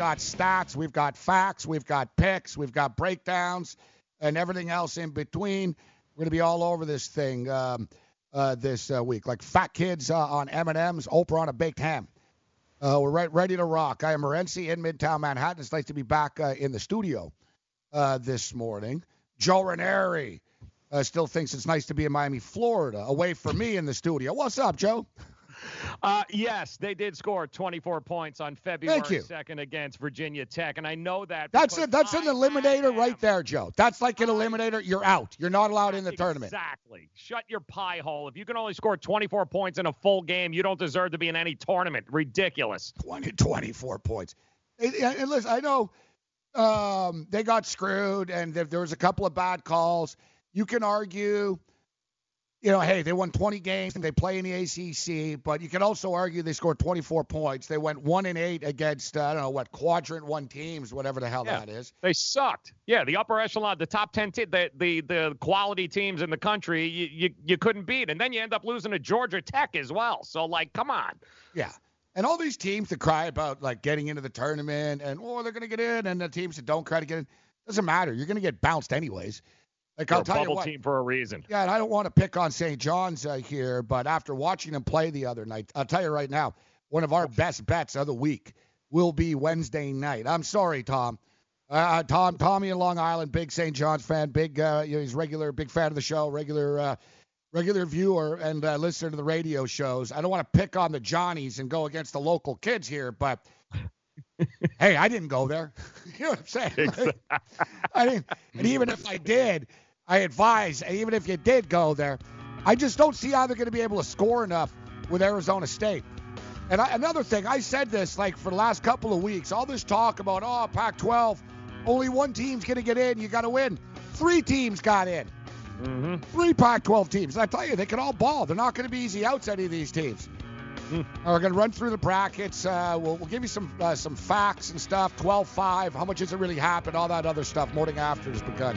got stats, we've got facts, we've got picks, we've got breakdowns, and everything else in between. We're gonna be all over this thing um, uh, this uh, week, like fat kids uh, on M&Ms, Oprah on a baked ham. Uh, we're right, ready to rock. I am Morency in Midtown Manhattan. It's nice to be back uh, in the studio uh, this morning. Joe Ranieri still thinks it's nice to be in Miami, Florida, away from me in the studio. What's up, Joe? Uh, yes, they did score 24 points on February 2nd against Virginia Tech, and I know that. That's it. That's I an eliminator right there, Joe. That's like an eliminator. You're out. You're not allowed in the exactly. tournament. Exactly. Shut your pie hole. If you can only score 24 points in a full game, you don't deserve to be in any tournament. Ridiculous. 20, 24 points. And, and listen, I know um, they got screwed, and there was a couple of bad calls. You can argue you know, hey, they won 20 games and they play in the ACC, but you can also argue they scored 24 points. They went one and eight against uh, I don't know what quadrant one teams, whatever the hell yeah, that is. They sucked. Yeah, the upper echelon, the top 10, te- the the the quality teams in the country, you, you you couldn't beat, and then you end up losing to Georgia Tech as well. So like, come on. Yeah. And all these teams that cry about like getting into the tournament and oh they're gonna get in, and the teams that don't try to get in doesn't matter. You're gonna get bounced anyways. Like, I'll tell bubble you what, team for a reason. Yeah, and I don't want to pick on St. John's uh, here, but after watching them play the other night, I'll tell you right now, one of our best bets of the week will be Wednesday night. I'm sorry, Tom. Uh, Tom, Tommy in Long Island, big St. John's fan, big, uh, you know, he's regular, big fan of the show, regular, uh, regular viewer and uh, listener to the radio shows. I don't want to pick on the Johnnies and go against the local kids here, but hey, I didn't go there. you know what I'm saying? Exactly. I didn't, and even if I did, I advise, even if you did go there, I just don't see how they're going to be able to score enough with Arizona State. And I, another thing, I said this like for the last couple of weeks. All this talk about oh Pac-12, only one team's going to get in. You got to win. Three teams got in. Mm-hmm. Three Pac-12 teams. I tell you, they can all ball. They're not going to be easy outs any of these teams. Mm. We're going to run through the brackets. Uh, we'll, we'll give you some uh, some facts and stuff. 12-5. How much has it really happened? All that other stuff. Morning after has begun.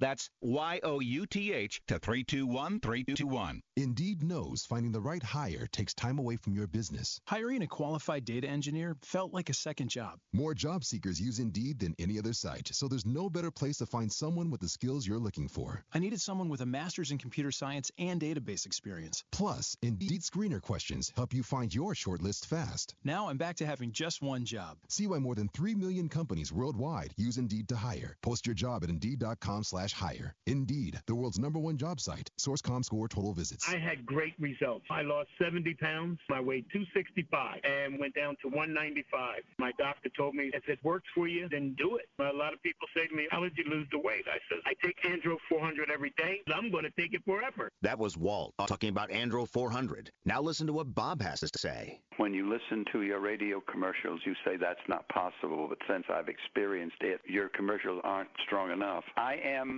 That's Y O U T H to 321321. Indeed knows finding the right hire takes time away from your business. Hiring a qualified data engineer felt like a second job. More job seekers use Indeed than any other site, so there's no better place to find someone with the skills you're looking for. I needed someone with a master's in computer science and database experience. Plus, Indeed screener questions help you find your shortlist fast. Now I'm back to having just one job. See why more than 3 million companies worldwide use Indeed to hire. Post your job at Indeed.com slash hire. Indeed, the world's number one job site. Source.comScore total visits. I had great results. I lost 70 pounds. I weighed 265 and went down to 195. My doctor told me, if it works for you, then do it. A lot of people say to me, how did you lose the weight? I said, I take Andro 400 every day. I'm going to take it forever. That was Walt uh, talking about Andro 400. Now listen to what Bob has to say. When you listen to your radio commercials, you say that's not possible, but since I've experienced it, your commercials aren't strong enough. I am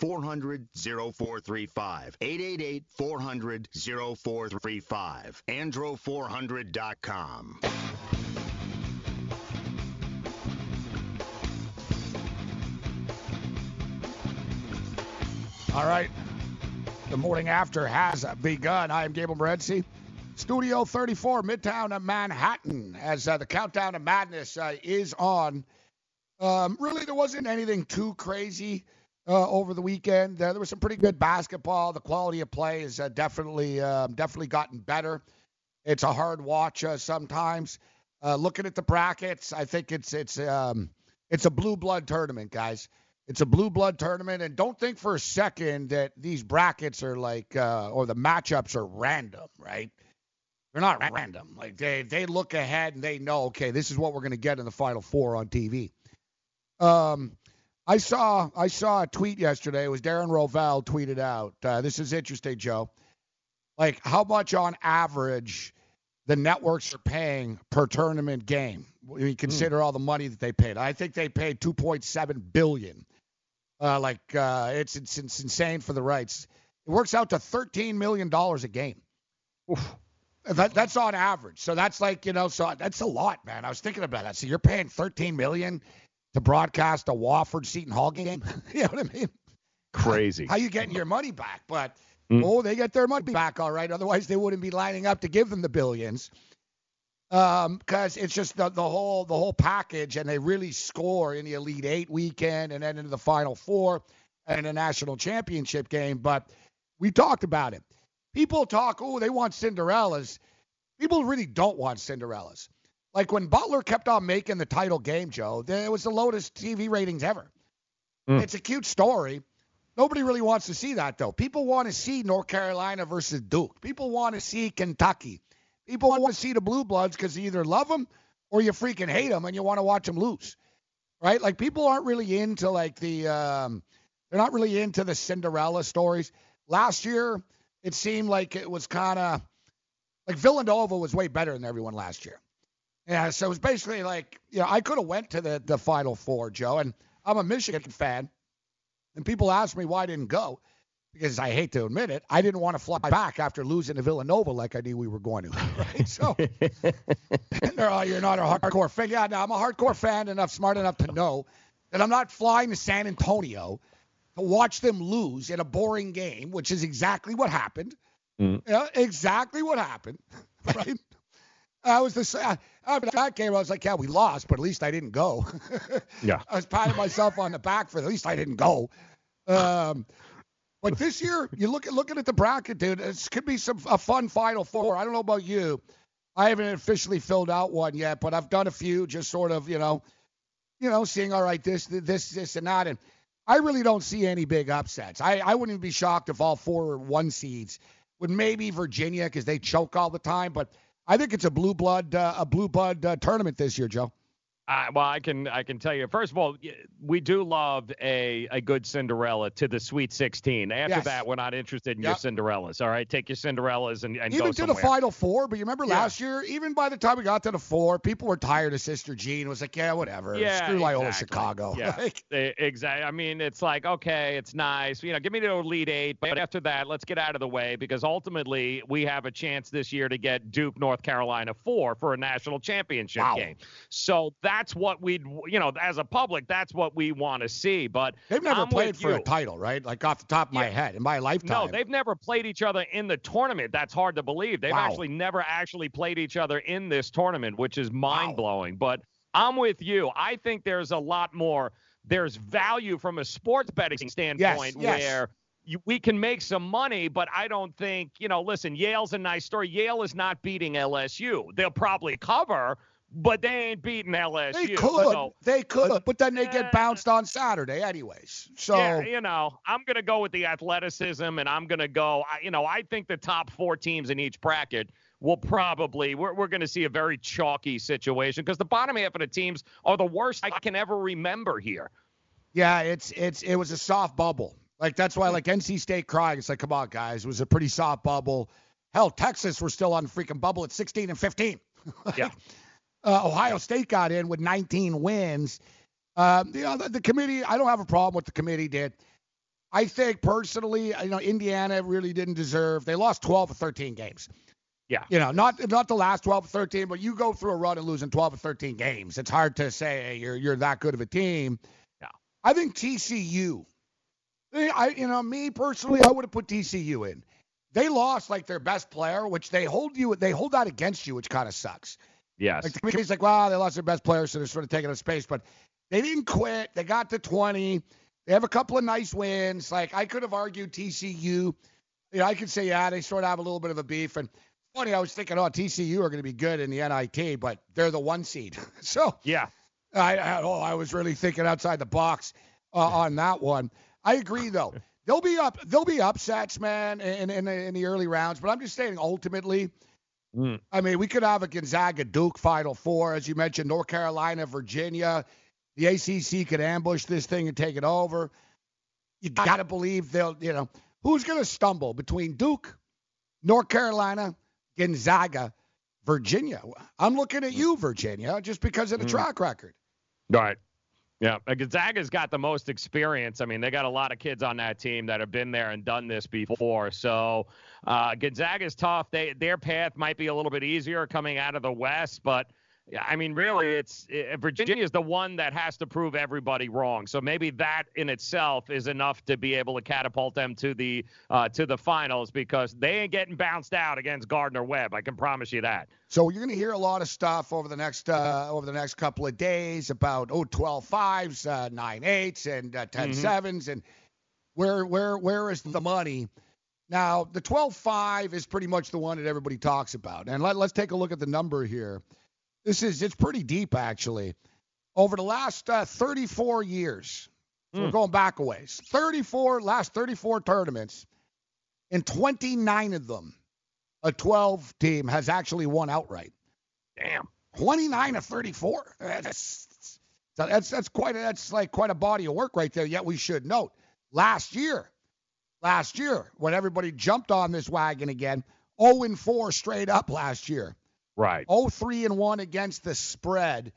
400 0435. 888 400 0435. Andro400.com. All right. The morning after has begun. I am Gable Morency. Studio 34, Midtown of Manhattan, as uh, the countdown to madness uh, is on. Um, really, there wasn't anything too crazy uh, over the weekend. Uh, there was some pretty good basketball. The quality of play has uh, definitely um, definitely gotten better. It's a hard watch uh, sometimes. looking at the brackets, I think it's it's um, it's a blue blood tournament, guys. It's a blue blood tournament, and don't think for a second that these brackets are like or the matchups are random, right? They're not random. Like they they look ahead and they know, okay, this is what we're going to get in the final four on TV. Um, I saw I saw a tweet yesterday. It was Darren Rovell tweeted out. Uh, this is interesting, Joe. Like how much on average the networks are paying per tournament game when you consider mm. all the money that they paid. I think they paid 2.7 billion. Uh, like uh, it's, it's it's insane for the rights. It works out to 13 million dollars a game. Oof. That, that's on average. So that's like you know, so that's a lot, man. I was thinking about that. So you're paying 13 million to broadcast a Wofford Seton Hall game. you know what I mean? Crazy. How, how you getting your money back? But mm. oh, they get their money back all right. Otherwise, they wouldn't be lining up to give them the billions. Um, because it's just the, the whole the whole package, and they really score in the Elite Eight weekend, and then into the Final Four and a national championship game. But we talked about it. People talk, oh, they want Cinderellas. People really don't want Cinderellas. Like when Butler kept on making the title game, Joe, it was the lowest TV ratings ever. Mm. It's a cute story. Nobody really wants to see that, though. People want to see North Carolina versus Duke. People want to see Kentucky. People want to see the Blue Bloods because you either love them or you freaking hate them and you want to watch them lose, right? Like people aren't really into like the, um, they're not really into the Cinderella stories. Last year, it seemed like it was kind of like Villanova was way better than everyone last year. Yeah, so it was basically like, you know, I could have went to the the Final Four, Joe, and I'm a Michigan fan, and people ask me why I didn't go because I hate to admit it, I didn't want to fly back after losing to Villanova like I knew we were going to. Right? So, oh, you're not a hardcore fan. Yeah, no, I'm a hardcore fan enough, smart enough to know that I'm not flying to San Antonio to watch them lose in a boring game, which is exactly what happened. Mm. Know, exactly what happened. Right? I was the after that game. I was like, yeah, we lost, but at least I didn't go. yeah. I was patting myself on the back for at least I didn't go. Um, but this year, you look at looking at the bracket, dude. This could be some a fun Final Four. I don't know about you. I haven't officially filled out one yet, but I've done a few, just sort of, you know, you know, seeing all right, this, this, this, and that. And I really don't see any big upsets. I, I wouldn't be shocked if all four one seeds would maybe Virginia because they choke all the time, but I think it's a blue blood uh, a blue blood uh, tournament this year, Joe. Uh, well, I can I can tell you. First of all, we do love a a good Cinderella to the Sweet 16. After yes. that, we're not interested in yep. your Cinderellas. All right, take your Cinderellas and, and even to the Final Four. But you remember yeah. last year, even by the time we got to the four, people were tired of Sister Jean. It was like, yeah, whatever. Yeah, Screw Loyola exactly. Chicago. Yeah, exactly. I mean, it's like okay, it's nice. You know, give me the Elite Eight, but after that, let's get out of the way because ultimately we have a chance this year to get Duke, North Carolina four for a national championship wow. game. So that's what we'd you know, as a public, that's what we want to see. But they've never I'm played for you. a title, right? Like off the top of my yeah. head, in my lifetime. No, they've never played each other in the tournament. That's hard to believe. They've wow. actually never actually played each other in this tournament, which is mind blowing. Wow. But I'm with you. I think there's a lot more. There's value from a sports betting standpoint yes, yes. where we can make some money, but I don't think, you know, listen, Yale's a nice story. Yale is not beating LSU. They'll probably cover, but they ain't beating LSU. They could, So, they could, but then they get bounced on Saturday, anyways. So yeah, you know, I'm going to go with the athleticism, and I'm going to go. I, you know, I think the top four teams in each bracket will probably we're we're going to see a very chalky situation because the bottom half of the teams are the worst I can ever remember here. Yeah, it's it's it was a soft bubble. Like that's why mm-hmm. like NC State crying. It's like, come on, guys, it was a pretty soft bubble. Hell, Texas were still on freaking bubble at 16 and 15. Yeah. Uh, Ohio State got in with 19 wins. Um, you know, the, the committee. I don't have a problem with the committee did. I think personally, you know, Indiana really didn't deserve. They lost 12 or 13 games. Yeah. You know, not not the last 12 or 13, but you go through a run and losing 12 or 13 games. It's hard to say hey, you're you're that good of a team. Yeah. I think TCU. I you know me personally, I would have put TCU in. They lost like their best player, which they hold you they hold that against you, which kind of sucks. Yes. Like the committee's like, wow, they lost their best player, so they're sort of taking up space. But they didn't quit. They got to 20. They have a couple of nice wins. Like I could have argued TCU. You know, I could say, yeah, they sort of have a little bit of a beef. And funny, I was thinking, oh, TCU are going to be good in the NIT, but they're the one seed. so Yeah. I, I oh, I was really thinking outside the box uh, on that one. I agree though. They'll be up. They'll be upsets, man, in in, in the early rounds. But I'm just saying, ultimately, Mm. I mean, we could have a Gonzaga Duke Final Four, as you mentioned, North Carolina, Virginia. The ACC could ambush this thing and take it over. You got to believe they'll, you know, who's going to stumble between Duke, North Carolina, Gonzaga, Virginia? I'm looking at you, Virginia, just because of the Mm. track record. Right. Yeah, Gonzaga's got the most experience. I mean, they got a lot of kids on that team that have been there and done this before. So uh, Gonzaga's tough. They their path might be a little bit easier coming out of the West, but I mean, really, it's uh, Virginia is the one that has to prove everybody wrong. So maybe that in itself is enough to be able to catapult them to the uh, to the finals because they ain't getting bounced out against Gardner Webb. I can promise you that. So you're going to hear a lot of stuff over the next uh, over the next couple of days about oh 12 fives, uh, nine eights, and uh, 10 Mhm. sevens, and where where where is the money? Now the 12 5 is pretty much the one that everybody talks about, and let, let's take a look at the number here. This is it's pretty deep actually. Over the last uh, 34 years, so we're Mm. going back a ways. 34 last 34 tournaments, in 29 of them, a 12 team has actually won outright. Damn. 29 of 34. That's that's that's quite a, that's like quite a body of work right there. Yet we should note last year, last year when everybody jumped on this wagon again, 0 and 4 straight up last year. Right. 0 3 and 1 against the spread.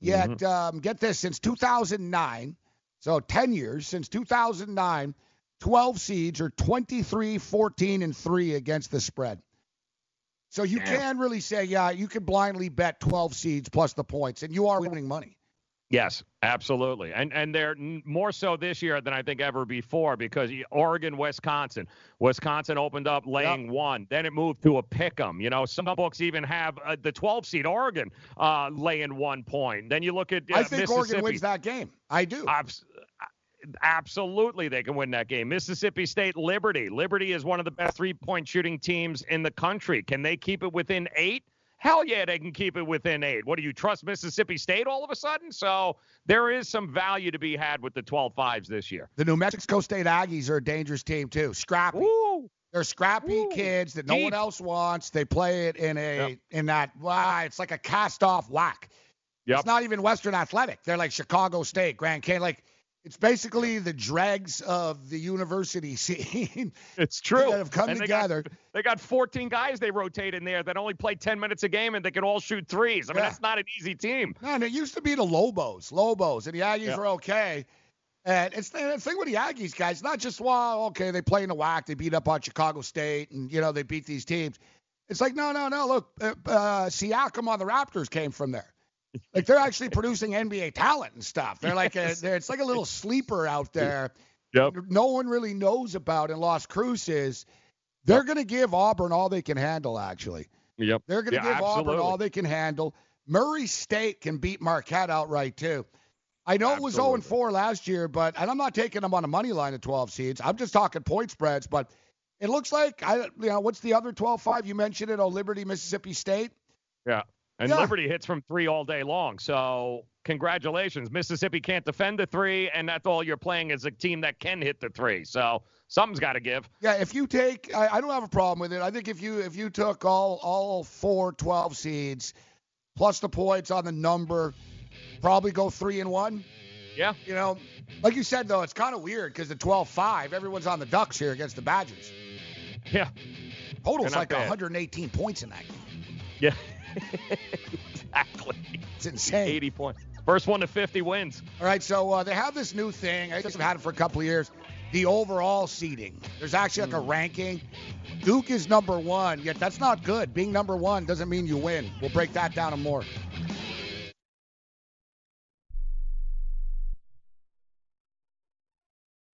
Yet um, get this since 2009, so 10 years since 2009, 12 seeds are 23 14 and 3 against the spread. So you Damn. can really say, yeah, you can blindly bet 12 seeds plus the points, and you are winning money. Yes, absolutely, and and they're more so this year than I think ever before because Oregon, Wisconsin, Wisconsin opened up laying one, then it moved to a pick 'em. You know, some books even have uh, the 12 seed Oregon uh, laying one point. Then you look at uh, I think Oregon wins that game. I do. Abs- absolutely, they can win that game. Mississippi State, Liberty. Liberty is one of the best three-point shooting teams in the country. Can they keep it within eight? Hell yeah, they can keep it within eight. What do you trust Mississippi State all of a sudden? So there is some value to be had with the 12 fives this year. The New Mexico State Aggies are a dangerous team too. Scrappy. They're scrappy kids that no one else wants. They play it in a in that wow, it's like a cast off WAC. Yep. It's not even Western Athletic. They're like Chicago State, Grand Canyon. Like it's basically the dregs of the university scene. It's true. That have come And they together. Got, they got 14 guys they rotate in there that only play 10 minutes a game and they can all shoot threes. I mean, Yeah. that's not an easy team. No, and it used to be the Lobos, Lobos, and the Aggies Yeah. were okay. And it's the the thing with the Aggies guys, not just well, okay, they play in the WAC, they beat up on Chicago State, and you know they beat these teams. It's like no, no, no. Look, uh, uh, Siakam on the Raptors came from there. Like they're actually producing NBA talent and stuff. They're like a, they're, it's like a little sleeper out there. Yep. No one really knows about in Las Cruces. They're going to give Auburn all they can handle. Actually, Yep. they're going to Yeah, give Auburn all they can handle. Murray State can beat Marquette outright too. I know it was 0 and 4 last year, but and I'm not taking them on a money line at 12 seeds. I'm just talking point spreads. But it looks like I, you know, what's the other 12-5 you mentioned it? Oh, Liberty, Mississippi State. Yeah. And Yeah. Liberty hits from three all day long. So congratulations. Mississippi can't defend the three, and that's all you're playing as a team that can hit the three. So something's got to give. Yeah, if you take, I, I don't have a problem with it. I think if you if you took all all four 12 seeds plus the points on the number, probably go three and one. Yeah. You know, like you said though, it's kind of weird because the 12-5, everyone's on the Ducks here against the Badgers. Yeah. Total's like bad. 118 points in that game. Yeah. Exactly. It's insane. 80 points. First one to 50 wins. All right, so uh, they have this new thing. I guess I've had it for a couple of years. The overall seeding. There's actually like a ranking. Duke is number one, yet that's not good. Being number one doesn't mean you win. We'll break that down and more.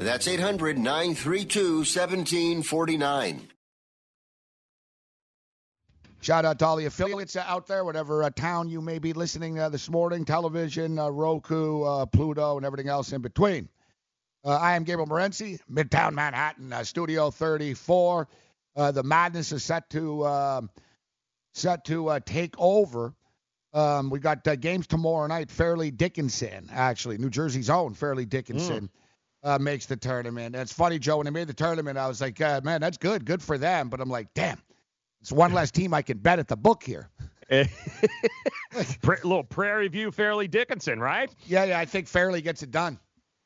That's 800 932 1749. Shout out to all the affiliates out there, whatever uh, town you may be listening uh, this morning, television, uh, Roku, uh, Pluto, and everything else in between. Uh, I am Gabriel Morency, Midtown Manhattan, uh, Studio 34. Uh, the madness is set to um set to uh, take over. Um, we got uh, games tomorrow night. Fairleigh Dickinson, actually, New Jersey's own Fairleigh Dickinson. Uh, makes the tournament. And it's funny, Joe. When they made the tournament, I was like, uh, "Man, that's good, good for them." But I'm like, "Damn, it's one less team I can bet at the book here." Little Prairie View, Fairleigh Dickinson, right? Yeah, yeah. I think Fairleigh gets it done.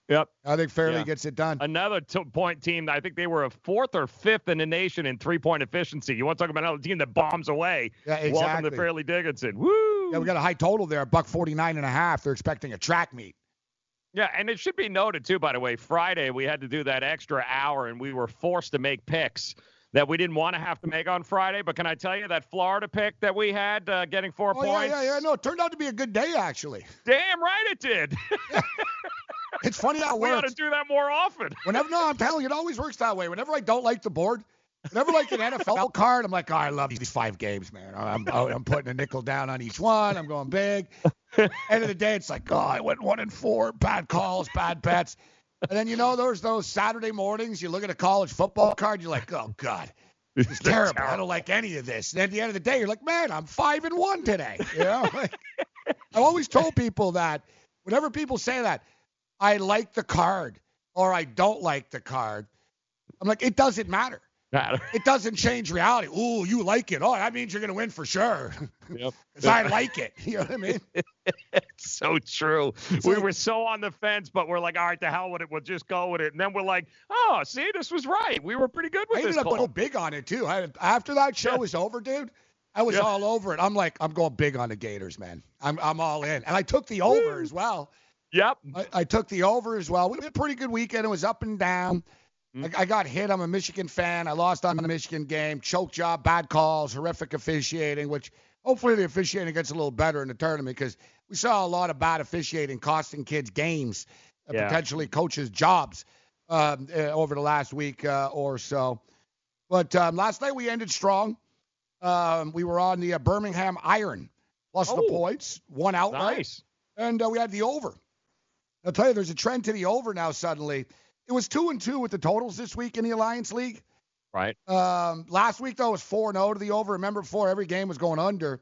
Yep. I think Fairleigh Yeah. gets it done. Another t- point team. I think they were a fourth or fifth in the nation in three point efficiency. You want to talk about another team that bombs away? Yeah, exactly. Welcome to Fairleigh Dickinson. Woo! Yeah, we got a high total there, buck 49 and a half. They're expecting a track meet. Yeah, and it should be noted too, by the way, Friday we had to do that extra hour and we were forced to make picks. that we didn't want to have to make on Friday. But can I tell you that Florida pick that we had uh, getting four Oh, points? yeah, yeah, yeah. No, it turned out to be a good day, actually. Damn right it did. It's funny how it we ought to do that more often. Whenever, no, I'm telling you, it always works that way. Whenever I don't like the board, whenever like an NFL card, I'm like, oh, I love these five games, man. Oh, I'm, oh, I'm putting a nickel down on each one. I'm going big. End of the day, it's like, oh, I went one and four, bad calls, bad bets. And then you know, there's those Saturday mornings. You look at a college football card, you're like, oh God, it's terrible. I don't like any of this. And at the end of the day, you're like, man, I'm five and one today. You know, I've always told people that whenever people say that, I like the card or I don't like the card, I'm like, it doesn't matter. It doesn't change reality. Ooh, you like it. Oh, that means you're going to win for sure. Yep. Because I like it. You know what I mean? It's so true. we were so on the fence, but we're like, all right, the hell with it. We'll just go with it. And then we're like, oh, see, this was right. We were pretty good with I this ended up going big on it too. I, after that show was over, dude, I was Yeah. all over it. I'm like, I'm going big on the Gators, man. I'm I'm all in, and I took the over as well. Yep. I, I took the over as well. We had a pretty good weekend. It was up and down. Mm. I, I got hit. I'm a Michigan fan. I lost on the Michigan game. Choke job, bad calls, horrific officiating. Which hopefully the officiating gets a little better in the tournament because we saw a lot of bad officiating costing kids games, uh, Yeah. potentially coaches jobs um, uh, over the last week uh, or so. But um, last night we ended strong. Um, we were on the uh, Birmingham Iron plus the Oh. points, one outright, Nice. and uh, we had the over. I'll tell you, there's a trend to the over now. Suddenly, it was two and two with the totals this week in the Alliance League. Right. Um, last week though it was four and zero to the over. Remember before every game was going under.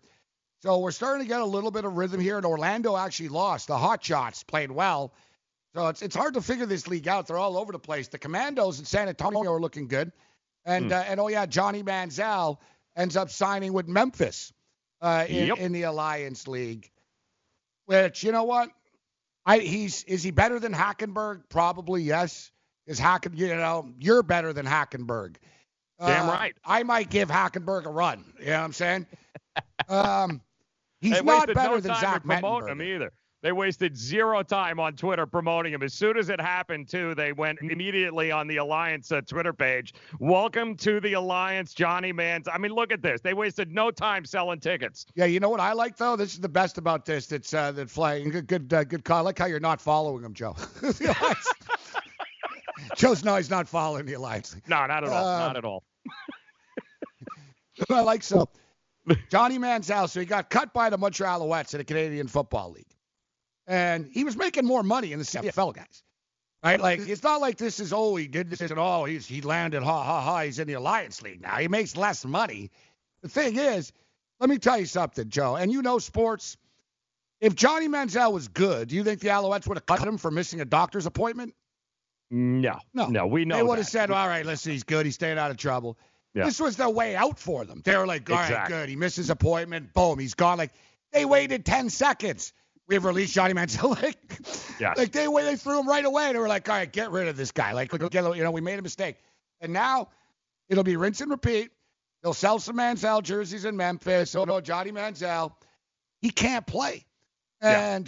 So we're starting to get a little bit of rhythm here. And Orlando actually lost. The Hot Shots played well. So it's it's hard to figure this league out. They're all over the place. The Commandos in San Antonio are looking good. And Hmm. uh, and oh yeah, Johnny Manziel ends up signing with Memphis uh, in, Yep. in the Alliance League. Which you know what? I he's is he better than Hackenberg? Probably yes. Is Hacken you know you're better than Hackenberg? Damn Uh, right. I might give Hackenberg a run. You know what I'm saying? um, he's they not better no than time Zach promote him either. They wasted zero time on Twitter promoting him. As soon as it happened, too, they went immediately on the Alliance uh, Twitter page. Welcome to the Alliance, Johnny Mans. I mean, look at this. They wasted no time selling tickets. Yeah, you know what I like though? This is the best about this. That's uh, that flying. Good, good, uh, good call. I like how you're not following him, Joe. Joe's no, he's not following the alliance. No, not at all. Uh, not at all. I like so. Johnny Manziel, so he got cut by the Montreal Alouettes in the Canadian Football League, and he was making more money in the CFL guys. Right, like it's not like this is oh he did this and oh he's he landed ha ha ha he's in the Alliance League now he makes less money. The thing is, let me tell you something, Joe, and you know sports. If Johnny Manziel was good, do you think the Alouettes would have cut him for missing a doctor's appointment? No, no, no. We know They would have said, all right, listen, he's good. He's staying out of trouble. Yeah. This was the way out for them. They were like, all right, Exactly. good. He missed his appointment. Boom, he's gone. Like they waited 10 seconds. We've released Johnny Manziel. like, Yes. like they they threw him right away. They were like, all right, get rid of this guy. Like, look, get- you know, we made a mistake. And now it'll be rinse and repeat. They'll sell some Manziel jerseys in Memphis. Oh no, Johnny Manziel, he can't play. Yeah.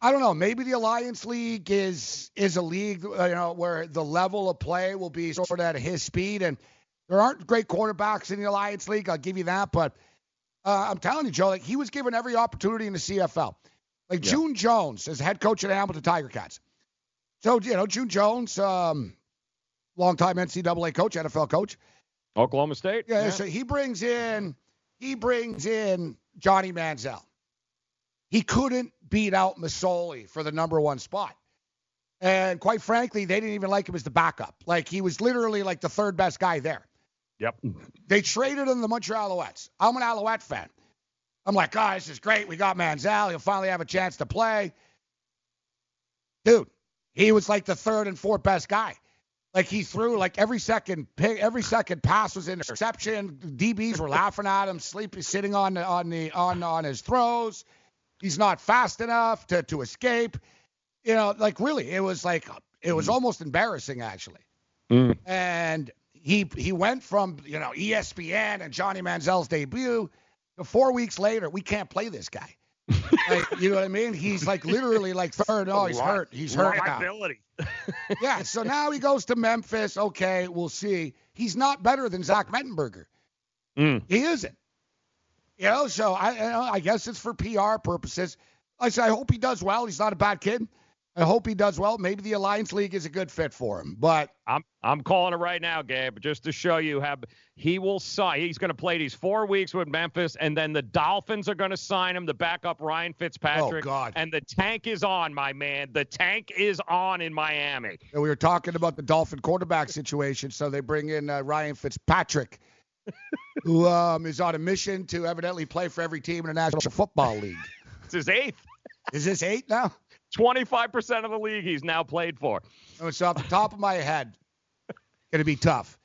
I don't know. Maybe the Alliance League is is a league, uh, you know, where the level of play will be sort of at his speed. And there aren't great quarterbacks in the Alliance League. I'll give you that. But uh, I'm telling you, Joe, like he was given every opportunity in the CFL. Like Yeah. June Jones as head coach at Hamilton Tiger Cats. So you know, June Jones, um, longtime NCAA coach, NFL coach. Oklahoma State. Yeah, so he brings in he brings in Johnny Manziel. He couldn't beat out Masoli for the number one spot. And quite frankly, they didn't even like him as the backup. Like he was literally like the third best guy there. Yep. They traded him the Montreal Alouettes. I'm an Alouette fan. I'm like, oh, this is great. We got Manziel. He'll finally have a chance to play. Dude, he was like the third and fourth best guy. Like he threw like every second pick, every second pass was interception. DBs were laughing at him, sleepy, sitting on the, on the on on his throws. He's not fast enough to to escape. You know, like really, it was like it was almost embarrassing actually Mm. and he he went from you know ESPN and Johnny Manziel's debut to four weeks later we can't play this guy. like, you know what I mean? He's like literally like third. Oh, he's hurt. He's hurt now. Yeah. So now he goes to Memphis. Okay, we'll see. He's not better than Zach Mettenberger. Mm. He isn't. You know, so I, I I guess it's for PR purposes. I say I hope he does well. He's not a bad kid. I hope he does well. Maybe the Alliance League is a good fit for him. But I'm I'm calling it right now, Gabe, just to show you how he will sign. He's going to play these four weeks with Memphis, and then the Dolphins are going to sign him to back up Ryan Fitzpatrick. Oh, God. And the tank is on, my man. The tank is on in Miami. we were talking about the Dolphin quarterback situation, so they bring in uh, Ryan Fitzpatrick, who um, is on a mission to evidently play for every team in the National Football League. It's his eighth. Is this eight now? 25% of the league he's now played for. Oh, so off the top of my head, gonna be tough.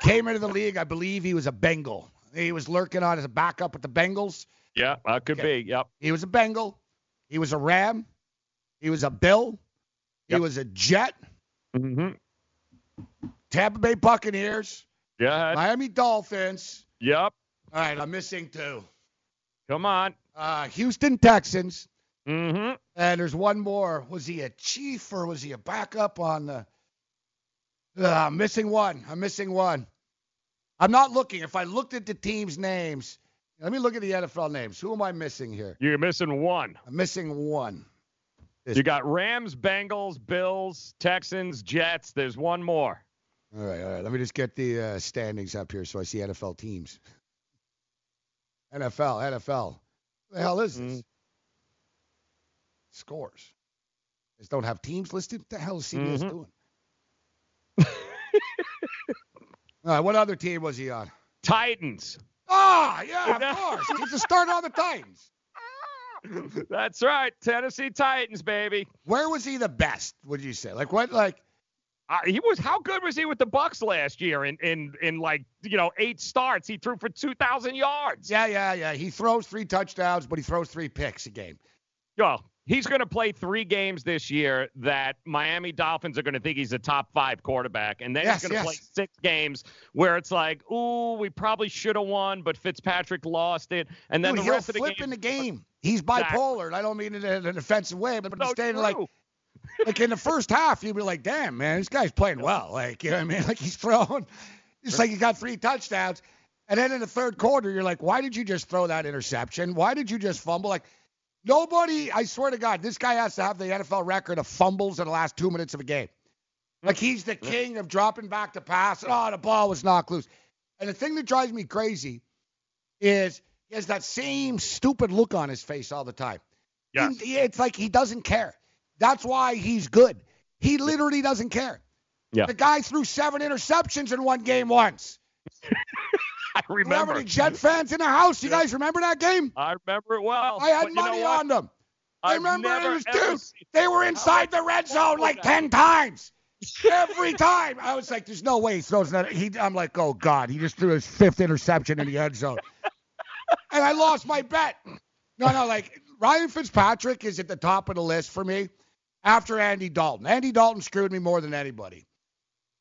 Came into the league, I believe he was a Bengal. He was lurking on as a backup with the Bengals. Yeah, that could Okay. be. Yep. He was a Bengal. He was a Ram. He was a Bill. He Yep. was a Jet. Mm-hmm. Tampa Bay Buccaneers. Yeah. Miami Dolphins. Yep. All right, I'm missing two. Come on. Uh, Houston Texans. Mm-hmm. And there's one more. Was he a chief or was he a backup on the? Uh, I'm missing one. I'm missing one. I'm not looking. If I looked at the teams' names, let me look at the NFL names. Who am I missing here? You're missing one. I'm missing one. You got Rams, Bengals, Bills, Texans, Jets. There's one more. All right, all right. Let me just get the uh, standings up here so I see NFL teams. NFL, NFL. What the hell is this? Scores. Just don't have teams listed. What the hell is CBS Mhm. doing? all right, what other team was he on? Titans. Ah, yeah, of course. He's the starter on the Titans. That's right. Tennessee Titans, baby. Where was he the best? Would you say? Like what? Like Uh, he was how good was he with the Bucks last year? In in in like you know eight starts, he threw for two thousand yards. yeah, yeah, yeah. He throws three touchdowns, but he throws three picks a game. Well, he's going to play three games this year that Miami Dolphins are going to think he's a top five quarterback, and then Yes, he's going to yes. play six games where it's like, ooh, we probably should have won, but Fitzpatrick lost it, and then Dude, the rest of the flip game. in the game. He's bipolar, and I don't mean it in an offensive way, but So he's standing like. Like in the first half, you'd be like, damn, man, this guy's playing well. Like, you know what I mean? Like he's throwing, it's like he got three touchdowns. And then in the third quarter, you're like, why did you just throw that interception? Why did you just fumble? Like, nobody, I swear to God, this guy has to have the NFL record of fumbles in the last two minutes of a game. Like he's the king of dropping back to pass. And, oh, the ball was knocked loose. And the thing that drives me crazy is he has that same stupid look on his face all the time. Yes. He- it's like he doesn't care. That's why he's good. He literally doesn't care. Yeah. The guy threw seven interceptions in one game once. I remember. How many Jet fans in the house? You guys remember that game? I remember it well. I had but you know money on them. I I've remember it was dude. They were inside the red zone like ten times. Every time. I was like, there's no way he throws that. He, I'm like, oh God, he just threw his fifth interception in the end zone. and I lost my bet. No, no, like Ryan Fitzpatrick is at the top of the list for me after Andy Dalton. Andy Dalton screwed me more than anybody.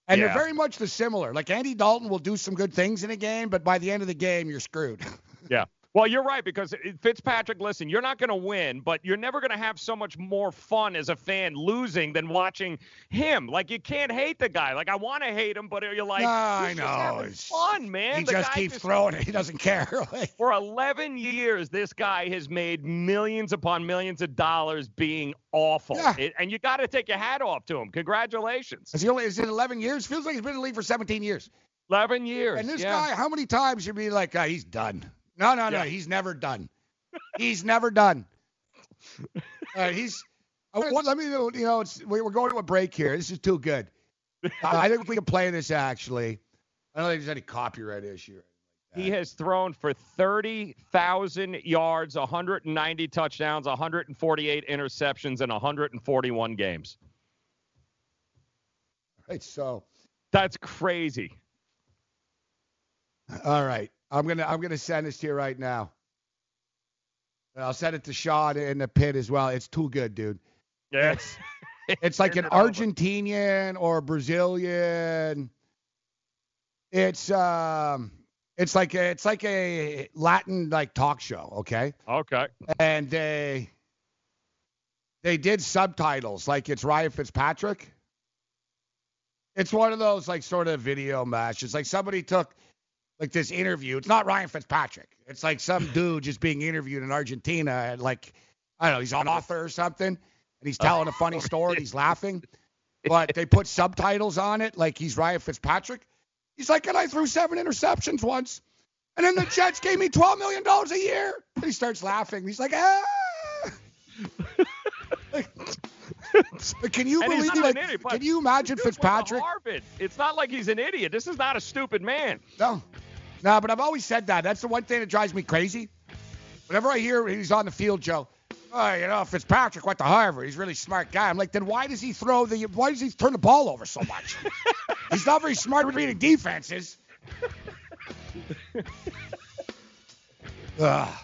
And Yeah. they're very much the similar. Like Andy Dalton will do some good things in a game, but by the end of the game, you're screwed. Yeah. Well, you're right because Fitzpatrick, listen, you're not going to win, but you're never going to have so much more fun as a fan losing than watching him. Like you can't hate the guy. Like I want to hate him, but you're like, No, I know. having It's- fun, man. he The just keeps throwing it. He doesn't care. For 11 years, this guy has made millions upon millions of dollars being awful. Yeah. It- and you got to take your hat off to him. Congratulations. Is he only is it 11 years? Feels like he's been in the league for 17 years. 11 years. And this yeah. guy, how many times you be like, ah, he's done? No, no, no, Yeah. he's never done. he's never done. Right, he's. Want- let me, you know, it's, we- we're going to a break here. This is too good. Uh, I think we can play this actually. I don't think there's any copyright issue. He has thrown for 30,000 yards, 190 touchdowns, 148 interceptions, and 141 games. Right, so. That's crazy. All right. I'm gonna I'm gonna send this to you right now. I'll send it to Sean in the pit as well. It's too good, dude. Yeah. It's, it's like an Send it over. Argentinian or Brazilian. It's um It's like a, it's like a Latin like talk show, okay? Okay. And they they did subtitles like it's Ryan Fitzpatrick. It's one of those like sort of video mashes. Like somebody took like this interview. It's not Ryan Fitzpatrick. It's like some dude just being interviewed in Argentina and like I don't know, he's an author or something, and he's telling a funny story and he's laughing. But they put subtitles on it like he's Ryan Fitzpatrick. He's like, and I threw seven interceptions once. And then the Jets gave me $12 million a year. And he starts laughing. He's like, ah. But can you And believe like, idiot, Can you imagine Dude went to Fitzpatrick? Harvard. It's not like he's an idiot. This is not a stupid man. No. No, but I've always said that. That's the one thing that drives me crazy. Whenever I hear he's on the field, Joe, oh, you know, Fitzpatrick went to Harvard. He's a really smart guy. I'm like, then why does he throw the, why does he turn the ball over so much? he's not very smart with reading defenses. Ugh.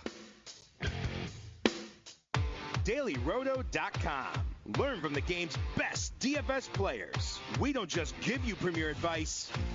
DailyRoto.com. Learn from the game's best DFS players. We don't just give you premier advice,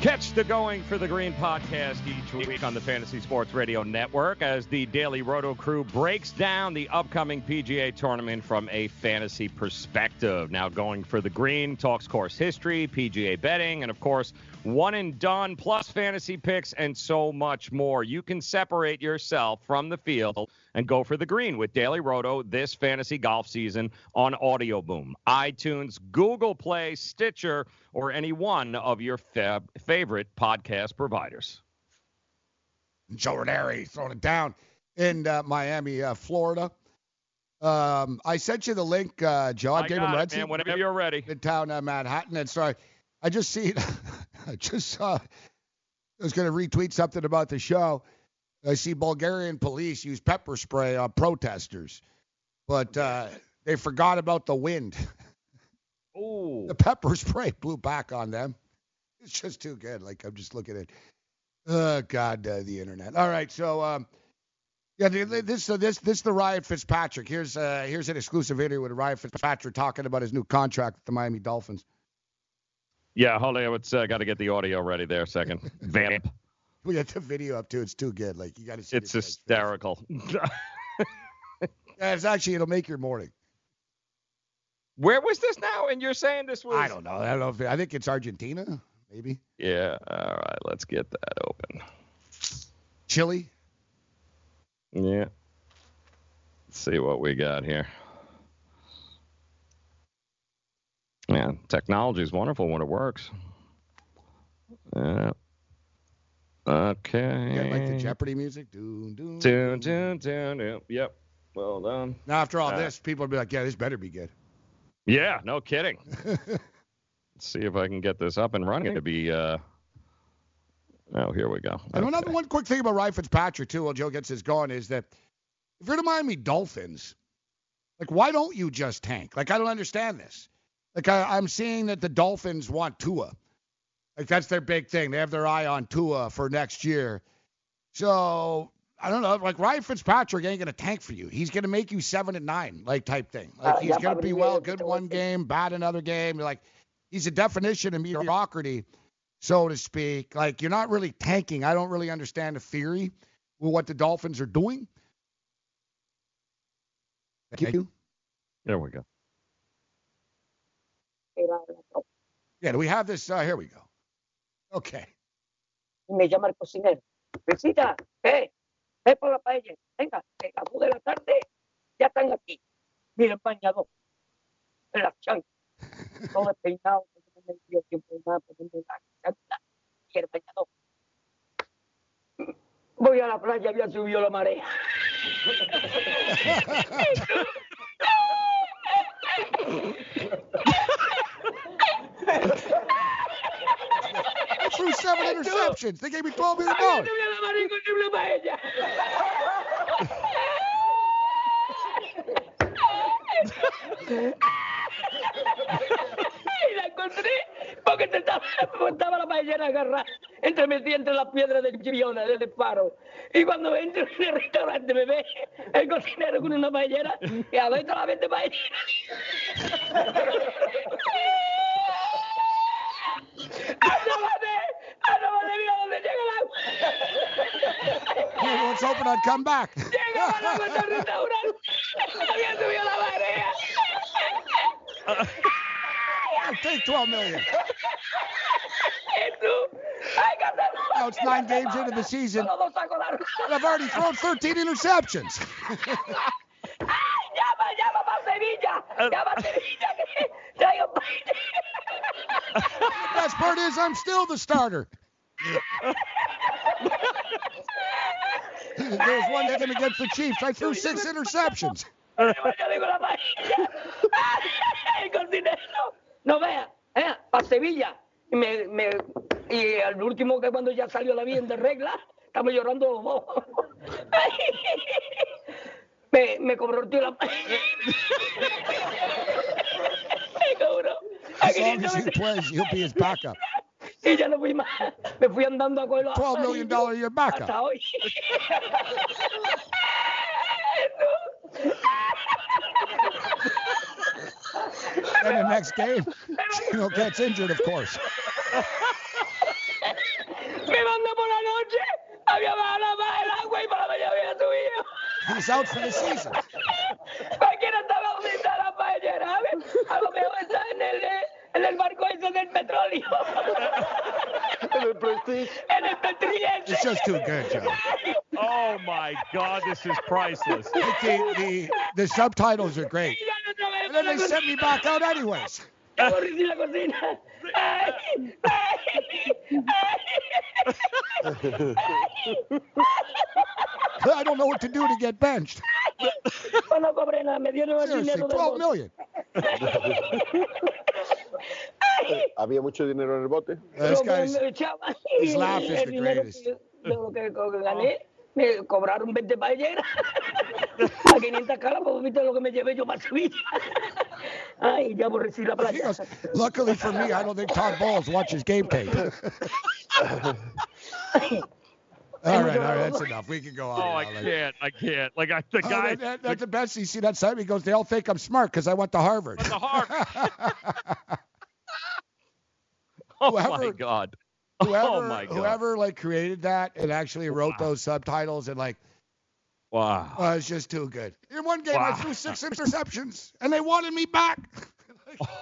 Catch the Going for the Green podcast each week on the Fantasy Sports Radio Network as the Daily Roto crew breaks down the upcoming PGA tournament from a fantasy perspective. Now, Going for the Green talks course history, PGA betting, and of course, one and done plus fantasy picks and so much more. You can separate yourself from the field and go for the green with Daily Roto this fantasy golf season on Audio Boom, iTunes, Google Play, Stitcher, or any one of your fa- favorite podcast providers. Joe Ranieri throwing it down in uh, Miami, uh, Florida. Um, I sent you the link, uh, Joe. I I'm David got it, man, whenever you're ready. In town, uh, Manhattan. And sorry, I just see, I just saw, I was going to retweet something about the show. I see Bulgarian police use pepper spray on protesters, but uh, they forgot about the wind. Ooh. The pepper spray blew back on them. It's just too good. Like I'm just looking at, oh God, uh, the internet. All right, so um, yeah, th- th- this so this this the Ryan Fitzpatrick. Here's uh here's an exclusive interview with Ryan Fitzpatrick talking about his new contract with the Miami Dolphins. Yeah, hold on. It's uh, got to get the audio ready there a second. Vamp. We got the video up too. It's too good. Like you got to see. It's hysterical. Yeah, it's actually it'll make your morning. Where was this now? And you're saying this was? I don't know. I don't know if I think it's Argentina, maybe Yeah. All right. Let's get that open. Chile. Yeah. Let's see what we got here. Yeah, technology is wonderful when it works. Yeah. Okay. Yeah, like the Jeopardy music. Doon, doon. Dun, dun, dun, yep, Yep. Well done. Now after all Uh, this, people will be like, yeah, this better be good. Yeah, no kidding. Let's see if I can get this up and running. It'd be. Uh... Oh, here we go. And another one quick thing about Ryan Fitzpatrick too, while Joe gets his going, is that if you're the Miami Dolphins, like why don't you just tank? Like I don't understand this. Like I, I'm seeing that the Dolphins want Tua. Like that's their big thing. They have their eye on Tua for next year. So I don't know. Like Ryan Fitzpatrick ain't gonna tank for you. He's gonna make you seven and nine, like type thing. Like Ah, he's ya gonna be well, good te voy a one decir- game, bad another game. Like he's a definition of mediocrity, so to speak. Like you're not really tanking. I don't really understand the theory with what the Dolphins are doing. Thank you. There we go. Yeah, do we have this? Uh, here we go. Okay. y me llama el cocinero. Visita, eh, ve por la paella. Venga, que las dos de la tarde ya están aquí. Mira el bañador, en las chanclas, todo despeinado, no me dio tiempo nada, ponerme la chancla y el bañador. Voy a la playa, había subido la marea. I threw seven interceptions. They gave me twelve million y la encontré porque te estaba, estaba la paellera agarrada entre metida entre las piedras del Chiriona, del disparo. Y cuando entro en el restaurante me ve el cocinero con una paellera y adentro la vende paellera. El agua al restaurante! ¡Había subido la marea! I'll take twelve million. ¿Y tú? ¡Hay que hacerlo! Now it's nine games into the season. Solo dos sacos largos. And I've already thrown 13 interceptions. Uh, ¡Ay, Best part is I'm still the starter. There was one against the Chiefs. I threw six interceptions. No vea, para Sevilla. Y, me, me, último que cuando ya salió la bien de regla, llorando. Me, me la. Me. As long as he plays, he'll be his backup. Y ya no fui más. Me fui andando a cogerlo. $12 million a year backup. Hasta hoy. Then the next game, Chino gets injured, of course. Me mandó por la noche. Había bajado el agua y para la mañana había subido. He's out for the season. Cualquiera estaba donde está la paellera. A lo mejor está en el, eh, en el barco ese del petróleo. En el Prestige. En el Prestige. It's just too good, Joe. Oh my God, this is priceless. Like the, the, the subtitles are great. And then they sent me back out anyways. ¡Qué aburrida la cocina! ¡Ay! I don't know what to do to get benched. No cobré nada, me dieron el Seriously, dinero del 12 bote. million. Había mucho dinero en el bote. This guy's, his laugh is the greatest. de lo que gané, Me cobraron 20 paelleras a 500 calas, pues viste lo que me llevé yo para Sevilla. Ay, ya aborrecí la playa. goes, Luckily for me, I don't think Todd Bowles watches game tape. all right, all right, that's enough. We can go on. Oh, I like, can't, I can't. Like I, the Oh, guy. that, that- that's the best. You see that side? He goes, they all think I'm smart because I went to Harvard. the Harvard. oh my God. Whoever, oh my God. whoever like created that and actually wrote those subtitles and like, Wow. oh, it's just too good. In one game, I threw six interceptions and they wanted me back.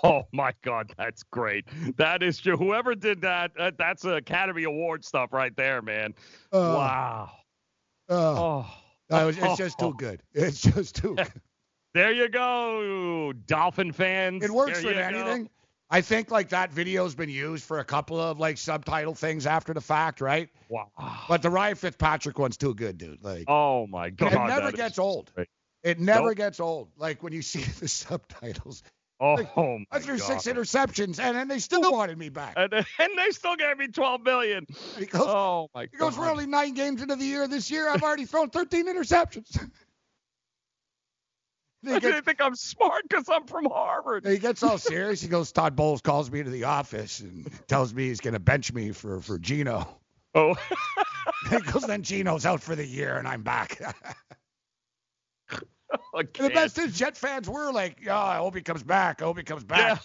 Oh my God, that's great. That is true. Whoever did that, that that's Academy Award stuff right there, man. Uh, wow. Uh, Oh. no, it's, it's just too good. It's just too good. There you go, Dolphin fans. It works There with you go. I think like that video's been used for a couple of like subtitle things after the fact, right? Wow. But the Ryan Fitzpatrick one's too good, dude. Like Oh my God. it never is gets old. It never Nope. gets old. Like when you see the subtitles. Oh, Like, my I threw God. six interceptions and then they still wanted me back. And, and they still gave me 12 million. He goes, oh my God. he goes, God. we're only nine games into the year this year. I've already thrown 13 interceptions. He didn't think I'm smart because I'm from Harvard. he gets all serious. He goes, Todd Bowles calls me to the office and tells me he's going to bench me for, for Geno. Oh. He goes, then Geno's out for the year and I'm back. And the best is Jet fans were like, "Yeah, I hope he comes back. I hope he comes back."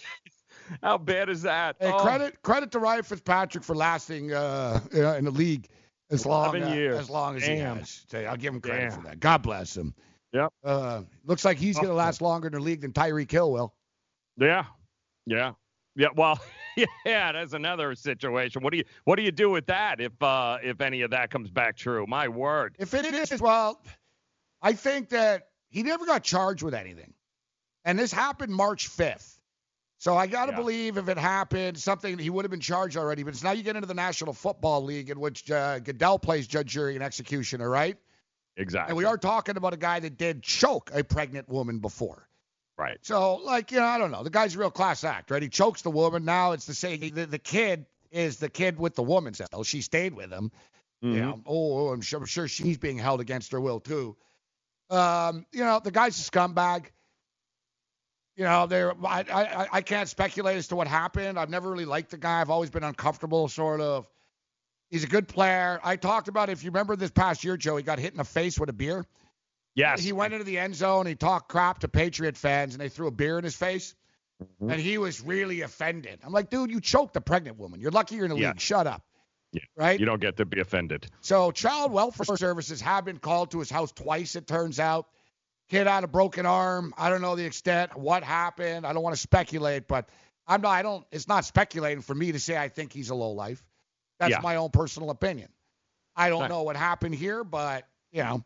Yeah. How bad is that? Hey, Oh. credit credit to Ryan Fitzpatrick for lasting uh, in the league as long uh, as long as he Damn. has. I'll give him credit Damn. for that. God bless him. Yep. Uh, looks like he's going to last longer in the league than Tyreek Hill will. Yeah. Yeah. Yeah. Well, yeah, that's another situation. What do you what do you do with that if uh if any of that comes back true? My word. If it is, well, I think that he never got charged with anything, and this happened March 5th. So I got to Yeah. believe if it happened, something he would have been charged already. But it's now you get into the National Football League, in which uh, Goodell plays judge, jury, and executioner, right? Exactly. And we are talking about a guy that did choke a pregnant woman before. Right. So, like, you know, I don't know. The guy's a real class act, right? He chokes the woman. Now it's the same. The, the kid is the kid with the woman. So she stayed with him. You Mhm. know, oh, I'm sure, I'm sure she's being held against her will too. Um, you know, the guy's a scumbag. You know, there. I, I I can't speculate as to what happened. I've never really liked the guy. I've always been uncomfortable, sort of. He's a good player. I talked about if you remember this past year, Joe, he got hit in the face with a beer. Yes. He went into the end zone. He talked crap to Patriot fans, and they threw a beer in his face. Mm-hmm. And he was really offended. I'm like, dude, you choked a pregnant woman. You're lucky you're in the Yeah. league. Shut up. Yeah. Right? You don't get to be offended. So child welfare services have been called to his house twice, it turns out. Kid had a broken arm. I don't know the extent, what happened. I don't want to speculate, but I'm not I don't it's not speculating for me to say I think he's a low life. That's Yeah. my own personal opinion. I don't Right. know what happened here, but you know,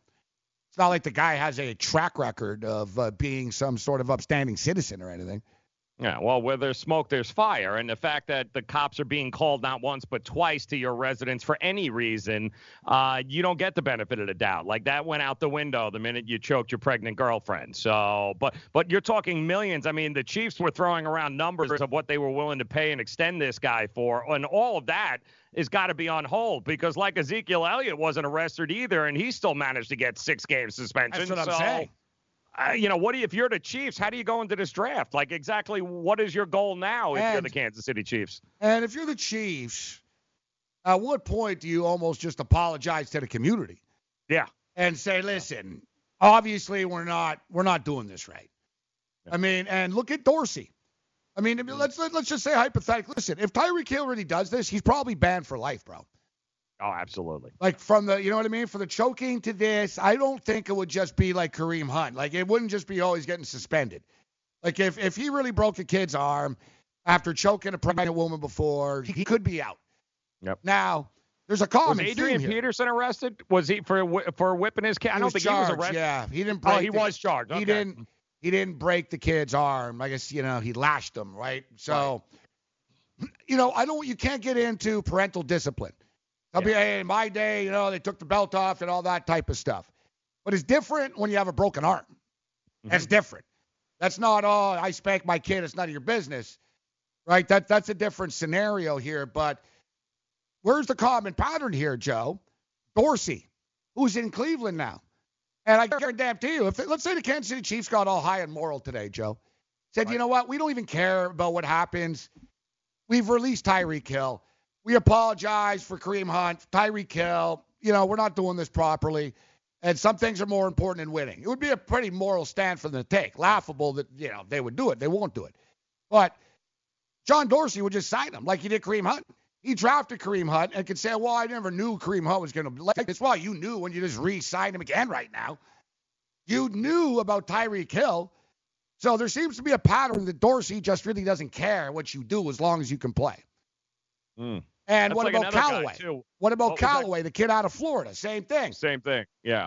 it's not like the guy has a track record of uh, being some sort of upstanding citizen or anything. Yeah, well, where there's smoke, there's fire. And the fact that the cops are being called not once but twice to your residence for any reason, uh, you don't get the benefit of the doubt. Like that went out the window the minute you choked your pregnant girlfriend. So, but but you're talking millions. I mean, the Chiefs were throwing around numbers of what they were willing to pay and extend this guy for, and all of that has got to be on hold because, like Ezekiel Elliott wasn't arrested either, and he still managed to get six game suspension. That's what I'm saying. uh, you know, what do you, if you're the Chiefs, how do you go into this draft? Like, exactly what is your goal now if you're the Kansas City Chiefs? And if you're the Chiefs, at what point do you almost just apologize to the community? Yeah. And say, listen, obviously we're not we're not doing this right. I mean, and look at Dorsey. I mean, let's let, let's just say hypothetically, listen, if Tyreek Hill really does this, he's probably banned for life, bro. Oh, absolutely. Like from the, you know what I mean, for the choking to this, I don't think it would just be like Kareem Hunt. Like it wouldn't just be oh, always getting suspended. Like if if he really broke a kid's arm after choking a pregnant woman before, he could be out. Yep. Now, there's a Was Adrian. Peterson arrested? Was he for for whipping his kid? I don't think charged, he was arrested. Yeah, he didn't oh, break. Oh, he the- was charged. He didn't. He didn't break the kid's arm. I guess you know he lashed him, right? So, you know, I don't. You can't get into parental discipline. I'll be hey, in my day, you know, they took the belt off and all that type of stuff. But it's different when you have a broken arm. Mm-hmm. That's different. That's not oh, I spank my kid. It's none of your business, right? That that's a different scenario here. But where's the common pattern here, Joe? Dorsey, who's in Cleveland now. And I guarantee you, if let's say the Kansas City Chiefs got all high and moral today, Joe, said, you know what, we don't even care about what happens. We've released Tyreek Hill. We apologize for Kareem Hunt, Tyreek Hill. You know, we're not doing this properly. And some things are more important than winning. It would be a pretty moral stand for them to take. Laughable that, you know, they would do it. They won't do it. But John Dorsey would just sign him like he did Kareem Hunt. He drafted Kareem Hunt and could say, well, I never knew Kareem Hunt was going to like this. Well, you knew when you just re-signed him again right now. You knew about Tyreek Hill. So there seems to be a pattern that Dorsey just really doesn't care what you do as long as you can play. Mm. And what like about another guy, Callaway? What about What Callaway, the kid out of Florida? Same thing. Same thing. Yeah.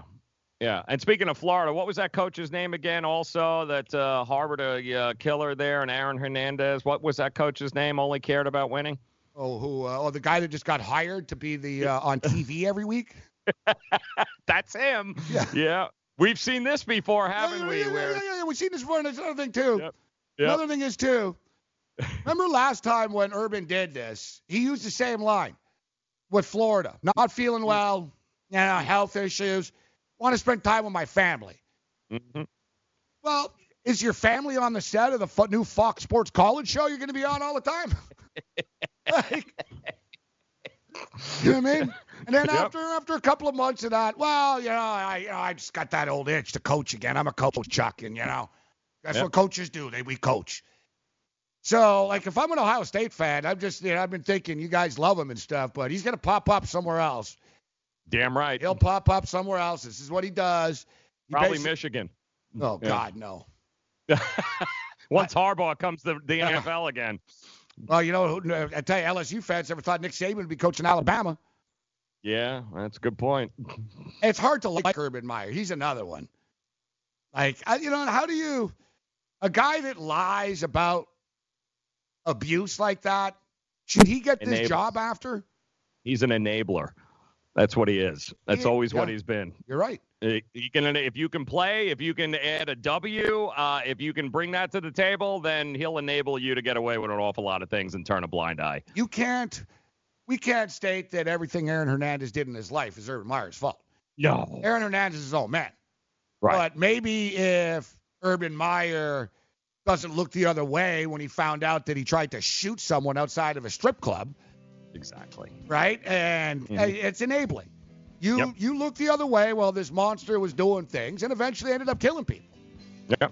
Yeah. And speaking of Florida, what was that coach's name again? Also, that uh, Harvard a uh, killer there, and Aaron Hernandez. What was that coach's name? Only cared about winning. Oh, who? Uh, oh, the guy that just got hired to be the uh, on TV every week. That's him. Yeah. yeah. We've seen this before, haven't we? Yeah, Where yeah, yeah, yeah. We've seen this before. And there's another thing too. Yep. Another thing is too. Remember last time when Urban did this? He used the same line with Florida. Not feeling well, you know, health issues. Want to spend time with my family. Mm-hmm. Well, is your family on the set of the new Fox Sports College show you're going to be on all the time? Like, you know what I mean? And then Yep. after after a couple of months of that, well, you know, I you know, I just got that old itch to coach again. I'm a coach, Chuck, and you know, that's Yep. what coaches do. They we coach. So, like, if I'm an Ohio State fan, I'm just, you know, I've been thinking you guys love him and stuff, but he's gonna pop up somewhere else. Damn right. He'll pop up somewhere else. This is what he does. He Probably Michigan. Oh Yeah. God, no. Once Harbaugh comes to the NFL again. Well, you know, uh, I tell you, LSU fans never thought Nick Saban would be coaching Alabama. Yeah, that's a good point. It's hard to like Urban Meyer. He's another one. Like, I, you know, how do you, a guy that lies about abuse like that, should he get this Enable. job after? He's an enabler. That's what he is. That's always what he's been. You're right. You can if you can play, if you can add a W, uh, if you can bring that to the table, then he'll enable you to get away with an awful lot of things and turn a blind eye. You can't, we can't state that everything Aaron Hernandez did in his life is Urban Meyer's fault. No. Aaron Hernandez is his own man. Right. But maybe if Urban Meyer doesn't look the other way when he found out that he tried to shoot someone outside of a strip club, Exactly. right? And Mhm. uh, it's enabling. You Yep. you look the other way while this monster was doing things and eventually ended up killing people. Yeah.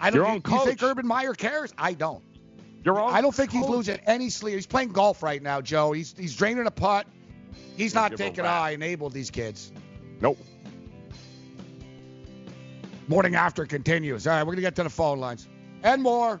I don't you- you think coach. Urban Meyer cares? I don't. Your own I don't think he's losing any sleep. He's playing golf right now, Joe. He's he's draining a putt. He's Don't not give a thinking, oh. I enabled these kids. Nope. Morning after continues. All right, we're gonna get to the phone lines and more.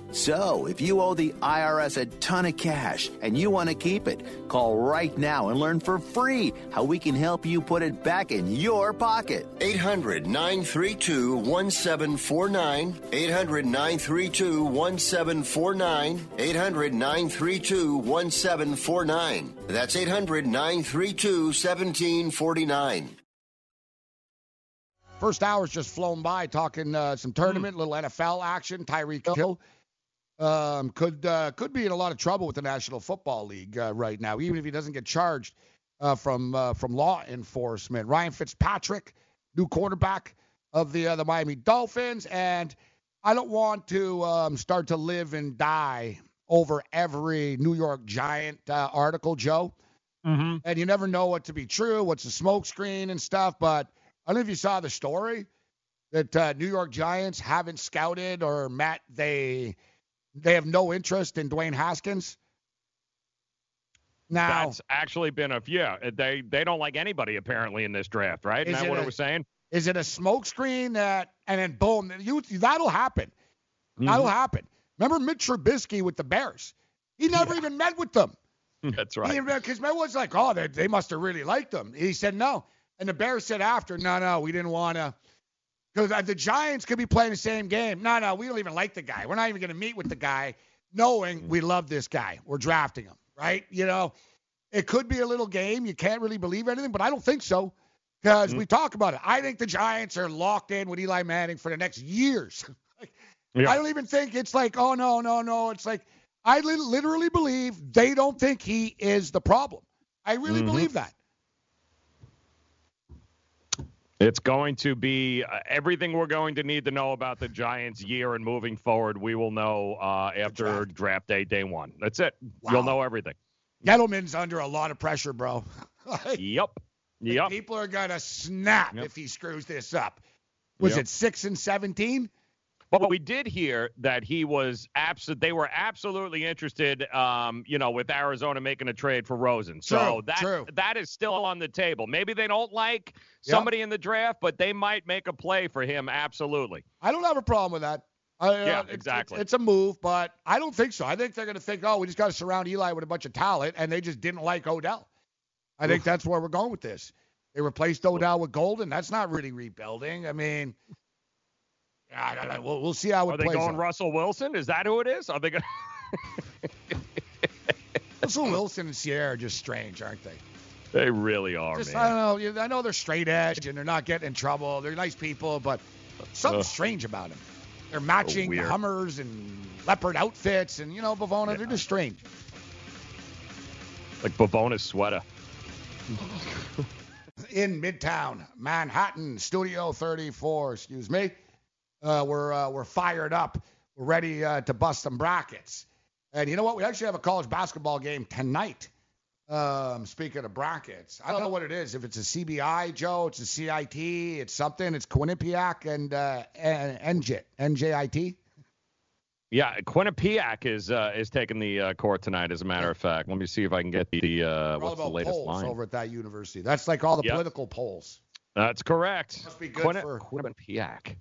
So, if you owe the IRS a ton of cash and you want to keep it, call right now and learn for free how we can help you put it back in your pocket. 800 932 1749. 800 932 1749. 800 932 1749. That's 800 932 1749. First hour's just flown by talking uh, some tournament, little NFL action. Tyreek Hill um, could uh, could be in a lot of trouble with the National Football League uh, right now, even if he doesn't get charged uh, from uh, from law enforcement. Ryan Fitzpatrick, new quarterback of the uh, the Miami Dolphins, and I don't want to um, start to live and die over every New York Giant uh, article, Joe. Mm-hmm. And you never know what to be true, what's a smokescreen and stuff. But I don't know if you saw the story that uh, New York Giants haven't scouted or met they they have no interest in Dwayne Haskins. Now That's actually been a yeah. They they don't like anybody apparently in this draft, right? Isn't Is that what a- it was saying? is it a smokescreen that and then boom, you that'll happen. That'll Mhm. happen. Remember Mitch Trubisky with the Bears? He never even met with them. That's right. Because Matt was like, oh, they, they must have really liked him. He said no. And the Bears said after, no, no, we didn't want to. Because the Giants could be playing the same game. No, no, we don't even like the guy. We're not even going to meet with the guy knowing we love this guy. We're drafting him, right? You know, it could be a little game. You can't really believe anything, but I don't think so. Because we talk about it. I think the Giants are locked in with Eli Manning for the next years. I don't even think it's like, oh, no, no, no. It's like, I li- literally believe they don't think he is the problem. I really Mhm. believe that. It's going to be uh, everything we're going to need to know about the Giants' year and moving forward. We will know uh, after draft day, day one. That's it. You'll know everything. Gettleman's under a lot of pressure, bro. Yep. Yep. People are gonna snap Yep. if he screws this up. Was Yep. it six and seventeen? But we did hear that he was abs- They were absolutely interested, um, you know, with Arizona making a trade for Rosen. So True, that true. that is still on the table. Maybe they don't like somebody in the draft, but they might make a play for him. Absolutely. I don't have a problem with that. I, uh, Yeah, it's- exactly. It's, it's a move, but I don't think so. I think they're gonna think, oh, we just got to surround Eli with a bunch of talent, and they just didn't like Odell. I think that's where we're going with this. They replaced Odell with Golden. That's not really rebuilding. I mean, I don't know. We'll, we'll see how it Are they going out. Russell Wilson? Is that who it is? Are they going? Russell Wilson and Ciara are just strange, aren't they? they really are, Just man. I don't know. I know they're straight edge and they're not getting in trouble. They're nice people, but something Ugh. strange about them. They're matching weird. Hummers and leopard outfits, and you know, Bavona. They're just strange. Like Bavona's sweater. In Midtown Manhattan, Studio 34. Excuse me. Uh, we're uh, we're fired up. We're ready uh, to bust some brackets. And you know what? We actually have a college basketball game tonight. Um, speaking of brackets, I don't know what it is. If it's a CBI, Joe, it's a CIT, it's something. It's Quinnipiac and uh, and NJ, NJIT. Yeah, Quinnipiac is uh, is taking the uh, court tonight. As a matter of fact, let me see if I can get the uh, what's the latest polls line. over at that university. That's like all the Yep. political polls. That's correct. Must be good for- Quinnipiac.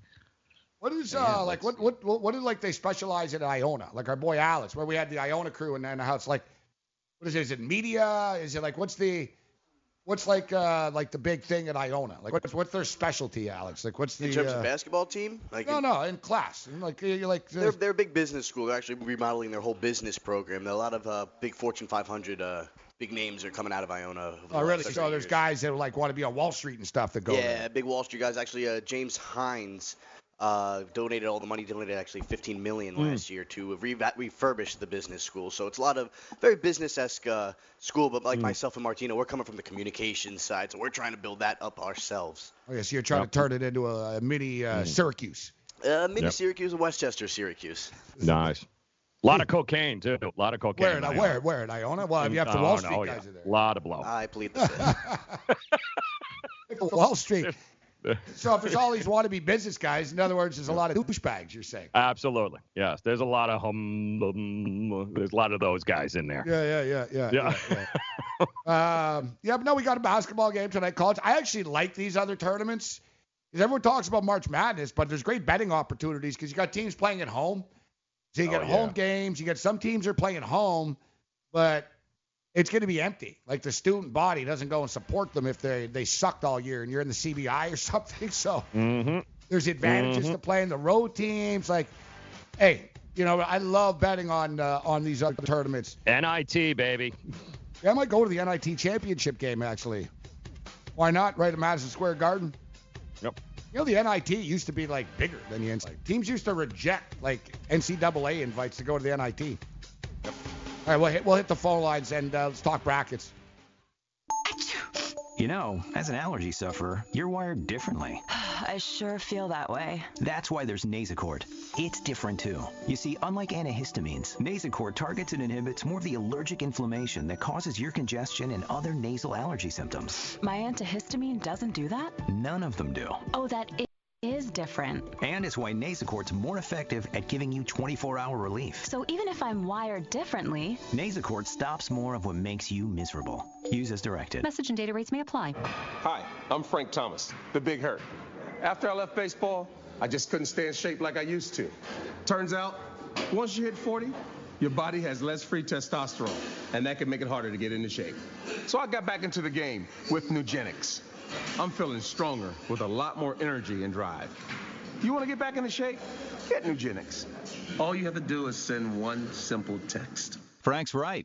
What is Yeah, uh like what what what what is like they specialize in Iona? Like our boy Alex, where we had the Iona crew and then how it's like what is it? Is it media? Is it like what's the What's like uh like the big thing at Iona? Like what's what's their specialty, Alex? Like what's the In terms uh, of basketball team, like No, in- no, in class. Like you're like they're they're a big business school. They're actually remodeling their whole business program. A lot of uh, big Fortune 500 uh, big names are coming out of Iona. over the Oh, really? So there's years. guys that like want to be on Wall Street and stuff that go yeah, there. big Wall Street guys. Actually, uh, James Hines uh, donated all the money. Donated actually 15 million Hmm. last year to re- refurbish the business school. So it's a lot of very business-esque uh, school. But like Hmm. myself and Martino, we're coming from the communications side, so we're trying to build that up ourselves. Oh, yes, you're trying to turn it into a, a mini uh, Syracuse. Uh, maybe Yep. Syracuse and Westchester, Syracuse. Nice. A lot of cocaine too. A lot of cocaine. Where, in at, Iona. where, where at Iona? Well, if you have to Oh, Wall no, Street yeah. guys are there. A lot of blow. I plead the fifth. Wall Street. So if there's all these wannabe business guys, in other words, there's a lot of douchebags. You're saying? Absolutely. Yes. There's a lot of hum, hum, there's a lot of those guys in there. Yeah, yeah, yeah, yeah. Yeah. yeah. um, yeah, but no, we got a basketball game tonight, college. I actually like these other tournaments because everyone talks about March Madness, but there's great betting opportunities because you got teams playing at home. So you Oh, get yeah. home games. You get some teams are playing at home, but it's going to be empty. Like the student body doesn't go and support them if they they sucked all year and you're in the CBI or something. So Mm-hmm. there's advantages Mhm. to playing the road teams. Like, hey, you know, I love betting on uh, on these other tournaments. NIT baby. Yeah, I might go to the NIT championship game actually. Why not? Right at Madison Square Garden. Yep. You know, the NIT used to be like bigger than the NCAA. Teams used to reject like NCAA invites to go to the NIT. Yep. All right, we'll hit, we'll hit the phone lines and uh, let's talk brackets. You know, as an allergy sufferer, you're wired differently. I sure feel that way. That's why there's Nasacort. It's different too. You see, unlike antihistamines, Nasacort targets and inhibits more of the allergic inflammation that causes your congestion and other nasal allergy symptoms. My antihistamine doesn't do that? None of them do. Oh, that i- is different. And it's why Nasacort's more effective at giving you 24-hour relief. So even if I'm wired differently, Nasacort stops more of what makes you miserable. Use as directed. Message and data rates may apply. Hi, I'm Frank Thomas, the Big Hurt. After I left baseball, I just couldn't stay in shape like I used to. Turns out, once you hit 40, your body has less free testosterone, and that can make it harder to get into shape. So I got back into the game with Nugenix. I'm feeling stronger with a lot more energy and drive. You want to get back into shape? Get Nugenix. All you have to do is send one simple text. Frank's right.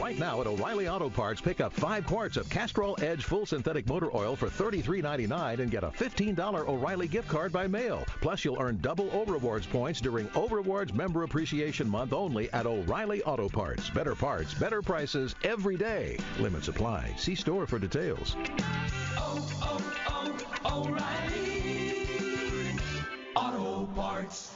Right now at O'Reilly Auto Parts, pick up five quarts of Castrol Edge Full Synthetic Motor Oil for $33.99 and get a $15 O'Reilly gift card by mail. Plus, you'll earn double O Rewards points during O Rewards Member Appreciation Month only at O'Reilly Auto Parts. Better parts, better prices every day. Limit supply. See store for details. Oh, oh, oh, O'Reilly Auto Parts.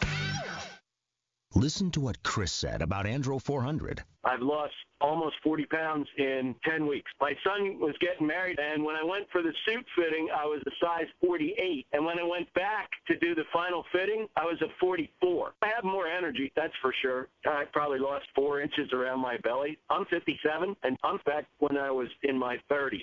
Listen to what Chris said about Andro 400. I've lost almost 40 pounds in 10 weeks. My son was getting married, and when I went for the suit fitting, I was a size 48. And when I went back to do the final fitting, I was a 44. I have more energy, that's for sure. I probably lost four inches around my belly. I'm 57, and I'm back when I was in my 30s.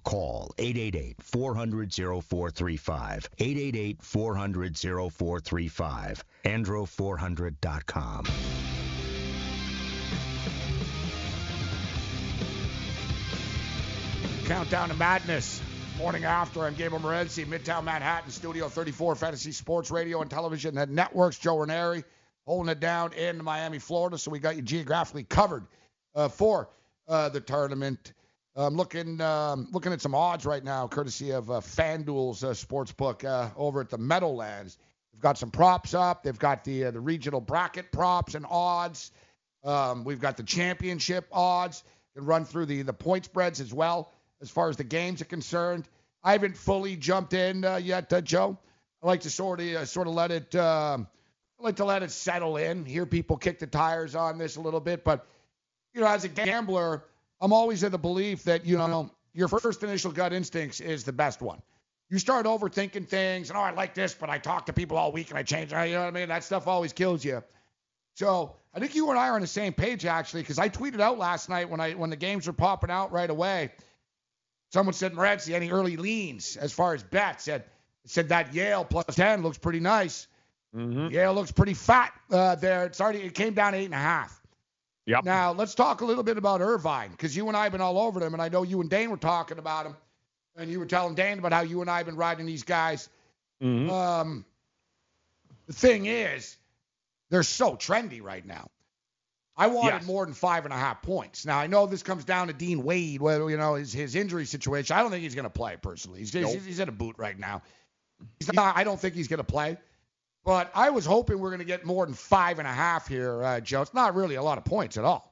call 888-400-0435. 888-400-0435. andro400.com. Countdown to Madness. Morning after, I'm Gabriel Morency, Midtown Manhattan, Studio 34, Fantasy Sports Radio and Television that networks. Joe Ranieri, holding it down in Miami, Florida. So we got you geographically covered uh, for uh, the tournament. I'm looking um, looking at some odds right now, courtesy of uh, FanDuel's uh, sportsbook uh, over at the Meadowlands. They've got some props up. They've got the uh, the regional bracket props and odds. Um, we've got the championship odds. And run through the the point spreads as well as far as the games are concerned. I haven't fully jumped in uh, yet, uh, Joe. I like to sort of uh, sort of let it um like to let it settle in. Hear people kick the tires on this a little bit, but you know, as a gambler, I'm always of the belief that you know your first initial gut instincts is the best one. You start overthinking things, and oh, I like this, but I talk to people all week and I change. You know what I mean? That stuff always kills you. So I think you and I are on the same page actually, because I tweeted out last night when I when the games were popping out right away. Someone said, Morency, any early leans as far as bets? Said said that Yale plus ten looks pretty nice. Mm-hmm. Yale looks pretty fat uh, there. It's already it came down eight and a half. Yep. Now let's talk a little bit about Irvine, because you and I have been all over them, and I know you and Dane were talking about him, and you were telling Dane about how you and I have been riding these guys. Mm-hmm. Um, the thing is, they're so trendy right now. I wanted Yes. more than five and a half points. Now I know this comes down to Dean Wade, whether you know his his injury situation. I don't think he's going to play personally. He's he's, he's in a boot right now. He's not, I don't think he's going to play. But I was hoping we're going to get more than five and a half here, uh, Joe. It's not really a lot of points at all.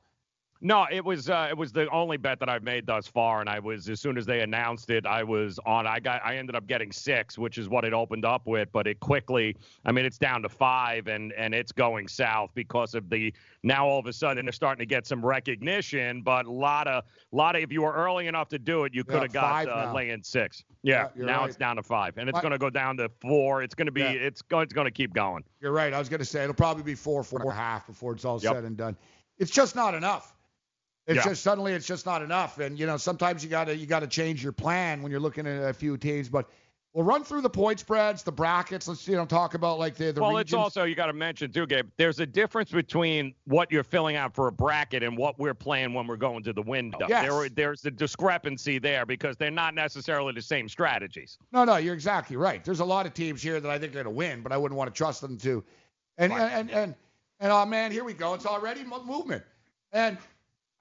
No, it was uh, it was the only bet that I've made thus far, and I was as soon as they announced it, I was on. I got I ended up getting six, which is what it opened up with, but it quickly. I mean, it's down to five, and and it's going south because of the now all of a sudden they're starting to get some recognition, but a lot of lot of if you were early enough to do it, you could Yeah, have got uh, laying six. Yeah, Yeah, now right. it's down to five, and it's going to go down to four. It's going to be Yeah. it's going it's going to keep going. You're right. I was going to say it'll probably be four, four and a half before it's all Yep. said and done. It's just not enough. It's Yeah. just suddenly it's just not enough, and you know sometimes you gotta you gotta change your plan when you're looking at a few teams. But we'll run through the point spreads, the brackets. Let's you know talk about like the the well, regions. it's also you got to mention too, Gabe. There's a difference between what you're filling out for a bracket and what we're playing when we're going to the window. Yes. There, there's a discrepancy there because they're not necessarily the same strategies. No, no, you're exactly right. There's a lot of teams here that I think are going to win, but I wouldn't want to trust them to. And and and and, and oh man, here we go. It's already movement. And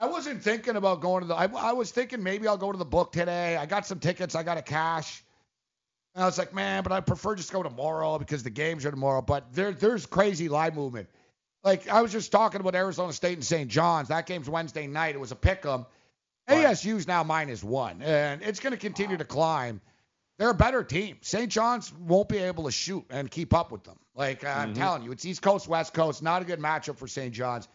I wasn't thinking about going to the. I, I was thinking maybe I'll go to the book today. I got some tickets. I got a cash. And I was like, man, but I prefer just go tomorrow because the games are tomorrow. But there, there's crazy line movement. Like I was just talking about Arizona State and St. John's. That game's Wednesday night. It was a pick 'em. ASU's now minus one, and it's going to continue to climb. They're a better team. St. John's won't be able to shoot and keep up with them. Like I'm Mhm. telling you, it's East Coast, West Coast. Not a good matchup for St. John's.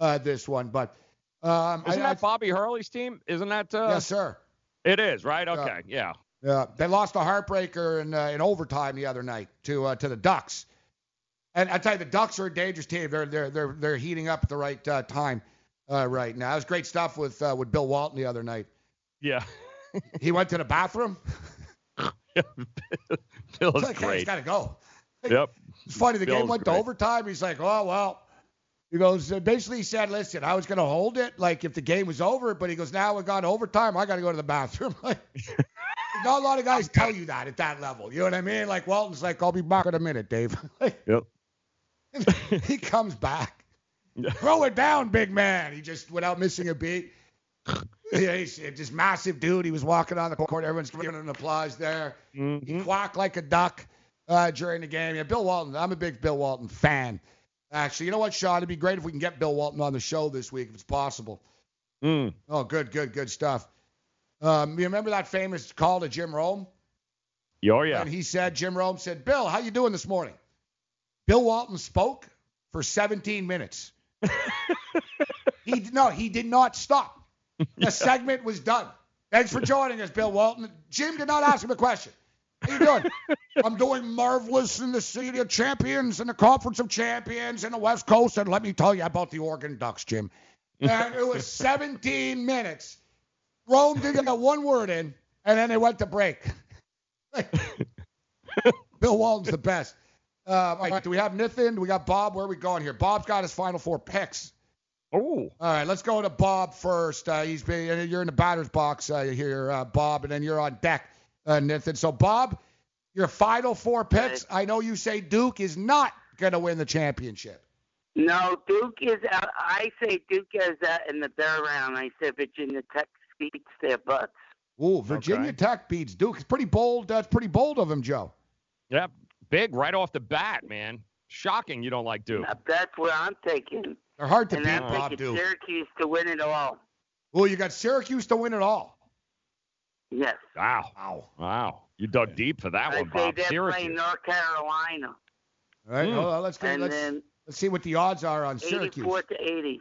Uh, this one, but um, Isn't I, that Bobby Hurley's team? Isn't that? Uh, yes, sir. It is, right? Okay, yeah. Yeah, they lost a heartbreaker in uh, in overtime the other night to uh, to the Ducks. And I tell you, the Ducks are a dangerous team. They're they're they're they're heating up at the right uh, time uh, right now. That was great stuff with uh, with Bill Walton the other night. Yeah. he went to the bathroom. Bill's It's like, hey, great. he's got to go. Yep. It's funny. The game went great. to overtime. He's like, oh well. He goes uh, basically he said, listen, I was gonna hold it like if the game was over, but he goes now we got overtime. I got to go to the bathroom. Like, not a lot of guys tell you that at that level. You know what I mean? Like Walton's like, I'll be back in a minute, Dave. Like, Yep. he comes back. Throw it down, big man. He just without missing a beat. Yeah, he's just massive dude. He was walking on the court. Everyone's giving him applause there. He quacked like a duck uh, during the game. Yeah, Bill Walton. I'm a big Bill Walton fan. Actually, you know what, Sean? It'd be great if we can get Bill Walton on the show this week if it's possible. Mm. Oh, good, good, good stuff. Um, you remember that famous call to Jim Rome? Oh yeah. And he said, Jim Rome said, Bill, how you doing this morning? Bill Walton spoke for 17 minutes. he no, he did not stop. The segment was done. Thanks for joining us, Bill Walton. Jim did not ask him a question. How you doing? I'm doing marvelous in the City of Champions and the Conference of Champions in the West Coast. And let me tell you about the Oregon Ducks, Jim. And it was 17 minutes. Rome didn't get one word in, and then they went to break. Bill Walton's the best. Uh, all right, do we have Nathan? Do we got Bob? Where are we going here? Bob's got his final four picks. Oh. All right, let's go to Bob first. Uh, he's been you're in the batter's box uh, here, uh, Bob, and then you're on deck, uh, Nathan. So Bob, your final four picks. I know you say Duke is not going to win the championship. No, Duke is out. I say Duke is out in the third round. I say Virginia Tech beats their butts. Ooh, Virginia Okay. Tech beats Duke. It's pretty bold. That's pretty bold of him, Joe. Yep. Big right off the bat, man. Shocking you don't like Duke. That's what I'm taking. They're hard to and beat, I'm Bob taking Duke. Syracuse to win it all. Well, you got Syracuse to win it all. Yes. Wow. Wow. Wow. You dug deep for that I one, say Bob. they're Syracuse. playing North Carolina. All right, Hmm. hold on, let's go. And Let's, then let's see what the odds are on Syracuse. 84 to 80.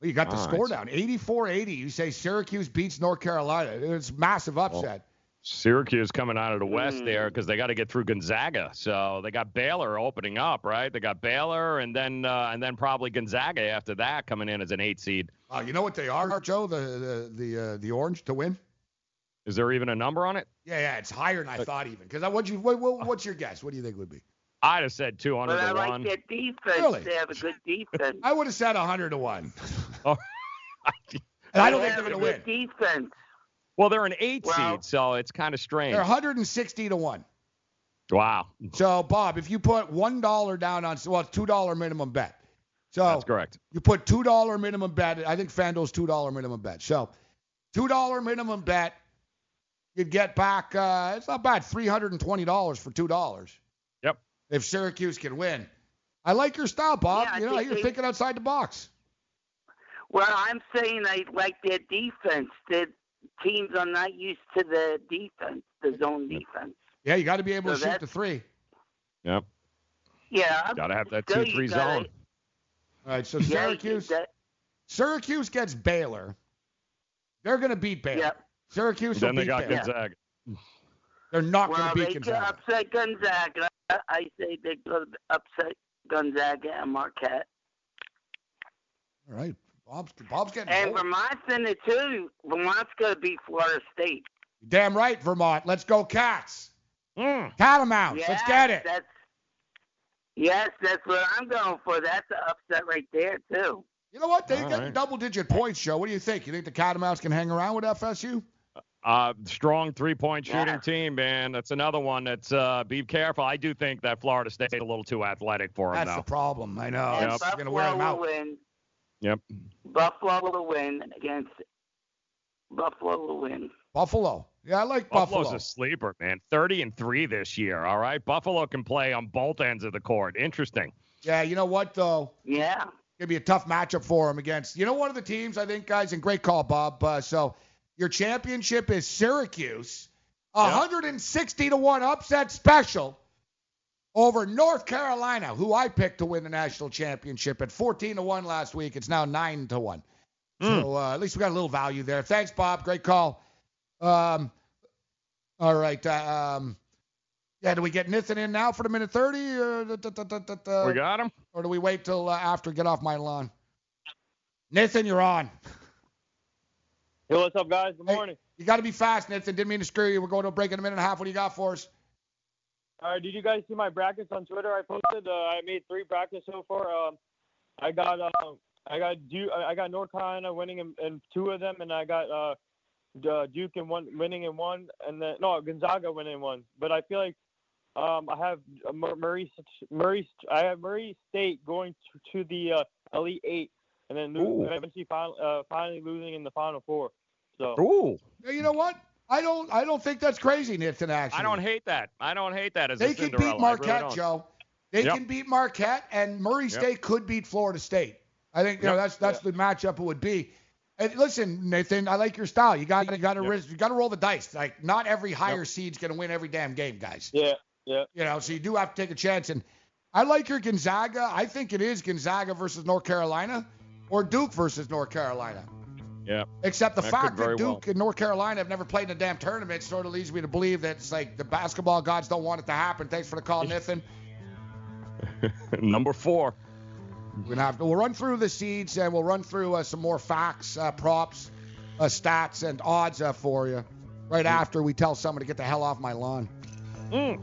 Well, you got the All score right. down, 84-80. You say Syracuse beats North Carolina. It's massive upset. Syracuse coming out of the West Hmm. there because they got to get through Gonzaga. So they got Baylor opening up, right? They got Baylor and then uh, and then probably Gonzaga after that coming in as an eight seed. Uh, you know what they are, Joe? The the the uh, the orange to win. Is there even a number on it? Yeah, yeah, it's higher than I thought even. Because what you what, what, what's your guess? What do you think it would be? I'd have said 200 But I to like one. their defense. Really? They have a good defense. I would have said 100 to one. Oh. and I don't They think they're have going a to win. defense. Well, they're an eight Well- seed, so it's kind of strange. They're 160 to one. Wow, So Bob, if you put one dollar down on well, it's two dollar minimum bet. So that's correct. You put two dollar minimum bet. I think FanDuel's two dollar minimum bet. So two dollar minimum bet, you'd get back. Uh, it's not bad, three hundred and twenty dollars for two dollars. Yep. If Syracuse can win, I like your style, Bob. Yeah, you know think you're they- thinking outside the box. Well, I'm saying I like their defense. The teams are not used to the defense, the zone defense. Yeah, you got to be able So to shoot the three. Yep. Yeah. Got to have that Still, two-three gotta- zone. All right, so Yeah, Syracuse. that- Syracuse gets Baylor. They're going to beat Baylor. Yep. Syracuse Then will they beat got Baylor. Gonzaga. They're not well, going to beat they Gonzaga. upset Gonzaga. I say they could upset Gonzaga and Marquette. All right, Bob's Bob's getting And bold. Vermont's in it too. Vermont's going to beat Florida State. Damn right, Vermont. Let's go, Cats. Mm. Catamounts. Yes, Let's get it. That's, yes, that's what I'm going for. That's an upset right there too. You know what? They All get right. double-digit points, Joe. What do you think? You think the Catamounts can hang around with FSU? Uh, strong three-point shooting Yeah. team, man. That's another one. That's uh, be careful. I do think that Florida State's a little too athletic for them, That's though. the problem. I know. and Yep. It's going to wear them out. will win. Yep. Buffalo will win against. Buffalo will win. Buffalo. Yeah, I like Buffalo's Buffalo. a sleeper, man. 30 and three this year. All right. Buffalo can play on both ends of the court. Interesting. Yeah, you know what though? Yeah. Gonna be a tough matchup for him against. You know, one of the teams I think, guys, and great call, Bob. Uh, so your championship is Syracuse, 160 to one upset special over North Carolina, who I picked to win the national championship at 14 to one last week. It's now nine to one. So uh, at least we got a little value there. Thanks, Bob. Great call. Um, all right. Uh, um, yeah, do we get Nathan in now for the minute 30? Or, da- da- da- da- da- da- We got him. or do we wait till uh, after get off my lawn? Nathan, you're on. Hey, what's up, guys? Good morning. You got to be fast, Nathan. Didn't mean to screw you. We're going to a break in a minute and a half. What do you got for us? All right, did you guys see my brackets on Twitter? I posted. Uh, I made three brackets so far. Um, I got uh, I got Duke, I got North Carolina winning in, in two of them, and I got uh, Duke in one winning in one, and then no Gonzaga winning in one. But I feel like um, I have Murray Murray I have Murray State going to, to the uh, Elite Eight, and then Ooh. eventually finally, uh, finally losing in the Final Four. So Ooh. Yeah, You know what? I don't. I don't think that's crazy, Nathan. Actually, I don't hate that. I don't hate that as They a can Cinderella. beat I really Marquette, don't. Joe. They Yep. can beat Marquette, and Murray Yep. State could beat Florida State. I think you know Yep. that's that's the matchup it would be. And listen, Nathan, I like your style. You got you got to Yep. you got to roll the dice. Like not every higher seed's gonna win every damn game, guys. yeah, yeah. You know, so you do have to take a chance. And I like your Gonzaga. I think it is Gonzaga versus North Carolina, or Duke versus North Carolina. Yeah. Except the That fact that Duke well. and North Carolina have never played in a damn tournament sort of leads me to believe that it's like the basketball gods don't want it to happen. Thanks for the call, Nathan. Number four. We're gonna have to, we'll run through the seeds and we'll run through uh, some more facts, uh, props, uh, stats, and odds uh, for you right after we tell someone to get the hell off my lawn. Mm.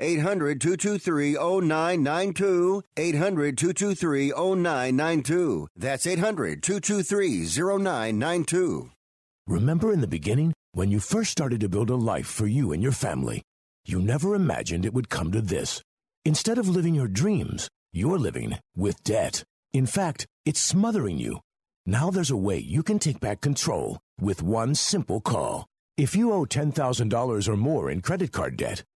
800 223 0992. 800 223 0992. That's 800 223 0992. Remember in the beginning, when you first started to build a life for you and your family, you never imagined it would come to this. Instead of living your dreams, you're living with debt. In fact, it's smothering you. Now there's a way you can take back control with one simple call. If you owe $10,000 or more in credit card debt,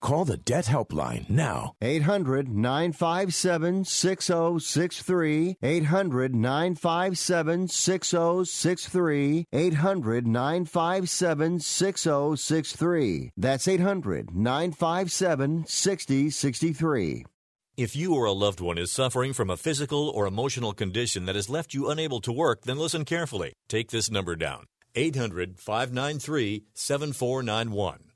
Call the Debt Helpline now. 800 957 6063. 800 957 6063. 800 957 6063. That's 800 957 6063. If you or a loved one is suffering from a physical or emotional condition that has left you unable to work, then listen carefully. Take this number down 800 593 7491.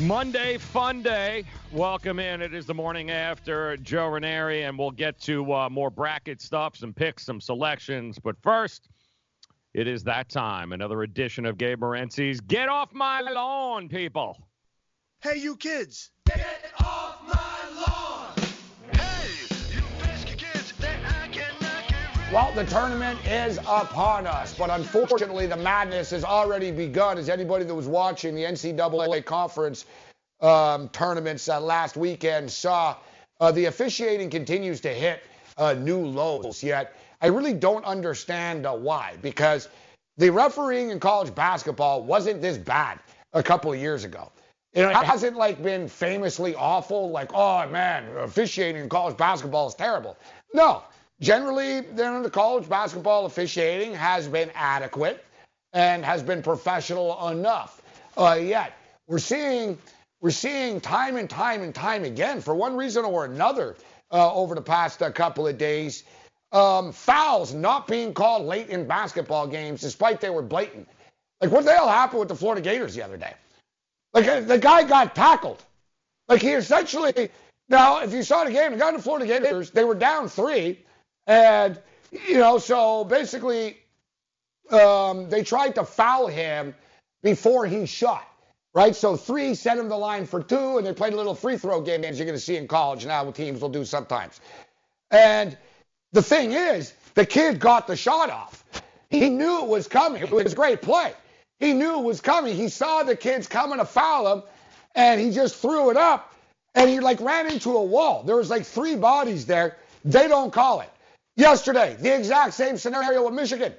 Monday Fun Day. Welcome in. It is the morning after Joe Ranieri, and we'll get to uh, more bracket stuff, some picks, some selections. But first, it is that time. Another edition of Gabe Morency's Get Off My Lawn, people. Hey, you kids. Well, the tournament is upon us, but unfortunately, the madness has already begun. As anybody that was watching the NCAA conference um, tournaments uh, last weekend saw, uh, the officiating continues to hit uh, new lows. Yet, I really don't understand uh, why, because the refereeing in college basketball wasn't this bad a couple of years ago. It hasn't like been famously awful, like, oh man, officiating in college basketball is terrible. No, generally, then the college basketball officiating has been adequate and has been professional enough. Uh, yet we're seeing we're seeing time and time and time again, for one reason or another, uh, over the past uh, couple of days, um, fouls not being called late in basketball games, despite they were blatant. Like what the hell happened with the Florida Gators the other day? Like uh, the guy got tackled. Like he essentially now, if you saw the game, the guy in the Florida Gators, they were down three. And, you know, so basically, um, they tried to foul him before he shot, right? So three sent him the line for two, and they played a little free throw game, as you're going to see in college now, teams will do sometimes. And the thing is, the kid got the shot off. He knew it was coming. It was a great play. He knew it was coming. He saw the kids coming to foul him, and he just threw it up, and he like ran into a wall. There was like three bodies there. They don't call it. Yesterday, the exact same scenario with Michigan.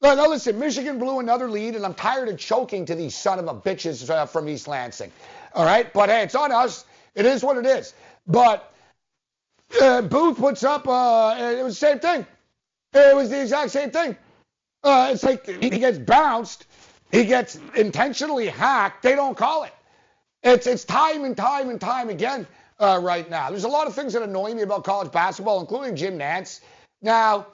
No, no, listen, Michigan blew another lead, and I'm tired of choking to these son of a bitches uh, from East Lansing. All right, but hey, it's on us. It is what it is. But uh, Booth puts up, uh, it was the same thing. It was the exact same thing. Uh, it's like he gets bounced, he gets intentionally hacked. They don't call it. It's it's time and time and time again uh, right now. There's a lot of things that annoy me about college basketball, including Jim Nantz. Now,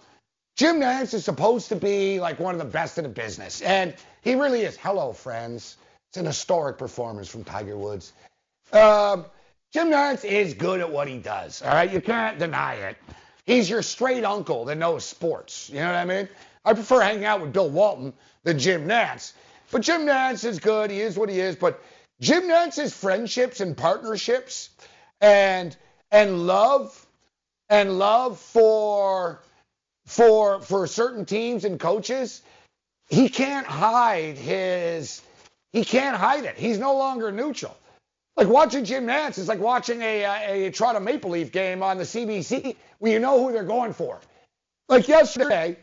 Jim Nantz is supposed to be like one of the best in the business, and he really is. Hello, friends. It's an historic performance from Tiger Woods. Um, Jim Nantz is good at what he does. All right, you can't deny it. He's your straight uncle that knows sports. You know what I mean? I prefer hanging out with Bill Walton than Jim Nantz. But Jim Nantz is good. He is what he is. But Jim Nantz's friendships and partnerships and and love and love for for for certain teams and coaches, he can't hide his he can't hide it. He's no longer neutral. Like watching Jim Nantz is like watching a, a, a Toronto Maple Leaf game on the CBC when you know who they're going for. Like yesterday,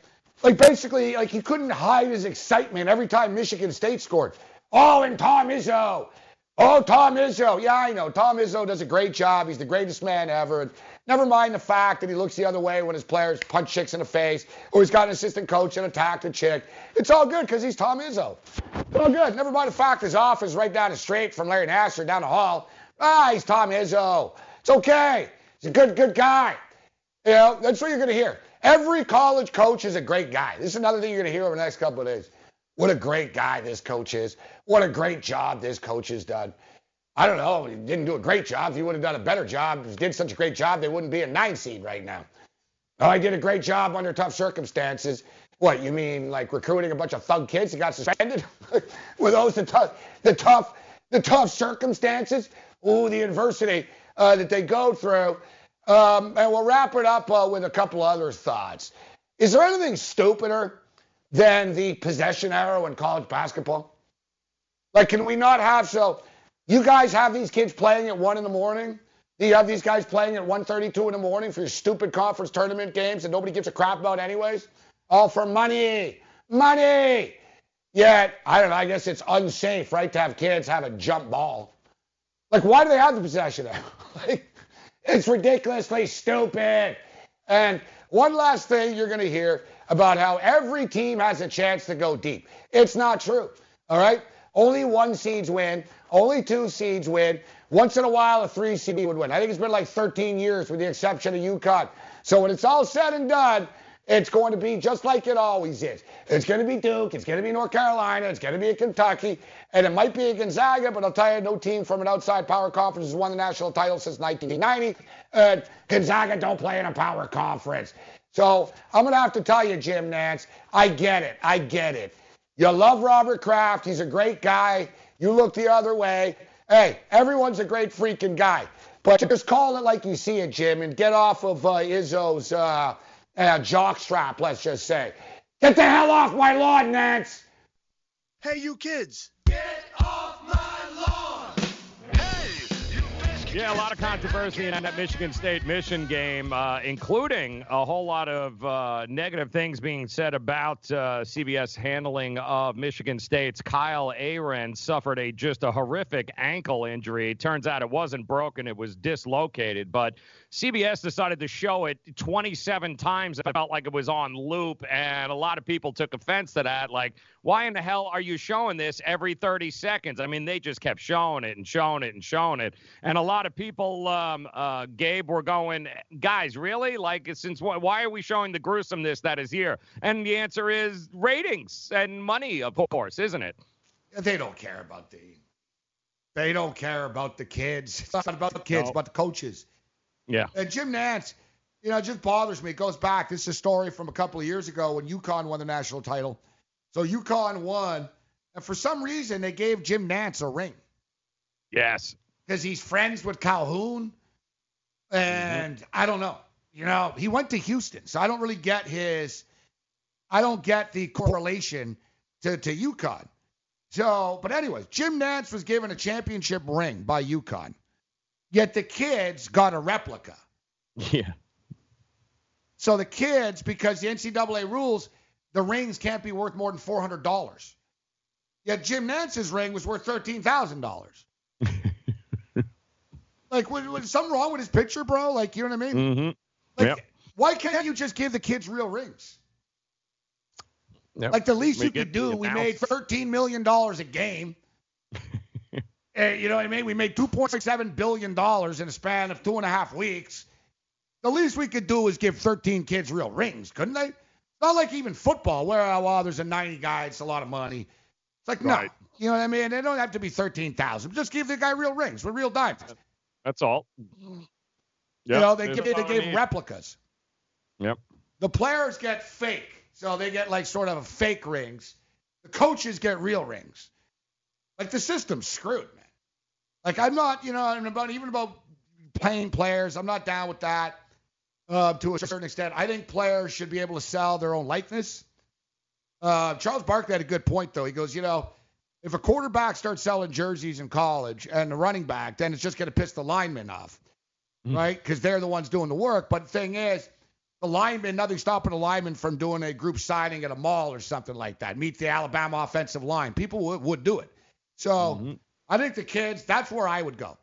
like basically, like he couldn't hide his excitement every time Michigan State scored. Oh, and Tom Izzo. Oh, Tom Izzo. Yeah, I know. Tom Izzo does a great job. He's the greatest man ever. Never mind the fact that he looks the other way when his players punch chicks in the face, or he's got an assistant coach and attacked a chick. It's all good because he's Tom Izzo. It's all good. Never mind the fact his office right down the street from Larry Nassar down the hall. Ah, he's Tom Izzo. It's okay. He's a good, good guy. You know, that's what you're going to hear. Every college coach is a great guy. This is another thing you're going to hear over the next couple of days. What a great guy this coach is. What a great job this coach has done. I don't know. He didn't do a great job. If he would have done a better job, if he did such a great job, they wouldn't be a nine seed right now. Oh, I did a great job under tough circumstances. What, you mean like recruiting a bunch of thug kids that got suspended? Were those the tough, the tough, the tough circumstances? Ooh, the adversity uh, that they go through. Um, and we'll wrap it up uh, with a couple other thoughts. Is there anything stupider than the possession arrow in college basketball? Like, can we not have so? You guys have these kids playing at one in the morning. You have these guys playing at 1:32 in the morning for your stupid conference tournament games that nobody gives a crap about anyways? All for money, money. Yet I don't know. I guess it's unsafe, right, to have kids have a jump ball. Like, why do they have the possession like, it's ridiculously stupid. And one last thing you're going to hear about how every team has a chance to go deep. It's not true. All right? Only one seeds win. Only two seeds win. Once in a while, a three seed would win. I think it's been like 13 years with the exception of UConn. So when it's all said and done, it's going to be just like it always is. It's going to be Duke. It's going to be North Carolina. It's going to be Kentucky. And it might be Gonzaga, but I'll tell you, no team from an outside power conference has won the national title since 1990. And Gonzaga don't play in a power conference. So I'm going to have to tell you, Jim Nantz, I get it. I get it. You love Robert Kraft. He's a great guy. You look the other way. Hey, everyone's a great freaking guy. But just call it like you see it, Jim, and get off of uh, Izzo's uh, uh, jockstrap, let's just say. Get the hell off my lawn, Nantz! Hey, you kids. Yeah, a lot of controversy in that Michigan State mission game, uh, including a whole lot of uh, negative things being said about uh, CBS handling of Michigan State's Kyle Ahrens suffered a just a horrific ankle injury. It turns out it wasn't broken; it was dislocated. But CBS decided to show it 27 times. It felt like it was on loop, and a lot of people took offense to that. Like, why in the hell are you showing this every 30 seconds? I mean, they just kept showing it and showing it and showing it. And a lot of people, um, uh, Gabe, were going, guys, really? Like, since why are we showing the gruesomeness that is here? And the answer is ratings and money, of course, isn't it? They don't care about the. They don't care about the kids. It's not about the kids, No. but the coaches. Yeah. And Jim Nantz, you know, it just bothers me. It goes back. This is a story from a couple of years ago when UConn won the national title. So UConn won, and for some reason they gave Jim Nantz a ring Yes. because he's friends with Calhoun, and mm-hmm. I don't know. You know, he went to Houston, so I don't really get his. I don't get the correlation to to UConn. So, but anyways, Jim Nantz was given a championship ring by UConn, yet the kids got a replica. Yeah. So the kids, because the NCAA rules, the rings can't be worth more than four hundred dollars. Yet Jim Nantz's ring was worth thirteen thousand dollars. like, was, was something wrong with his picture, bro? Like, you know what I mean? Mm-hmm. Like, Yep. why can't you just give the kids real rings? Yep. Like the least you could do, we made thirteen million dollars a game. Eh, you know what I mean? We made two point seven billion dollars in a span of two and a half weeks. The least we could do is give thirteen kids real rings, couldn't they? Not like even football, where oh, well, there's a ninety guy, it's a lot of money. It's like Right. no, you know what I mean? They don't have to be thirteen thousand. Just give the guy real rings with real diamonds. That's all. you Yep, know, they give they I gave replicas. Yep. The players get fake, so they get like sort of fake rings. The coaches get real rings. Like the system's screwed. Like I'm not, you know, I'm about even about playing players. I'm not down with that uh, to a certain extent. I think players should be able to sell their own likeness. Uh, Charles Barkley had a good point though. He goes, you know, if a quarterback starts selling jerseys in college and a running back, then it's just going to piss the linemen off, right? Because they're the ones doing the work. But the thing is, the lineman, nothing stopping the lineman from doing a group signing at a mall or something like that. Meet the Alabama offensive line. People would, would do it. So I think the kids, that's where I would go.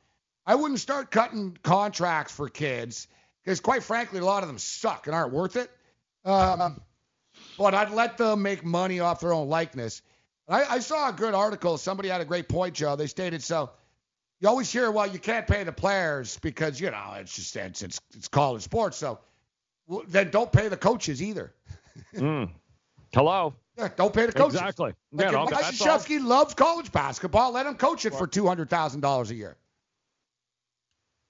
I wouldn't start cutting contracts for kids because, quite frankly, a lot of them suck and aren't worth it. Um, but I'd let them make money off their own likeness. I, I saw a good article. Somebody had a great point, Joe. They stated so. You always hear, well, you can't pay the players because you know it's just it's it's, it's college sports. So well, then don't pay the coaches either. Mm. Hello. Yeah, don't pay the coaches. Exactly. Like Yeah, Mike loves college basketball. Let him coach it for two hundred thousand dollars a year.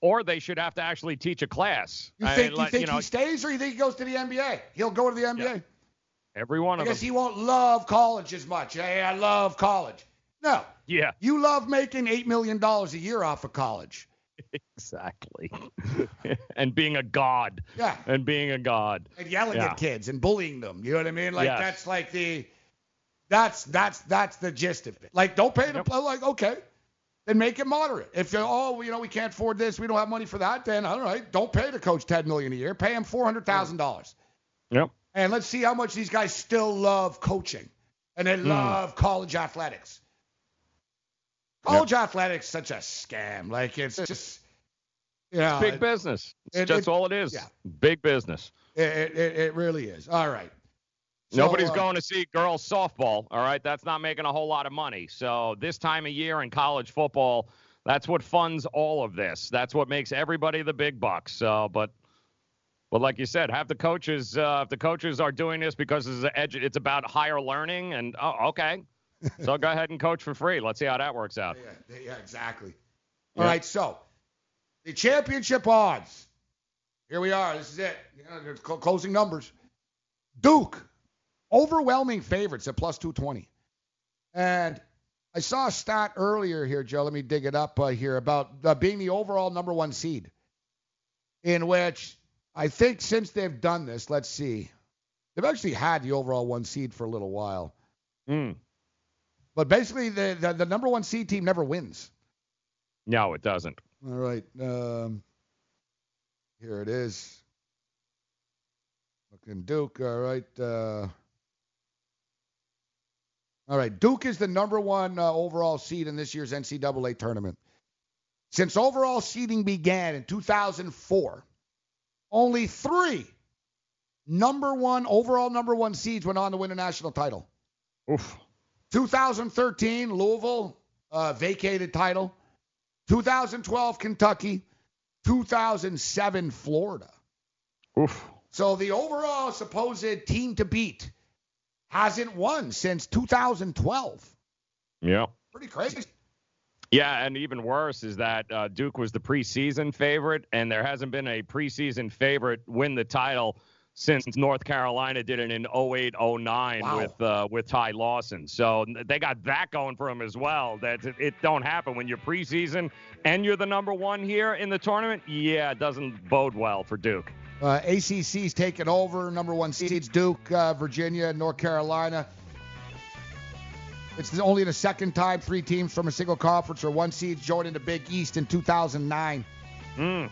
Or they should have to actually teach a class. You I- think you like, think know, he stays or you think he goes to the NBA? He'll go to the NBA. every one I of guess them. he won't love college as much. Hey, I love college. No, Yeah, you love making eight million dollars a year off of college. Exactly. and being a god. Yeah. And being a god. and yelling Yeah. at kids and bullying them. You know what I mean? Like Yes. that's like the that's that's that's the gist of it. Like don't pay the play like okay. Then make it moderate. If you're oh you know we can't afford this, we don't have money for that, then all right, don't pay the coach ten million a year. Pay him four hundred thousand dollars. Yep. And let's see how much these guys still love coaching. And they Hmm. love college athletics. College athletics such a scam. Like it's just you know, Big business. It's it- just it- all it is. yeah. Big business. It, it, it really is. All right. So, Nobody's uh, going to see girls softball. All right, that's not making a whole lot of money. So this time of year in college football, that's what funds all of this. That's what makes everybody the big bucks. So, but, but like you said, have the coaches. Uh, if the coaches are doing this because it's, edu- it's about higher learning, and oh, okay, so go ahead and coach for free. Let's see how that works out. Yeah, yeah, exactly. All right, so the championship odds. Here we are. This is it. You know, closing numbers. Duke, overwhelming favorites at plus 220. And I saw a stat earlier here, Joe. Let me dig it up uh, here about uh, being the overall number one seed, in which I think since they've done this, let's see, they've actually had the overall one seed for a little while. Mm. But basically, the, the the number one seed team never wins. No, it doesn't. All right. Um, here it is. Looking Duke. All right. Uh, all right. Duke is the number one uh, overall seed in this year's NCAA tournament. Since overall seeding began in 2004, only three number one overall number one seeds went on to win a national title. Oof. 2013, Louisville uh, vacated title. 2012, Kentucky. 2007, Florida. Oof. So the overall supposed team to beat hasn't won since 2012. Yeah. Pretty crazy. Yeah, and even worse is that uh, Duke was the preseason favorite, and there hasn't been a preseason favorite win the title since North Carolina did it in 08 09 Wow. with uh, with Ty Lawson. So they got that going for them as well. That it, it don't happen when you're preseason and you're the number one here in the tournament. Yeah, it doesn't bode well for Duke. Uh, ACC's taken over. Number one seeds Duke, uh, Virginia, North Carolina. It's only the second time three teams from a single conference or one seed joined in the Big East in 2009. Mm.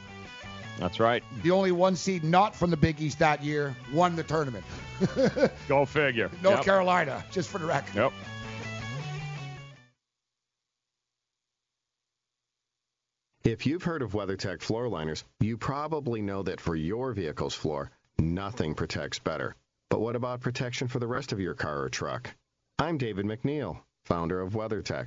That's right. The only one seed not from the Big East that year won the tournament. Go figure. North Yep. Carolina, just for the record. Yep. If you've heard of WeatherTech floor liners, you probably know that for your vehicle's floor, nothing protects better. But what about protection for the rest of your car or truck? I'm David MacNeil, founder of WeatherTech.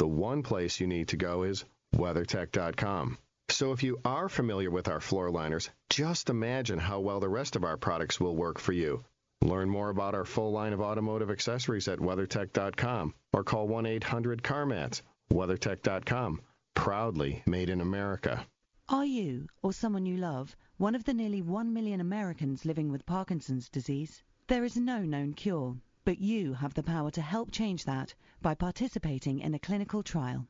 the one place you need to go is WeatherTech.com. So if you are familiar with our floor liners, just imagine how well the rest of our products will work for you. Learn more about our full line of automotive accessories at WeatherTech.com or call 1 800 CarMats. WeatherTech.com, proudly made in America. Are you, or someone you love, one of the nearly 1 million Americans living with Parkinson's disease? There is no known cure, but you have the power to help change that by participating in a clinical trial.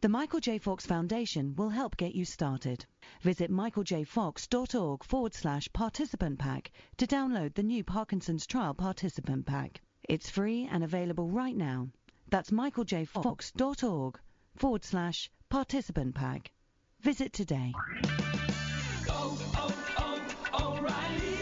The Michael J. Fox Foundation will help get you started. Visit michaeljfox.org forward slash participant pack to download the new Parkinson's Trial Participant Pack. It's free and available right now. That's michaeljfox.org forward slash participant pack. Visit today.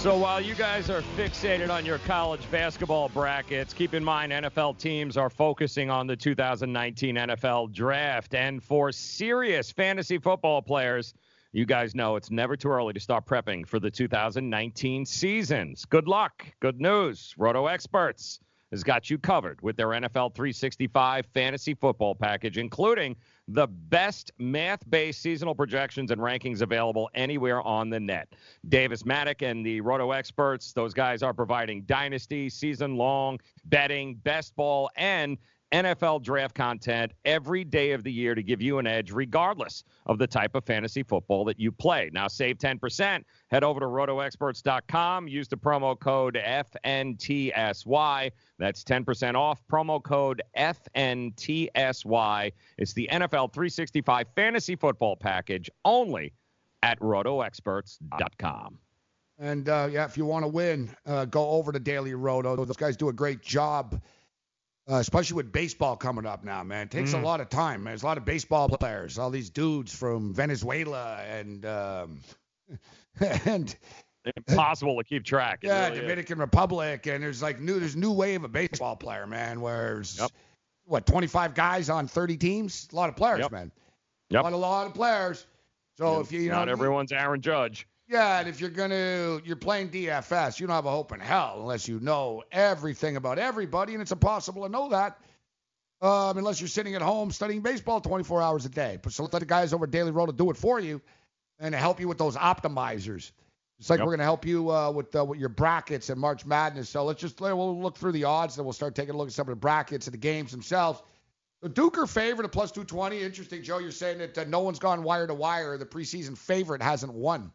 So while you guys are fixated on your college basketball brackets, keep in mind NFL teams are focusing on the 2019 NFL draft. And for serious fantasy football players, you guys know it's never too early to start prepping for the 2019 seasons. Good luck. Good news. Roto Experts has got you covered with their NFL 365 fantasy football package, including the best math based seasonal projections and rankings available anywhere on the net. Davis Mattek and the Roto experts, those guys are providing dynasty, season long betting, best ball, and NFL draft content every day of the year to give you an edge, regardless of the type of fantasy football that you play. Now, save 10%. Head over to rotoexperts.com. Use the promo code FNTSY. That's 10% off. Promo code FNTSY. It's the NFL 365 fantasy football package only at rotoexperts.com. And uh, yeah, if you want to win, uh, go over to Daily Roto. Those guys do a great job, uh, especially with baseball coming up now, man. It takes Mm. a lot of time. Man. There's a lot of baseball players, all these dudes from Venezuela and um, and Impossible to keep track. It yeah, really is. Dominican Republic, and there's like new there's new wave of a baseball player, man. Where there's what 25 guys on 30 teams, a lot of players, Yep. man. Yep. A lot, a lot of players. So if you, you Not know, everyone's Aaron Judge. Yeah, and if you're gonna you're playing DFS, you don't have a hope in hell unless you know everything about everybody, and it's impossible to know that um, unless you're sitting at home studying baseball 24 hours a day. But so let the guys over at Daily Roto do it for you and help you with those optimizers. It's like Yep. we're going to help you uh, with uh, with your brackets and March Madness. So let's just we'll look through the odds, and we'll start taking a look at some of the brackets and the games themselves. The Duker favorite at plus 220. Interesting, Joe. You're saying that uh, no one's gone wire to wire. The preseason favorite hasn't won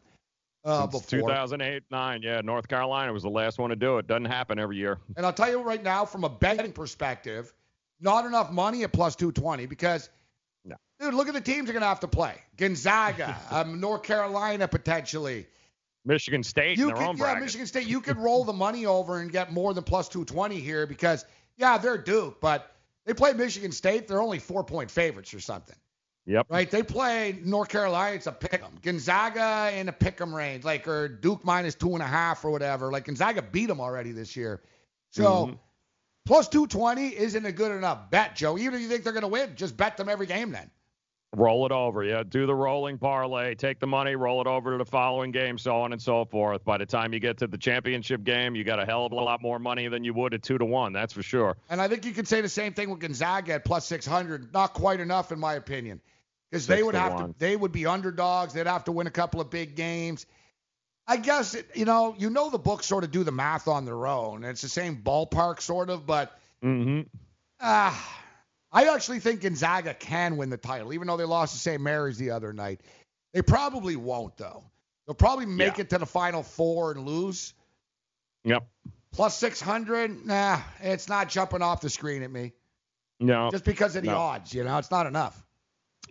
uh, Since before. 2008, nine. Yeah, North Carolina was the last one to do it. Doesn't happen every year. And I'll tell you right now, from a betting perspective, not enough money at plus 220 because, dude, look at the teams they're going to have to play. Gonzaga, um, North Carolina potentially. Michigan State You in their could, yeah. Michigan State. You could roll the money over and get more than plus 220 here because, yeah, they're Duke, but they play Michigan State. They're only four point favorites or something. Yep. Right? They play North Carolina. It's a pick 'em. Gonzaga in a pick 'em range, like or Duke minus two and a half or whatever. Like Gonzaga beat them already this year. So Mhm. plus 220 isn't a good enough bet, Joe. Even if you think they're going to win, just bet them every game then. Roll it over, yeah. Do the rolling parlay. Take the money, roll it over to the following game, so on and so forth. By the time you get to the championship game, you got a hell of a lot more money than you would at two to one. That's for sure. And I think you could say the same thing with Gonzaga at plus 600. Not quite enough, in my opinion, because they would to have one. to. They would be underdogs. They'd have to win a couple of big games. I guess it, you know, you know, the books sort of do the math on their own. It's the same ballpark, sort of, but Mm-hmm. ah, I actually think Gonzaga can win the title, even though they lost to St. Mary's the other night. They probably won't, though. They'll probably make Yeah. it to the final four and lose. Yep. Plus 600, nah, it's not jumping off the screen at me. No. Just because of the No. odds, you know, it's not enough.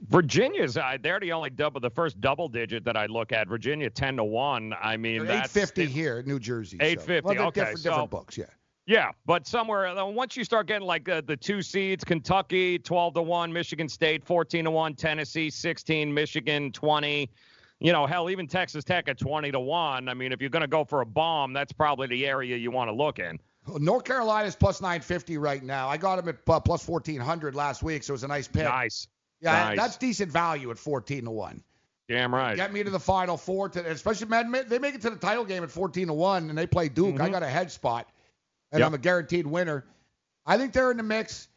Virginia's uh, they're the only double the first double digit that I look at. Virginia ten to one. I mean that's 850 here, New Jersey. so- 850, Well, okay, different, so- different books, yeah. Yeah, but somewhere uh, once you start getting like uh, the two seeds, Kentucky 12 to 1, Michigan State 14 to 1, Tennessee 16, Michigan 20. You know, hell, even Texas Tech at 20 to 1. I mean, if you're going to go for a bomb, that's probably the area you want to look in. North Carolina's plus 950 right now. I got them at uh, plus 1400 last week, so it was a nice pick. Nice. Yeah, Nice. that's decent value at 14 to 1. Damn right. Get me to the final four, to, especially man, they make it to the title game at 14 to 1, and they play Duke. I Mhm. got a head spot, and Yep. I'm a guaranteed winner. I think they're in the mix.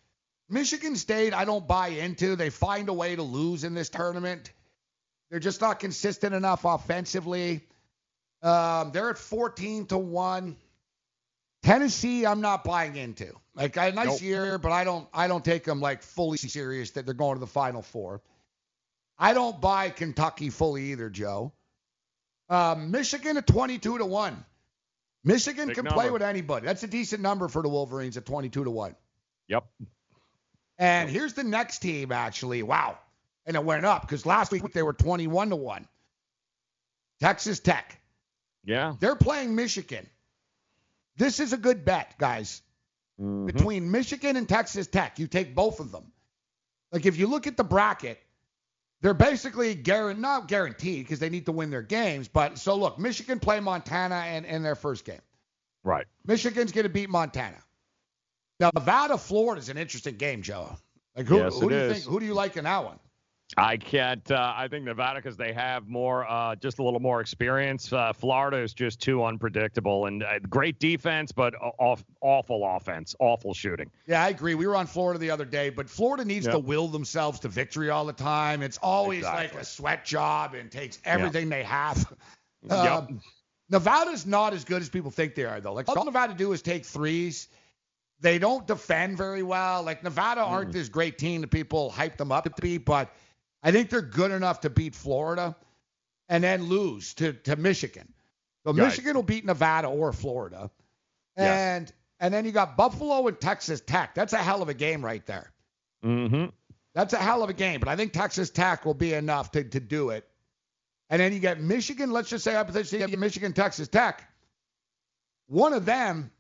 Michigan State, I don't buy into. They find a way to lose in this tournament. They're just not consistent enough offensively. Um, they're at 14 to 1. Tennessee, I'm not buying into. Like a nice Nope. year, but I don't I don't take them like fully serious that they're going to the final four. I don't buy Kentucky fully either, Joe. Um, Michigan at 22 to 1. Michigan Big can play with anybody. That's a decent number for the Wolverines at 22 to 1. Yep. And here's the next team, actually. Wow. And it went up because last week they were 21 to 1. Texas Tech. Yeah. They're playing Michigan. This is a good bet, guys. Mhm. Between Michigan and Texas Tech, you take both of them. Like if you look at the bracket, they're basically guaranteed, not guaranteed because they need to win their games. But so look, Michigan play Montana in, in their first game. Right. Michigan's going to beat Montana. Now Nevada, Florida is an interesting game, Joe. Like who, Yes, who it do you is. think? Who do you like in that one? I can't. Uh, I think Nevada because they have more, uh, just a little more experience. Uh, Florida is just too unpredictable and uh, great defense, but off, awful offense, awful shooting. Yeah, I agree. We were on Florida the other day, but Florida needs Yep. to will themselves to victory all the time. It's always like a sweat job and takes everything they have. Yep. Um, Nevada's not as good as people think they are, though. Like all Nevada do is take threes. They don't defend very well. Like Nevada aren't this great team that people hype them up to be, but I think they're good enough to beat Florida and then lose to, to Michigan. So Right. Michigan will beat Nevada or Florida. Yes. And and then you got Buffalo and Texas Tech. That's a hell of a game right there. Mm-hmm. That's a hell of a game, but I think Texas Tech will be enough to, to do it. And then you get Michigan. Let's just say hypothetically you get Michigan, Texas Tech. One of them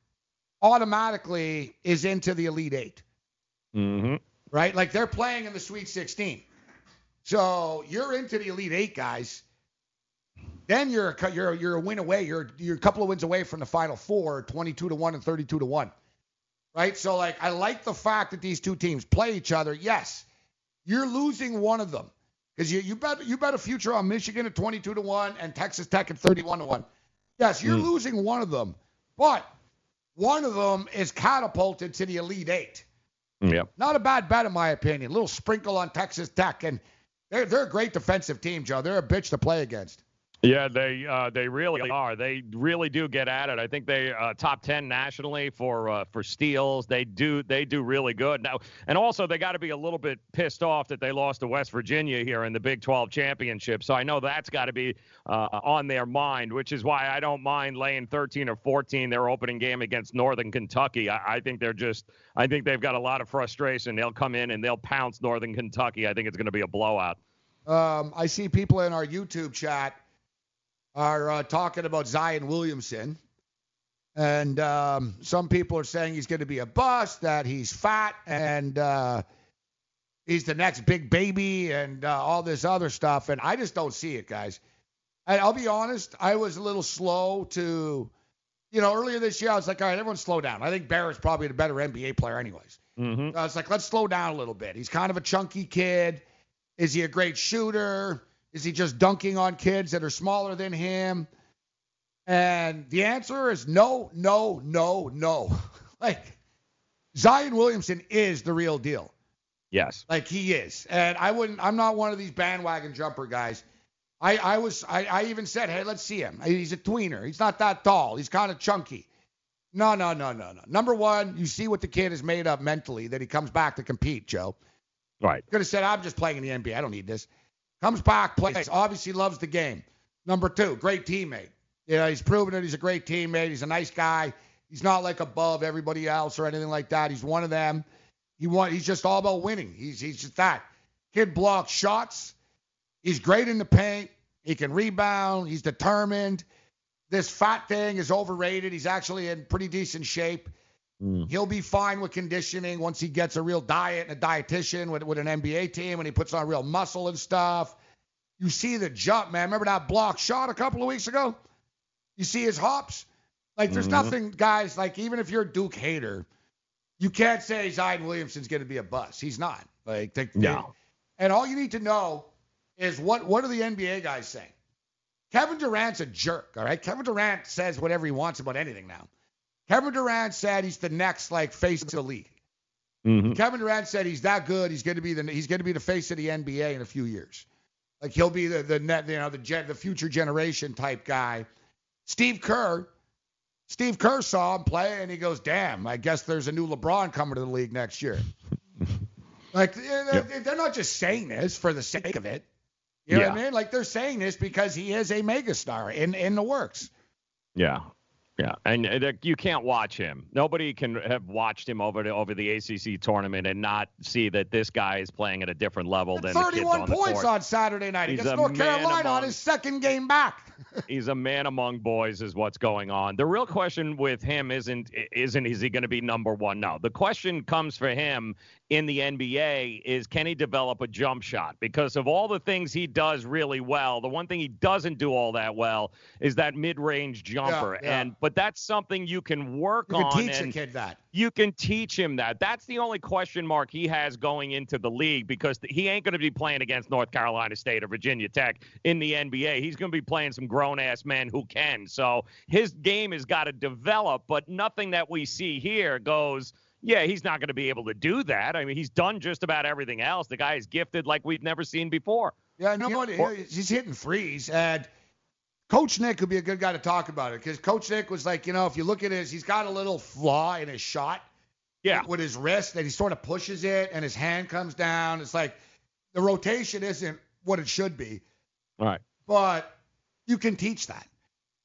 automatically is into the Elite Eight, Mm-hmm. right? Like they're playing in the Sweet 16. So you're into the Elite Eight, guys. Then you're a, you're you're a win away. You're you're a couple of wins away from the Final Four, 22 to one and 32 to one, right? So like I like the fact that these two teams play each other. Yes, you're losing one of them because you you bet you bet a future on Michigan at 22 to one and Texas Tech at 31 to one. Yes, you're hmm. losing one of them, but one of them is catapulted to the Elite Eight. Yep. Not a bad bet in my opinion. A little sprinkle on Texas Tech, and they're they're a great defensive team, Joe. They're a bitch to play against. Yeah, they uh, they really are. They really do get at it. I think they uh, top ten nationally for uh, for steals. They do they do really good now, and also they got to be a little bit pissed off that they lost to West Virginia here in the Big 12 championship. So I know that's got to be uh, on their mind, which is why I don't mind laying 13 or 14 their opening game against Northern Kentucky. I, I think they're just I think they've got a lot of frustration. They'll come in and they'll pounce Northern Kentucky. I think it's going to be a blowout. Um, I see people in our YouTube chat are uh, talking about Zion Williamson. And um, some people are saying he's going to be a bust, that he's fat, and uh, he's the next big baby, and uh, all this other stuff. And I just don't see it, guys. And I'll be honest, I was a little slow to, you know, earlier this year, I was like, all right, everyone slow down. I think Barrett's probably the better NBA player, anyways. Mm-hmm. I was like, let's slow down a little bit. He's kind of a chunky kid. Is he a great shooter? Is he just dunking on kids that are smaller than him? And the answer is no, no, no, no. like Zion Williamson is the real deal. Yes. Like he is. And I wouldn't I'm not one of these bandwagon jumper guys. I, I was I, I even said, hey, let's see him. He's a tweener. He's not that tall. He's kind of chunky. No, no, no, no, no. Number one, you see what the kid is made of mentally that he comes back to compete, Joe. Right. Could have said, I'm just playing in the NBA. I don't need this. Comes back, plays. Obviously loves the game. Number two, great teammate. You know, he's proven that he's a great teammate. He's a nice guy. He's not like above everybody else or anything like that. He's one of them. He want, he's just all about winning. He's he's just that. Kid blocks shots. He's great in the paint. He can rebound. He's determined. This fat thing is overrated. He's actually in pretty decent shape. Mm. He'll be fine with conditioning once he gets a real diet and a dietitian with, with an NBA team and he puts on real muscle and stuff. You see the jump, man. Remember that block shot a couple of weeks ago? You see his hops? Like, there's Mhm. nothing, guys, like, even if you're a Duke hater, you can't say Zion Williamson's going to be a bust. He's not. Like, they, No. and all you need to know is what what are the NBA guys saying? Kevin Durant's a jerk, all right? Kevin Durant says whatever he wants about anything now. Kevin Durant said he's the next like face of the league. Mm-hmm. Kevin Durant said he's that good. He's going to be the he's going to be the face of the NBA in a few years. Like he'll be the the net you know the gen, the future generation type guy. Steve Kerr, Steve Kerr saw him play and he goes, "Damn, I guess there's a new LeBron coming to the league next year." like they're, they're not just saying this for the sake of it. You know what I mean? Like they're saying this because he is a megastar in in the works. Yeah. Yeah, and uh, you can't watch him. Nobody can have watched him over the over the ACC tournament and not see that this guy is playing at a different level than the kids 31 on the points on Saturday night He's against a North Carolina on his second game back. He's a man among boys, is what's going on. The real question with him isn't isn't is he going to be number one? No. The question comes for him in the NBA is can he develop a jump shot? Because of all the things he does really well, the one thing he doesn't do all that well is that mid-range jumper. yeah. And but that's something you can work You can on. teach a kid that. You can teach him that. That's the only question mark he has going into the league because he ain't going to be playing against North Carolina State or Virginia Tech in the NBA. He's going to be playing some grown ass men who can. So his game has got to develop, but nothing that we see here goes. Yeah, he's not going to be able to do that. I mean, he's done just about everything else. The guy is gifted like we've never seen before. Yeah, nobody. what, he's hitting threes, and Coach Nick would be a good guy to talk about it because Coach Nick was like, you know, if you look at his, he's got a little flaw in his shot. Yeah. With his wrist, that he sort of pushes it, and his hand comes down. It's like the rotation isn't what it should be, All right. but you can teach that.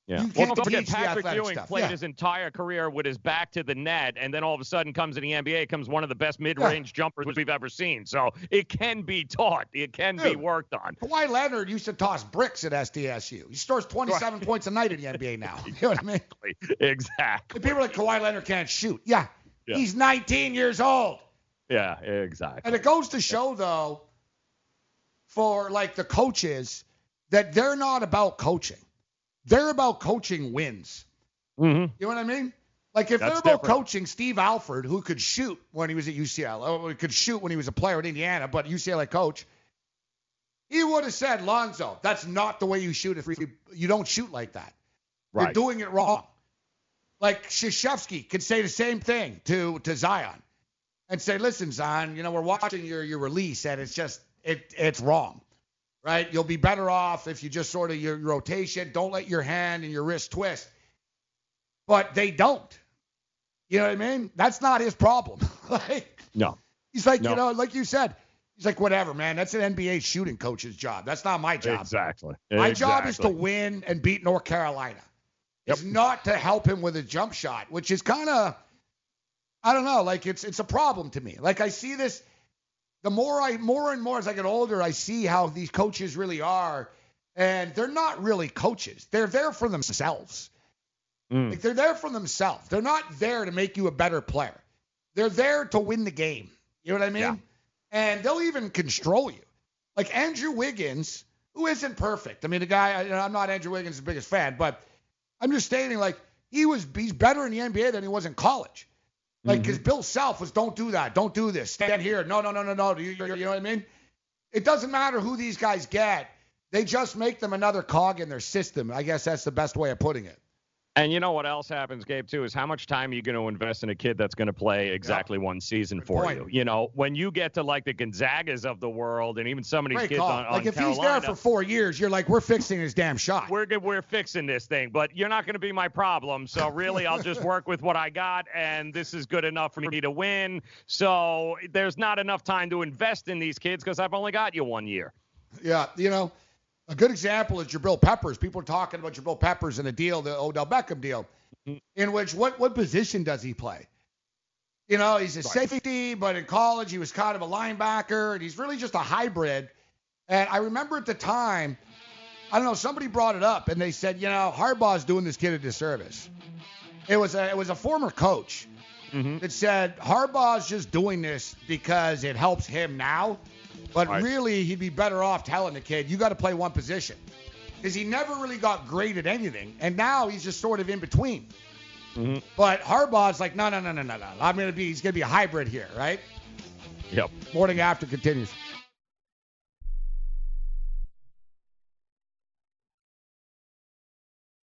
Yeah. You Well, don't forget, Patrick Ewing stuff. played Yeah. his entire career with his back to the net, and then all of a sudden comes in the NBA, comes one of the best mid-range jumpers we've ever seen. So it can be taught. It can be worked on. Kawhi Leonard used to toss bricks at SDSU. He scores 27 points a night in the NBA now. You know what I mean? Exactly. And people like, Kawhi Leonard can't shoot. Yeah, Yeah. he's 19 years old. Yeah, exactly. And it goes to show, though, for like the coaches, that they're not about coaching. They're about coaching wins. Mm-hmm. You know what I mean? Like if That's they're about different. coaching Steve Alford, who could shoot when he was at UCLA, or could shoot when he was a player at Indiana, but UCLA coach, he would have said, Lonzo, that's not the way you shoot. If you, you don't shoot like that, you're Right. doing it wrong. Like Krzyzewski could say the same thing to to Zion, and say, listen, Zion, you know we're watching your your release, and it's just it it's wrong. Right? You'll be better off if you just sort of your rotation. Don't let your hand and your wrist twist. But they don't. You know what I mean? That's not his problem. like, no. He's like, No. you know, like you said, he's like, whatever, man. That's an NBA shooting coach's job. That's not my job. Exactly. My job is to win and beat North Carolina. It's not to help him with a jump shot, which is kind of, I don't know, like it's it's a problem to me. Like I see this, the more I more and more as I get older, I see how these coaches really are, and they're not really coaches. They're there for themselves. Mm. Like they're there for themselves. They're not there to make you a better player. They're there to win the game. You know what I mean? Yeah. And they'll even control you. Like Andrew Wiggins, who isn't perfect. I mean, the guy, I, I'm not Andrew Wiggins' biggest fan, but I'm just stating, like, he was, he's better in the NBA than he was in college. Like, mm-hmm. because Bill Self was, don't do that. Don't do this. Stand here. No, no, no, no, no. You, you, you know what I mean? It doesn't matter who these guys get. They just make them another cog in their system. I guess that's the best way of putting it. And you know what else happens, Gabe, too, is how much time are you going to invest in a kid that's going to play exactly one season for point. you? You know, when you get to like the Gonzagas of the world and even some of these Great kids call. on, on like, if he's there for four years, you're like, we're fixing his damn shot. we're good, we're fixing this thing, but you're not going to be my problem. So really, I'll just work with what I got, and this is good enough for me to win. So there's not enough time to invest in these kids because I've only got you one year. Yeah, you know, a good example is Jabril Peppers. People are talking about Jabril Peppers in a deal, the Odell Beckham deal, mm-hmm. in which what what position does he play? You know, he's a safety, but in college he was kind of a linebacker, and he's really just a hybrid. And I remember at the time, I don't know, somebody brought it up, and they said, you know, Harbaugh's doing this kid a disservice. It was a it was a former coach mm-hmm. that said Harbaugh's just doing this because it helps him now, but really he'd be better off telling the kid you got to play one position because he never really got great at anything, and now he's just sort of in between. Mm-hmm. But Harbaugh's like, no, no, no, no, no, no. I'm gonna be he's gonna be a hybrid here, right? Yep. Morning after continues.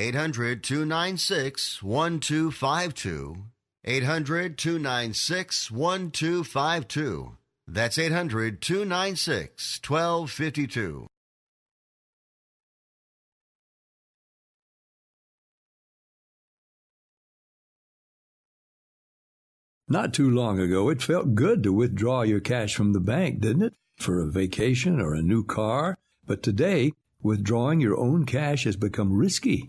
800 296 1252. 800 296 1252. That's 800 296 1252. Not too long ago, it felt good to withdraw your cash from the bank, didn't it? For a vacation or a new car. But today, withdrawing your own cash has become risky.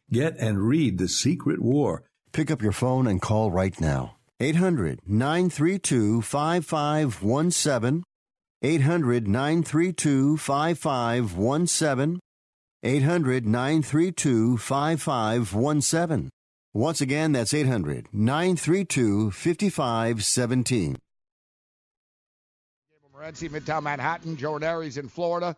get and read The Secret War. Pick up your phone and call right now. 800 932 5517. 800 932 5517. 800 932 5517. Once again, that's 800 932 5517. Morency, Midtown Manhattan. Joe Ranieri's in Florida.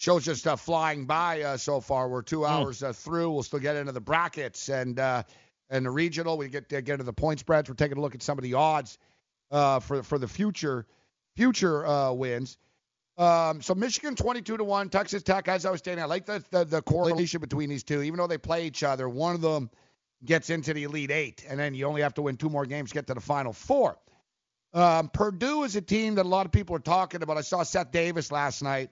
Show's just uh, flying by uh, so far. We're two hours uh, through. We'll still get into the brackets and uh, and the regional. We get to get into the point spreads. We're taking a look at some of the odds uh, for for the future future uh, wins. Um, so Michigan 22 to one, Texas Tech. As I was stating, I like the, the the correlation between these two. Even though they play each other, one of them gets into the Elite Eight, and then you only have to win two more games to get to the Final Four. Um, Purdue is a team that a lot of people are talking about. I saw Seth Davis last night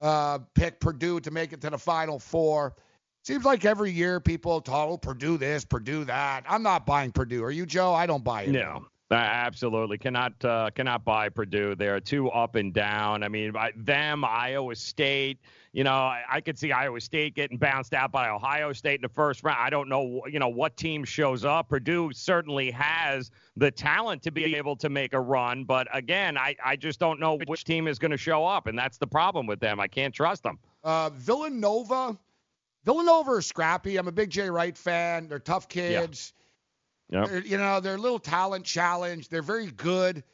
uh, pick Purdue to make it to the Final Four. Seems like every year people talk, oh, Purdue this, Purdue that. I'm not buying Purdue. Are you, Joe? I don't buy it. No. Absolutely cannot uh, cannot buy Purdue. They're too up and down. I mean, them, Iowa State. You know, I, I could see Iowa State getting bounced out by Ohio State in the first round. I don't know, you know, what team shows up. Purdue certainly has the talent to be able to make a run, but again, I, I just don't know which team is going to show up, and that's the problem with them. I can't trust them. Uh, Villanova, Villanova are scrappy. I'm a big Jay Wright fan. They're tough kids. Yep. They're- You know, they're a little talent challenge. They're very good.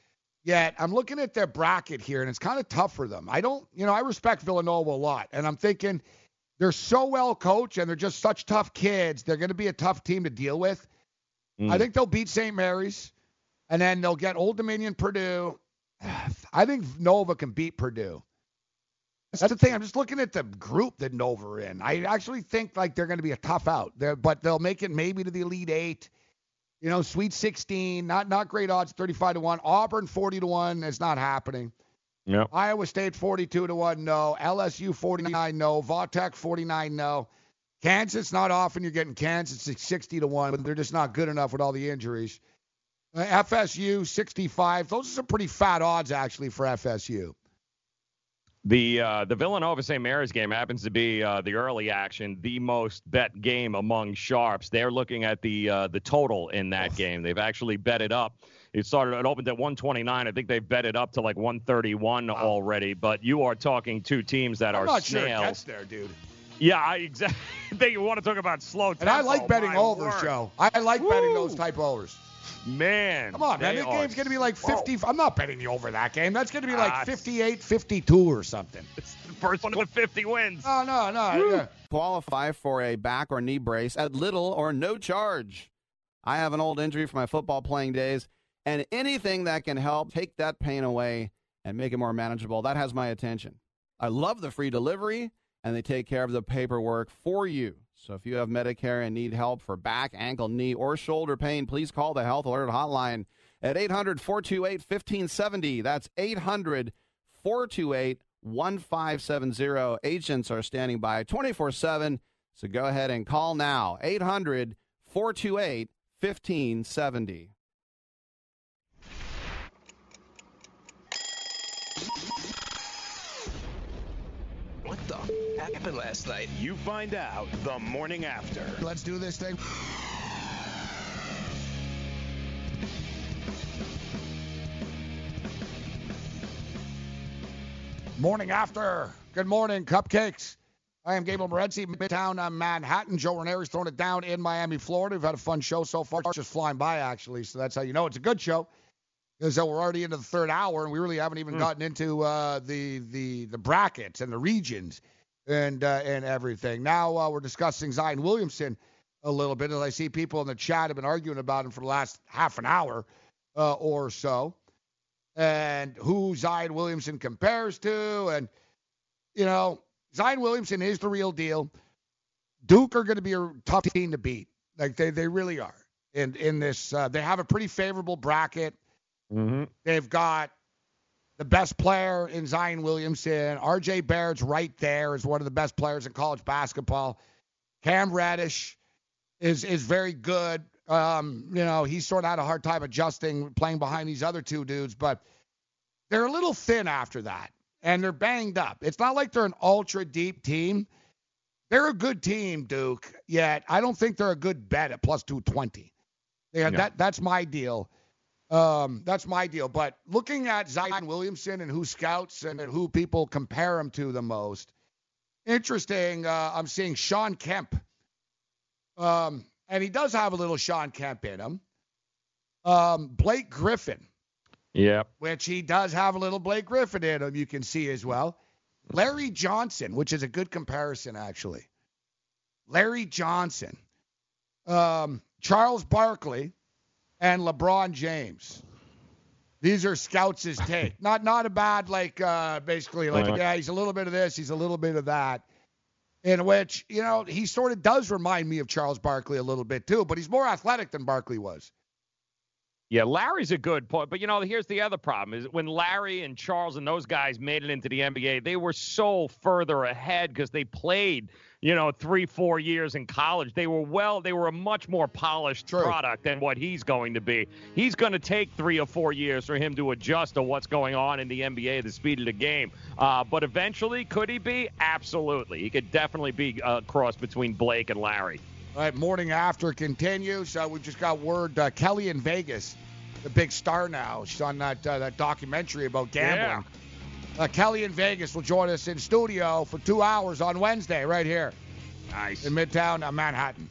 Yet I'm looking at their bracket here, and it's kind of tough for them. I don't, you know, I respect Villanova a lot, and I'm thinking they're so well coached and they're just such tough kids. They're going to be a tough team to deal with. Mm. I think they'll beat St. Mary's, and then they'll get Old Dominion, Purdue. I think Nova can beat Purdue. That's the thing. I'm just looking at the group that Nova are in. I actually think like they're going to be a tough out. They're, but they'll make it maybe to the Elite Eight. You know, Sweet 16, not not great odds, 35 to one. Auburn 40 to one. It's not happening. Yep. Iowa State 42 to 1, no. LSU 49, no. Va Tech 49, no. Kansas, not often you're getting Kansas at 60 to 1, but they're just not good enough with all the injuries. Uh, FSU 65. Those are some pretty fat odds, actually, for FSU. The uh, the Villanova St. Mary's game happens to be uh, the early action, the most bet game among sharps. They're looking at the uh, the total in that game. They've actually bet it up. It started it opened at 129. I think they've bet it up to like 131 already. But you are talking two teams that I'm are not sure it gets there, dude. Yeah, I exactly. think you want to talk about slow And I like betting my overs, word. Joe. I like betting those type overs. Man, Come on, man. they This game's going to be like 50. I'm not betting you over that game. That's going to be like Ah, 58, 52 or something. It's the first one of 50 wins. No, no, no. yeah. Qualify for a back or knee brace at little or no charge. I have an old injury from my football playing days, and anything that can help take that pain away and make it more manageable, that has my attention. I love the free delivery, and they take care of the paperwork for you. So if you have Medicare and need help for back, ankle, knee, or shoulder pain, please call the Health Alert Hotline at 800 428 1570. That's 800 428 1570. Agents are standing by 24 7. So go ahead and call now 800 428 1570. What the f- happened last night? You find out the morning after. Let's do this thing. Morning after. Good morning, cupcakes. I am Gable Morency, Midtown uh, Manhattan. Joe Ranieri's throwing it down in Miami, Florida. We've had a fun show so far. It's just flying by, actually. So that's how you know it's a good show. Because we're already into the third hour, and we really haven't even gotten into uh, the the the brackets and the regions and uh, and everything. Now uh, we're discussing Zion Williamson a little bit, as I see people in the chat have been arguing about him for the last half an hour uh, or so, and who Zion Williamson compares to, and you know Zion Williamson is the real deal. Duke are going to be a tough team to beat, like they they really are. In in this, uh, they have a pretty favorable bracket. Mm-hmm. They've got the best player in Zion Williamson. RJ Barrett's right there is one of the best players in college basketball. Cam Reddish is is very good. Um, you know, he sort of had a hard time adjusting playing behind these other two dudes, but they're a little thin after that, and they're banged up. It's not like they're an ultra deep team. They're a good team, Duke. Yet I don't think they're a good bet at plus 220. Yeah, that that's my deal. Um, that's my deal. But looking at Zion Williamson and who scouts and who people compare him to the most, interesting. Uh, I'm seeing Shawn Kemp. Um, and he does have a little Shawn Kemp in him. Um, Blake Griffin. Yep. Which he does have a little Blake Griffin in him, you can see as well. Larry Johnson, which is a good comparison, actually. Larry Johnson. Um, Charles Barkley and LeBron James. These are scouts' take. not not a bad like uh, basically like Right. yeah he's a little bit of this he's a little bit of that. In which you know he sort of does remind me of Charles Barkley a little bit too, but he's more athletic than Barkley was. Yeah, Larry's a good point, but you know, here's the other problem: is when Larry and Charles and those guys made it into the NBA, they were so further ahead because they played, you know, three, four years in college. They were well, they were a much more polished product than what he's going to be. He's going to take three or four years for him to adjust to what's going on in the NBA, the speed of the game. Uh, but eventually, could he be? Absolutely, he could definitely be a cross between Blake and Larry. All right, morning after continues. Uh, we just got word uh, Kelly in Vegas, the big star now. She's on that uh, that documentary about gambling. Uh, Kelly in Vegas will join us in studio for two hours on Wednesday, right here. Nice. In Midtown uh, Manhattan.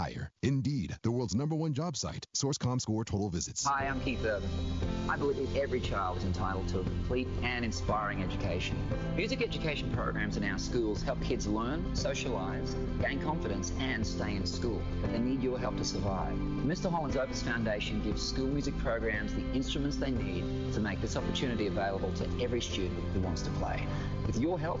hire. Indeed, the world's number one job site. Source.comScore total visits. Hi, I'm Keith Urban. I believe every child is entitled to a complete and inspiring education. Music education programs in our schools help kids learn, socialise, gain confidence, and stay in school. But they need your help to survive. Mr. Holland's Opus Foundation gives school music programs the instruments they need to make this opportunity available to every student who wants to play. With your help,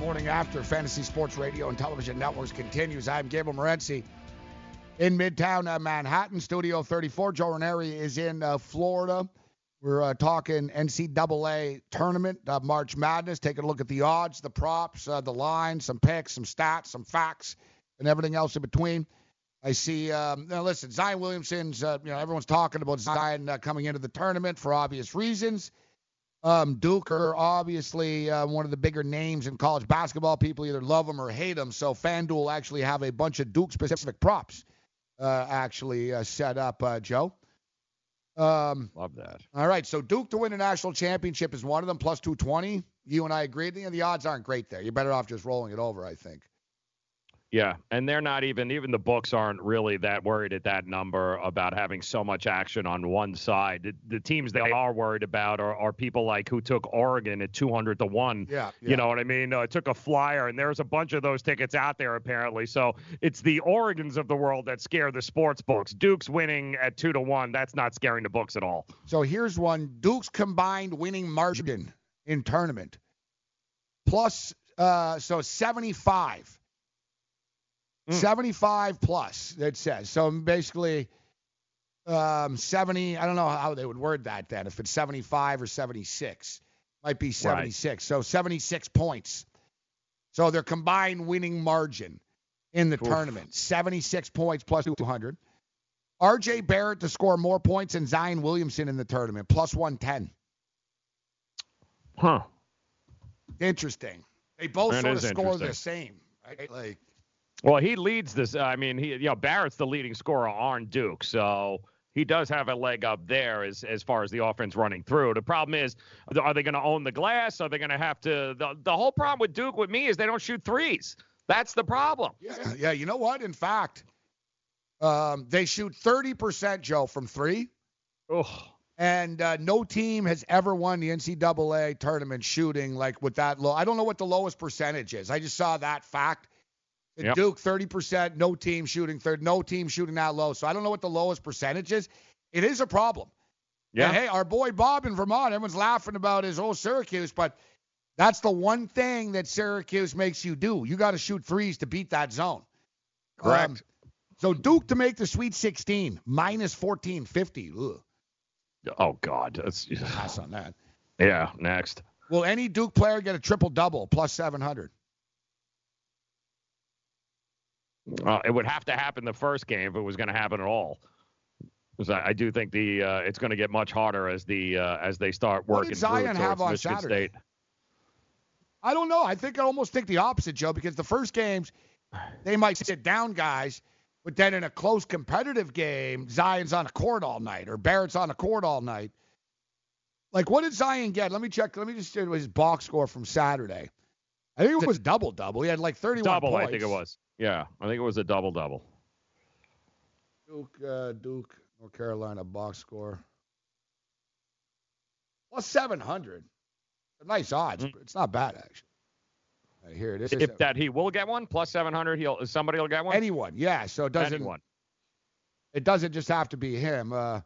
Morning after Fantasy Sports Radio and Television Networks continues. I'm Gabriel Morency in Midtown uh, Manhattan, Studio 34. Joe Ranieri is in uh, Florida. We're uh, talking NCAA tournament, uh, March Madness, taking a look at the odds, the props, uh, the lines, some picks, some stats, some facts, and everything else in between. I see. Um, now listen, Zion Williamson's. Uh, you know, everyone's talking about Zion coming into the tournament for obvious reasons. Um, Duke are obviously uh, one of the bigger names in college basketball. People either love him or hate him. So FanDuel actually have a bunch of Duke-specific props uh, actually uh, set up, uh, Joe. Um, Love that. all right, so Duke to win a national championship is one of them, plus 220. You and I agree. The, the odds aren't great there. You're better off just rolling it over, I think. Yeah, and they're not even even the books aren't really that worried at that number about having so much action on one side. The, the teams they are worried about are, are people like who took Oregon at 200 to 1. Yeah, yeah. You know what I mean? Uh, took a flyer and there's a bunch of those tickets out there apparently. So, it's the Oregons of the world that scare the sports books. Duke's winning at 2 to 1, that's not scaring the books at all. So here's one Duke's combined winning margin in tournament. Plus, uh, so 75. 75 plus, it says. So basically, um, 70, I don't know how they would word that then, if it's 75 or 76. Might be 76. So 76 points. So their combined winning margin in the Oof. tournament 76 points plus 200. RJ Barrett to score more points than Zion Williamson in the tournament, plus 110. Huh. Interesting. They both That sort of score the same, right? Like, Well, he leads this. I mean, he, you know, Barrett's the leading scorer on Duke, so he does have a leg up there as as far as the offense running through. The problem is, are they going to own the glass? Are they going to have to? The, the whole problem with Duke with me is they don't shoot threes. That's the problem. yeah, yeah. You know what? In fact, um, they shoot 30%, Joe, from three. Oh, And uh, no team has ever won the NCAA tournament shooting like with that low. I don't know what the lowest percentage is. I just saw that fact. Yep. Duke, 30%, no team shooting third, no team shooting that low. So I don't know what the lowest percentage is. It is a problem. Yeah. And, hey, our boy Bob in Vermont, everyone's laughing about his whole Syracuse, but that's the one thing that Syracuse makes you do. You got to shoot threes to beat that zone. Correct. Um, so Duke to make the Sweet 16, minus 1450. Ugh, oh God, that's pass on that. yeah. Next. Will any Duke player get a triple double plus 700? Uh, it would have to happen the first game if it was going to happen at all. 'Cause I, I do think the uh, it's going to get much harder as the uh, as they start What working did through Zion have on Michigan Saturday? State. I don't know. I think I almost think the opposite, Joe, because the first games they might sit down guys, but then in a close competitive game, Zion's on a court all night or Barrett's on a court all night. Like, what did Zion get? Let me check. Let me just do his box score from Saturday. I think it was double double. He had like 31 Double, points. I think it was. Yeah, I think it was a double double. Duke, uh, Duke, North Carolina box score. Plus 700. Nice odds. but It's not bad, actually. Right, here it is. If that he will get one plus seven hundred, he'll somebody will get one. Anyone, yeah. So it doesn't. Anyone. It doesn't just have to be him. Uh,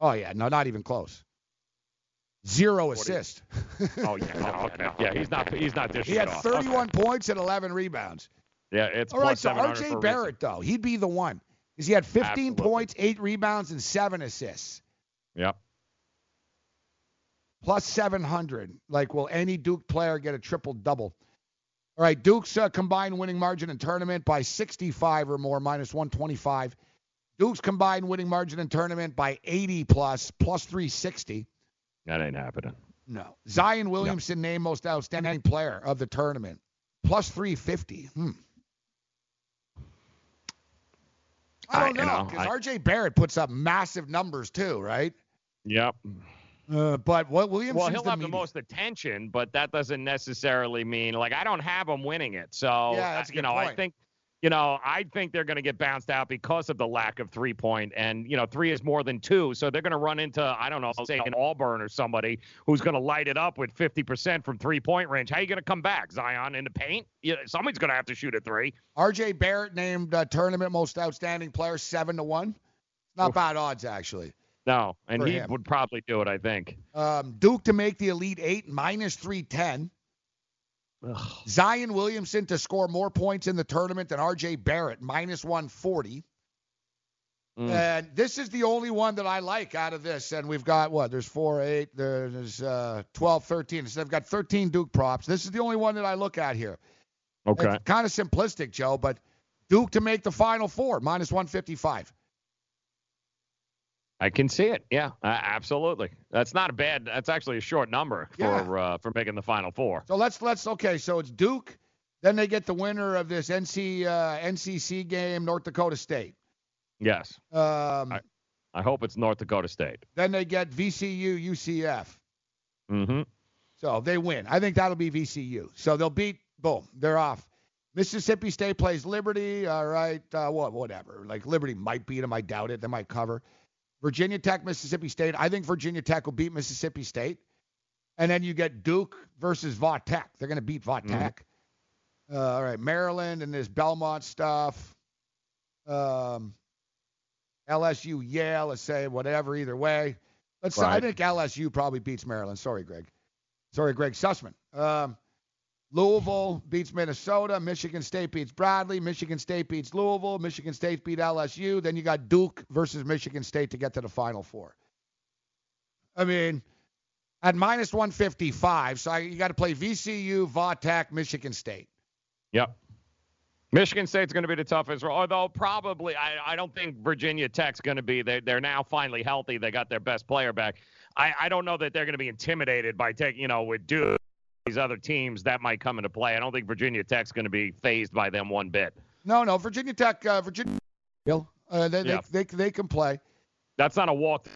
oh yeah, no, not even close. Zero What do you- assist. Oh yeah, no, okay. Yeah, he's not he's not he had it off. 31 points and 11 rebounds. Yeah, it's All right, so 700 for RJ. Barrett though, he'd be the one because he had 15 Absolutely. points, eight rebounds, and seven assists. Yep. plus 700. Like, will any Duke player get a triple double? All right, Duke's uh, combined winning margin in tournament by 65 or more, minus 125. Duke's combined winning margin in tournament by 80 plus, plus 360. That ain't happening. No. Zion Williamson named most outstanding player of the tournament, plus 350. Hmm. I I- don't you know, know, because I- R.J. Barrett puts up massive numbers too, right? Yep. Uh, but what Williamson's Well, he'll the have the most attention, but that doesn't necessarily mean like I don't have him winning it. So Yeah, that's a you good know, I point. think you know, I think they're going to get bounced out because of the lack of three point, and you know, three is more than two, so they're going to run into I don't know, say an Auburn or somebody who's going to light it up with 50% from three point range. How are you going to come back, Zion, in the paint? You, somebody's going to have to shoot a three. R.J. Barrett named uh, tournament most outstanding player seven to one. Not Oof. bad odds actually. No, and he him. would probably do it, I think. Um, Duke to make the Elite Eight minus 310. Ugh. Zion Williamson to score more points in the tournament than RJ Barrett, minus 140. Mm. And this is the only one that I like out of this. And we've got what? There's four, eight, there's uh, 12, 13. So I've got 13 Duke props. This is the only one that I look at here. Okay. It's kind of simplistic, Joe, but Duke to make the final four, minus 155. I can see it. Yeah, uh, absolutely. That's not a bad. That's actually a short number for Yeah. uh, for making the Final Four. So let's let's okay. So it's Duke. Then they get the winner of this NC uh, NCC game, North Dakota State. Yes. Um, I, I hope it's North Dakota State. then they get VCU, UCF. Mm-hmm. So they win. I think that'll be VCU. So they'll beat. Boom. They're off. Mississippi State plays Liberty. All right. Uh, what? Whatever. Like Liberty might beat them. I doubt it. They might cover. Virginia Tech, Mississippi State. I think Virginia Tech will beat Mississippi State. And then you get Duke versus Va Tech. They're going to beat Vaught Mhm. Tech. Uh, all right, Maryland and this Belmont stuff. Um, LSU, Yale, let's say whatever. Either way, let's. I think LSU probably beats Maryland. Sorry, Greg. Sorry, Greg Sussman. Um, Louisville beats Minnesota. Michigan State beats Bradley. Michigan State beats Louisville. Michigan State beat LSU. Then you got Duke versus Michigan State to get to the Final Four. I mean, at minus 155, so you got to play VCU, Va Tech, Michigan State. Yep. Michigan State's going to be the toughest, although probably I, I don't think Virginia Tech's going to be. They're, they're now finally healthy. They got their best player back. I, I don't know that they're going to be intimidated by taking, you know, with Duke, these other teams that might come into play. I don't think Virginia Tech's going to be fazed by them one bit. No, no, Virginia Tech, uh, Virginia, uh, they, Yeah. they, they, they can play. That's not a walk.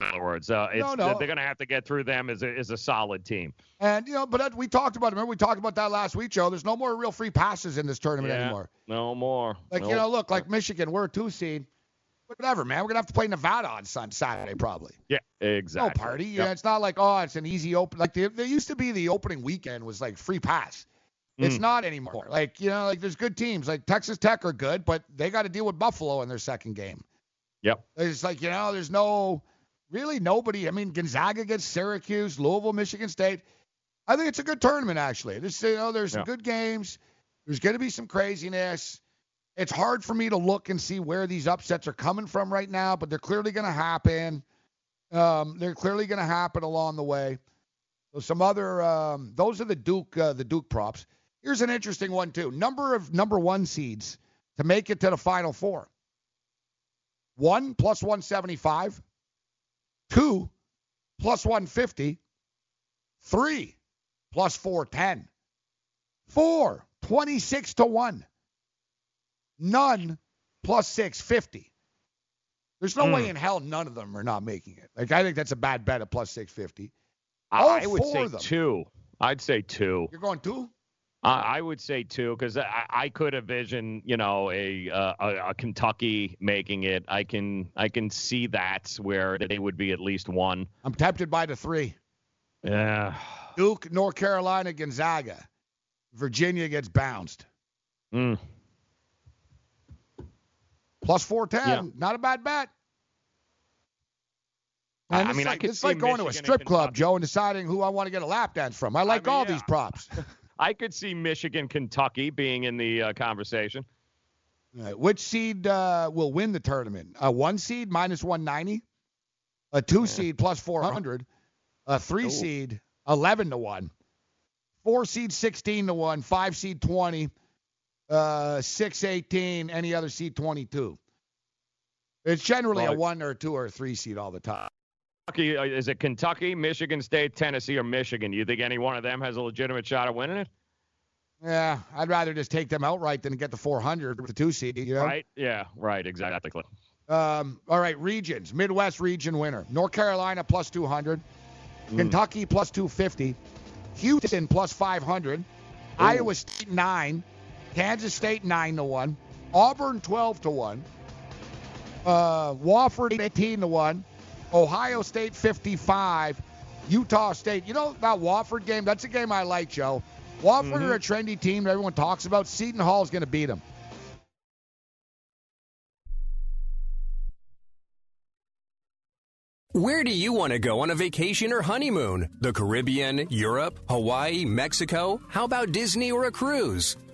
In other words, uh, it's, No, no. they're going to have to get through them as a, as a solid team. And, you know, but that, we talked about it. Remember, we talked about that last week, Joe. There's no more real free passes in this tournament Yeah, anymore. No more. Like, you know, look, like Michigan, we're a two seed. Whatever, man. We're going to have to play Nevada on Saturday, probably. Yeah, exactly. No party. Yep. Yeah, it's not like, oh, it's an easy open. Like, there there used to be the opening weekend was like free pass. It's Mm. not anymore. Like, you know, like there's good teams. Like Texas Tech are good, but they got to deal with Buffalo in their second game. Yep. It's like, you know, there's no, really nobody. I mean, Gonzaga gets Syracuse, Louisville, Michigan State. I think it's a good tournament, actually. This, you know, there's some good games. There's going to be some craziness. It's hard for me to look and see where these upsets are coming from right now, but they're clearly going to happen. Um, they're clearly going to happen along the way. So some other, um, those are the Duke, uh, the Duke props. Here's an interesting one too. Number of number one seeds to make it to the Final Four. One plus 175, two plus 150, three plus 410, four 26 to one, none plus 650. There's no Hmm. way in hell none of them are not making it. Like I think that's a bad bet at plus 650. All I would say two. I'd say two. You're going two? I I would say two because I, I could envision, you know, a, uh, a a Kentucky making it. I can I can see that where they would be at least one. I'm tempted by the three. Yeah. Duke, North Carolina, Gonzaga. Virginia gets bounced. Mm. Plus 410. Yeah. Not a bad bet. I- I mean, I like, see like going to a strip club, Joe, and deciding who I want to get a lap dance from. I like mean, all yeah. these props. I could see Michigan, Kentucky being in the uh, conversation. Right, Which seed uh, will win the tournament? A one seed minus 190, a two seed plus 400, a three Ooh. seed 11 to 1, four seed 16 to 1, five seed 20, uh, six 18, any other seed 22. It's generally a one or two or three seat all the time. Kentucky, uh, is it Kentucky, Michigan State, Tennessee, or Michigan? Do you think any one of them has a legitimate shot at winning it? Yeah, I'd rather just take them outright than get the 400 with the two seed. You know? Right? Yeah. Right. Exactly. Um, all right, regions. Midwest region winner. North Carolina plus 200. Mm. Kentucky plus 250. Houston plus 500. Iowa State 9. Kansas State 9 to 1. Auburn 12 to 1. Uh, Wofford 18 to 1. Ohio State 55. Utah State. You know that Wofford game? That's a game I like, Joe. Wofford are a trendy team that everyone talks about. Seton Hall's going to beat them. Where do you want to go on a vacation or honeymoon? The Caribbean, Europe, Hawaii, Mexico? How about Disney or a cruise?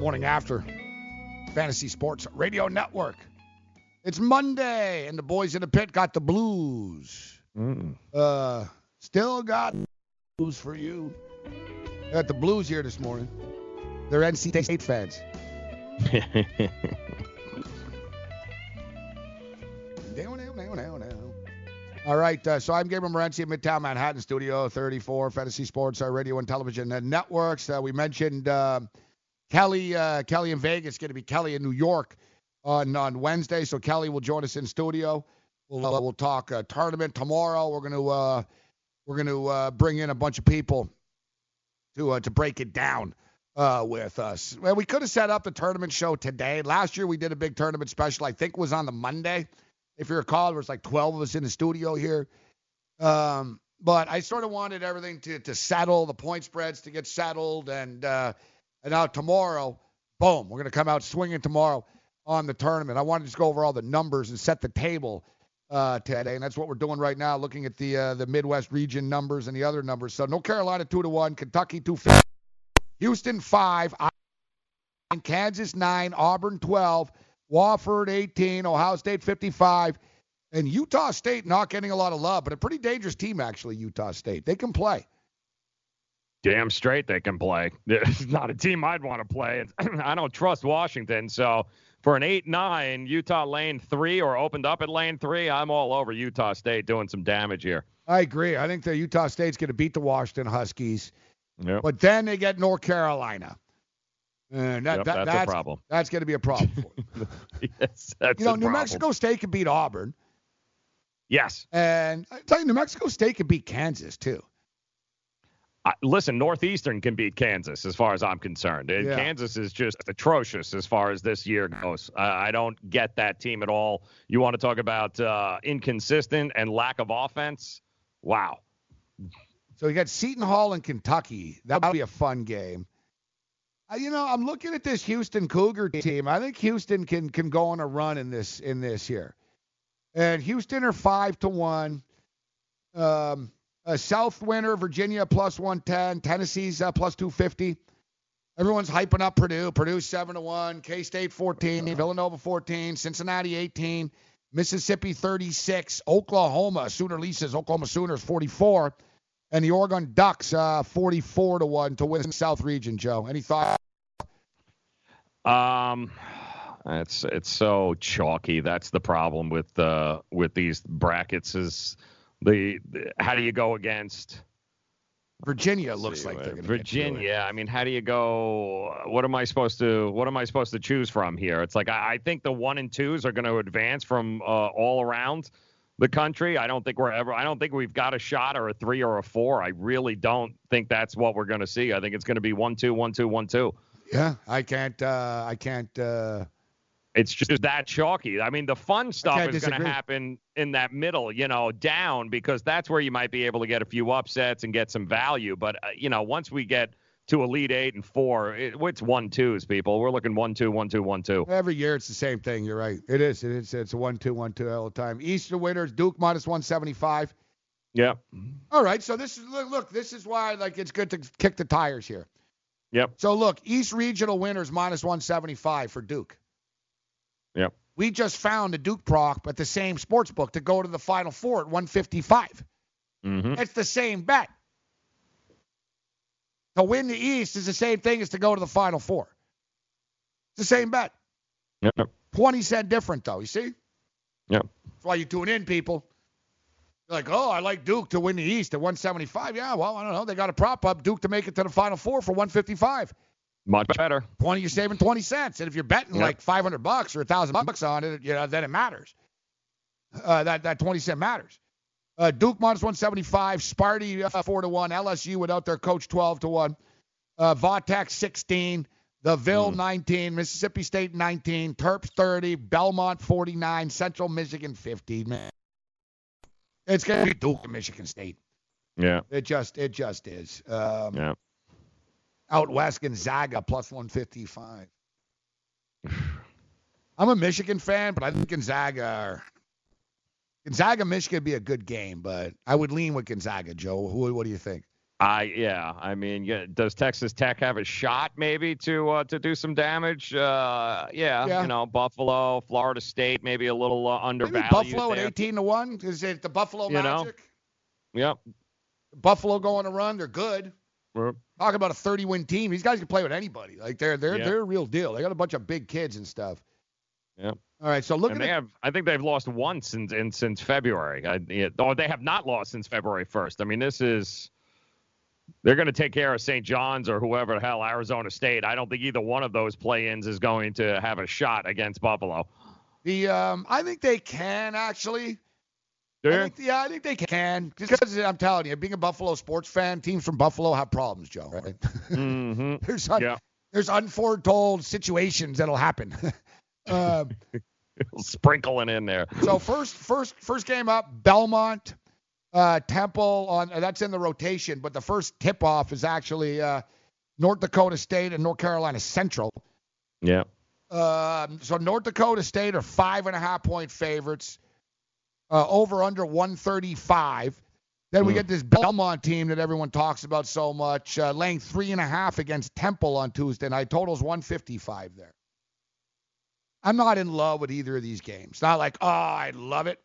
Morning after Fantasy Sports Radio Network. It's Monday, and the boys in the pit got the blues. Uh, still got blues for you. Got the blues here this morning. They're NC State fans. All right, uh, so I'm Gabriel Morency at Midtown Manhattan Studio 34, Fantasy Sports, our radio and television uh, networks. Uh, we mentioned uh, Kelly, uh, Kelly in Vegas, going to be Kelly in New York on on Wednesday. So Kelly will join us in studio. We'll uh, we'll talk uh, tournament tomorrow. We're gonna uh, we're gonna uh, bring in a bunch of people to uh, to break it down uh, with us. Well, we could have set up the tournament show today. Last year we did a big tournament special. I think it was on the Monday. If you recall, there was like 12 of us in the studio here. Um, but I sort of wanted everything to to settle, the point spreads to get settled, and uh, and now tomorrow, boom, we're gonna come out swinging tomorrow on the tournament. I wanted to just go over all the numbers and set the table uh, today, and that's what we're doing right now, looking at the uh, the Midwest region numbers and the other numbers. So North Carolina two to one, Kentucky two fifty, Houston five, and Kansas nine, Auburn twelve, Wofford eighteen, Ohio State fifty five, and Utah State not getting a lot of love, but a pretty dangerous team actually. Utah State, they can play. Damn straight they can play. It's not a team I'd want to play. I don't trust Washington, so for an 8 9, Utah lane three or opened up at lane three, I'm all over Utah State doing some damage here. I agree. I think that Utah State's going to beat the Washington Huskies. Yep. But then they get North Carolina. And that, Yep, that, that's a problem. That's going to be a problem. For them. yes, that's you know, New problem. Mexico State can beat Auburn. Yes. And I tell you, New Mexico State can beat Kansas, too. Listen, Northeastern can beat Kansas as far as I'm concerned. Yeah. Kansas is just atrocious as far as this year goes. I I don't get that team at all. You want to talk about uh, inconsistent and lack of offense? Wow. So you got Seton Hall in Kentucky. That would be a fun game. Uh, you know, I'm looking at this Houston Cougar team. I think Houston can can go on a run in this in this here. And Houston are five to one. Um, a South winner, Virginia plus 110, Tennessee's uh, plus 250. Everyone's hyping up Purdue. Purdue seven to one, K State 14, Villanova 14, Cincinnati 18, Mississippi 36, Oklahoma Sooner Lisa's Oklahoma Sooners 44, and the Oregon Ducks uh, 44 to one to win the South region. Joe, any thoughts? Um, it's it's so chalky. That's the problem with uh with these brackets. Is the, the how do you go against Virginia? Looks like they're going to Virginia. I mean, how do you go? What am I supposed to? What am I supposed to choose from here? It's like I, I think the one and twos are going to advance from uh, all around the country. I don't think we're ever. I don't think we've got a shot or a three or a four. I really don't think that's what we're going to see. I think it's going to be one two one two one two. Yeah, I can't. Uh, I can't. Uh, It's just that chalky. I mean, the fun stuff can't is going to happen in that middle, you know, down because that's where you might be able to get a few upsets and get some value. But uh, you know, once we get to Elite Eight and four, it, it's one twos, people. We're looking one two one two one two. Every year it's the same thing. You're right. It is. It is. It's a one two one two all the time. Eastern winners Duke minus 175. Yep. All right. So this is look. Look. This is why like it's good to kick the tires here. Yep. So look, East Regional winners minus 175 for Duke. Yep. We just found a Duke prop at the same sports book to go to the Final Four at 155. Mm-hmm. It's the same bet. To win the East is the same thing as to go to the Final Four. It's the same bet. Yep. 20 cent different though. You see? Yep. That's why you tune in, people. You're like, oh, I like Duke to win the East at 175. Yeah, well, I don't know. They got a prop up Duke to make it to the Final Four for 155. Much better. 20, you're saving 20 cents. And if you're betting Yep. like 500 bucks or 1,000 bucks on it, you know, then it matters. Uh, that, that 20 cent matters. Uh, Duke minus 175, Sparty uh, 4 to 1, LSU without their coach 12 to 1, uh, Va Tech 16, the Ville 19, Mississippi State 19, Terps 30, Belmont 49, Central Michigan 50. Man, it's gonna be Duke and Michigan State. Yeah. It just it just is. Um, Yeah. Out west, Gonzaga plus 155. I'm a Michigan fan, but I think Gonzaga are, Gonzaga Michigan would be a good game, but I would lean with Gonzaga. Joe, who, what do you think? I yeah, I mean, yeah, does Texas Tech have a shot maybe to uh, to do some damage? Uh, yeah, Yeah. you know, Buffalo, Florida State, maybe a little uh, Maybe undervalued. Buffalo at 18 to one. Is it the Buffalo You know. Magic? Yep. Buffalo going to run. They're good. We're- Talk about a 30 win team. These guys can play with anybody. Like they're they're Yeah. they're a real deal. They got a bunch of big kids and stuff. Yeah. All right, so look and at they the, have, I think they've lost once since in, since February. I, or they have not lost since February 1st. I mean, this is they're going to take care of St. John's or whoever the hell Arizona State. I don't think either one of those play-ins is going to have a shot against Buffalo. the um I think they can actually. I think, yeah, I think they can. Just Because I'm telling you, being a Buffalo sports fan, teams from Buffalo have problems, Joe. Right? Mm-hmm. there's un- Yeah. there's unforetold situations that'll happen. um, Sprinkling in there. so first first first game up, Belmont, uh, Temple on uh, that's in the rotation, but the first tip off is actually uh, North Dakota State and North Carolina Central. Yeah. Um, so North Dakota State are five and a half point favorites. Uh, over under 135. Then we Hmm. get this Belmont team that everyone talks about so much, uh, laying three and a half against Temple on Tuesday night. Totals 155 there. I'm not in love with either of these games. Not like, oh, I love it.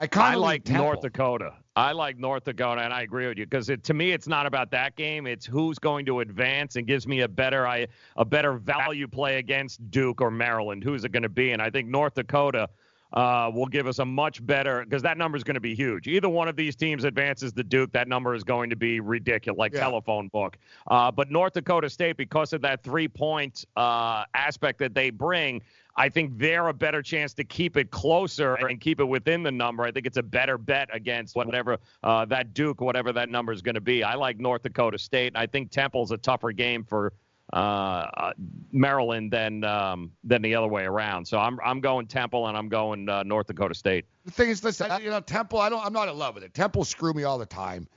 I kind of like North Dakota. I like North Dakota, and I agree with you because to me, it's not about that game. It's who's going to advance and gives me a better I, a better value play against Duke or Maryland. Who's it going to be? And I think North Dakota uh, will give us a much better because that number is going to be huge. Either one of these teams advances the Duke, that number is going to be ridiculous, like Yeah. telephone book. Uh, but North Dakota State, because of that three point uh, aspect that they bring, I think they're a better chance to keep it closer and keep it within the number. I think it's a better bet against whatever uh, that Duke, whatever that number is going to be. I like North Dakota State. I think Temple's a tougher game for uh, uh, Maryland than um, than the other way around. So I'm I'm going Temple and I'm going uh, North Dakota State. The thing is, listen, I- you know, Temple. I don't. I'm not in love with it. Temple screw me all the time.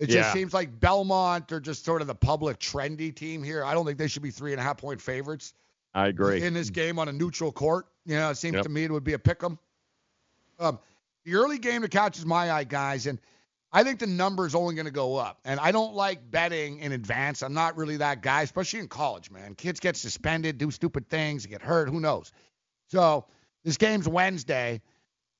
It Yeah. just seems like Belmont are just sort of the public trendy team here. I don't think they should be three and a half point favorites I agree. in this game on a neutral court. You know, it seems Yep. to me it would be a pick 'em. Um, the early game that catches my eye, guys, and I think the number is only going to go up. And I don't like betting in advance. I'm not really that guy, especially in college, man. Kids get suspended, do stupid things, get hurt. Who knows? So this game's Wednesday.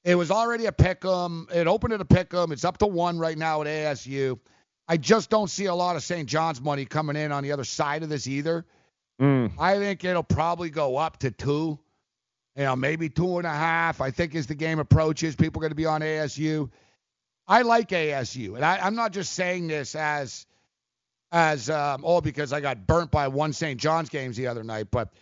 It was already a pick 'em. It opened at a pick 'em. It's up to one right now at ASU. I just don't see a lot of St. John's money coming in on the other side of this either. Mm. I think it'll probably go up to two, you know, maybe two and a half. I think as the game approaches, people are going to be on ASU. I like ASU, and I, I'm not just saying this as as um, oh because I got burnt by one St. John's games the other night, but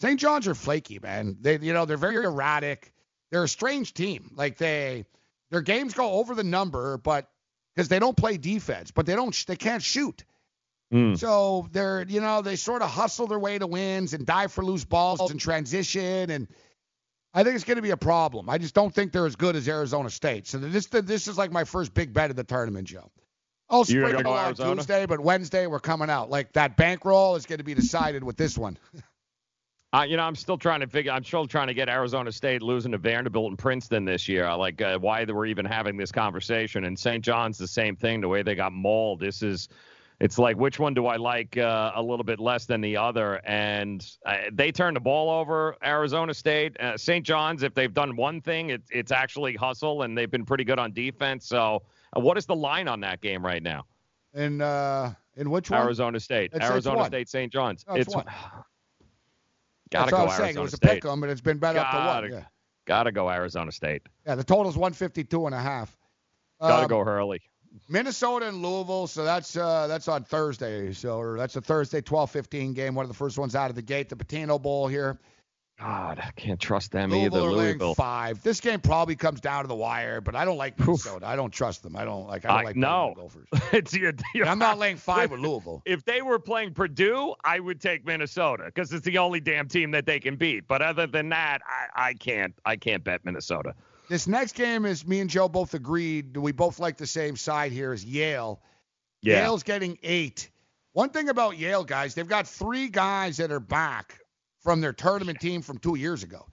St. John's are flaky, man. They you know they're very erratic. They're a strange team. Like they their games go over the number, but because they don't play defense, but they don't they can't shoot. Mm. So they're, you know, they sort of hustle their way to wins and dive for loose balls and transition, and I think it's going to be a problem. I just don't think they're as good as Arizona State. So this this is like my first big bet of the tournament, Joe. I'll You're sprinkle go on? Tuesday, but Wednesday we're coming out. Like that bankroll is going to be decided with this one. Uh, you know, I'm still trying to figure. I'm still trying to get Arizona State losing to Vanderbilt and Princeton this year. Like uh, why we're even having this conversation. And St. John's the same thing. The way they got mauled. This is. It's like which one do I like uh, a little bit less than the other? And uh, they turned the ball over. Arizona State, uh, St. John's. If they've done one thing, it, it's actually hustle, and they've been pretty good on defense. So, uh, what is the line on that game right now? In uh, in which one? Arizona State, It's- it's Arizona what? State, St. John's. Oh, it's it's gotta That's go what I was Arizona saying. It was a State. pick 'em, but it's been bet up to Gotta- one. Yeah. Gotta go Arizona State. yeah, the total's 152 and a half. Gotta Um, go Hurley. Minnesota and Louisville, so that's uh, that's on Thursday. So or that's a Thursday 12:15 game, one of the first ones out of the gate. The Pitino Bowl here. God, I can't trust them Louisville either. are laying Louisville. five. This game probably comes down to the wire, but I don't like Minnesota. I don't trust them. I don't like. I don't I- like no. the Gophers. it's your, And I'm not laying five with Louisville. If they were playing Purdue, I would take Minnesota because it's the only damn team that they can beat. But other than that, I, I can't. I can't bet Minnesota. This next game is me and Joe both agreed. We both like the same side here is Yale. Yeah. Yale's getting eight. One thing about Yale, guys, they've got three guys that are back from their tournament team from two years ago.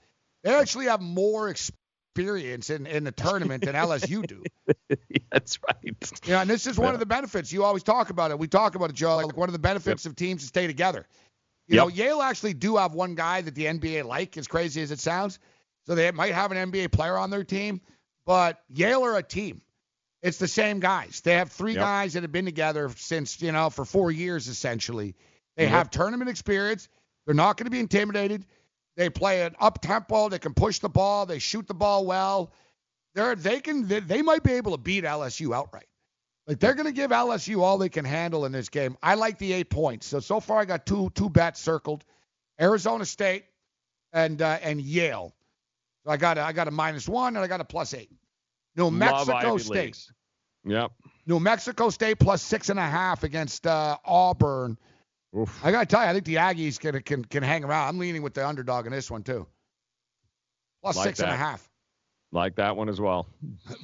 They actually have more experience in, in the tournament than LSU do. That's right. Yeah, and this is one of the benefits. You always talk about it. We talk about it, Joe. Like one of the benefits of teams to stay together. You know, Yale actually do have one guy that the NBA like, as crazy as it sounds. So they might have an NBA player on their team, but Yale are a team. It's the same guys. They have three Yep. guys that have been together since, you know, for four years essentially. They Yep. have tournament experience. They're not going to be intimidated. They play an up tempo. They can push the ball. They shoot the ball well. They're they can they, they might be able to beat LSU outright. Like they're going to give LSU all they can handle in this game. I like the eight points. So so far I got two two bets circled: Arizona State and uh, and Yale. So I got a, I got a minus one and I got a plus eight. New Mexico State. Leagues. Yep. New Mexico State plus six and a half against uh, Auburn. I got to tell you, I think the Aggies can, can can hang around. I'm leaning with the underdog in this one too. Plus Like six and a that. half. Like that one as well.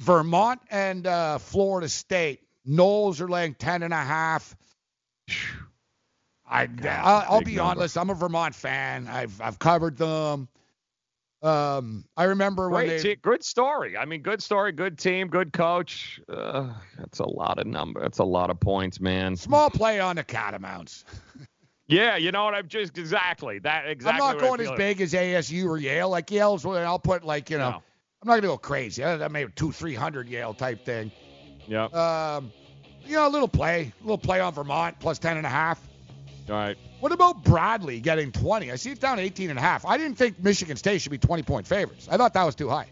Vermont and uh, Florida State. Noles are laying ten and a half. I, I'll, I'll be number. honest. I'm a Vermont fan. I've I've covered them. Um, I remember when Great, they te- good story. I mean, good story, good team, good coach. Uh, that's a lot of number. That's a lot of points, man. small play on the Catamounts. Yeah, you know what? I'm just exactly that. Exactly. I'm not going as big as ASU or Yale. Like Yale's, I'll put like you know, No. I'm not gonna go crazy. I, I maybe two, three hundred Yale type thing. Yeah. Um, you know, a little play, a little play on Vermont plus ten and a half. All right. What about Bradley getting 20? I see it's down 18 and a half. I didn't think Michigan State should be 20 point favorites. I thought that was too high.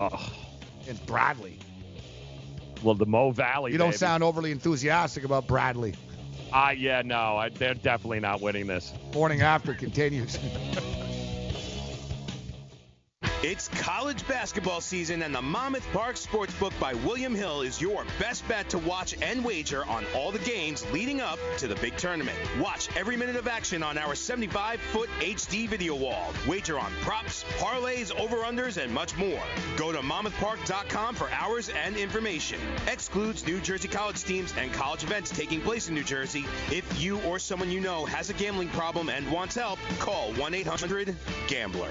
Oh, It's Bradley. well, the Mo Valley. You don't baby. sound overly enthusiastic about Bradley. Ah, yeah, no, I, they're definitely not winning this. Morning after continues. It's college basketball season, and the Monmouth Park Sportsbook by William Hill is your best bet to watch and wager on all the games leading up to the big tournament. Watch every minute of action on our 75 foot HD video wall. Wager on props, parlays, over unders, and much more. Go to monmouthpark.com for hours and information. Excludes New Jersey college teams and college events taking place in New Jersey. If you or someone you know has a gambling problem and wants help, call 1 800 Gambler.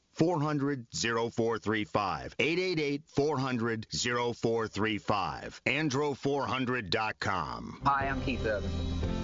400 0435. 888 400 0435. Andro400.com. Hi, I'm Keith Urban.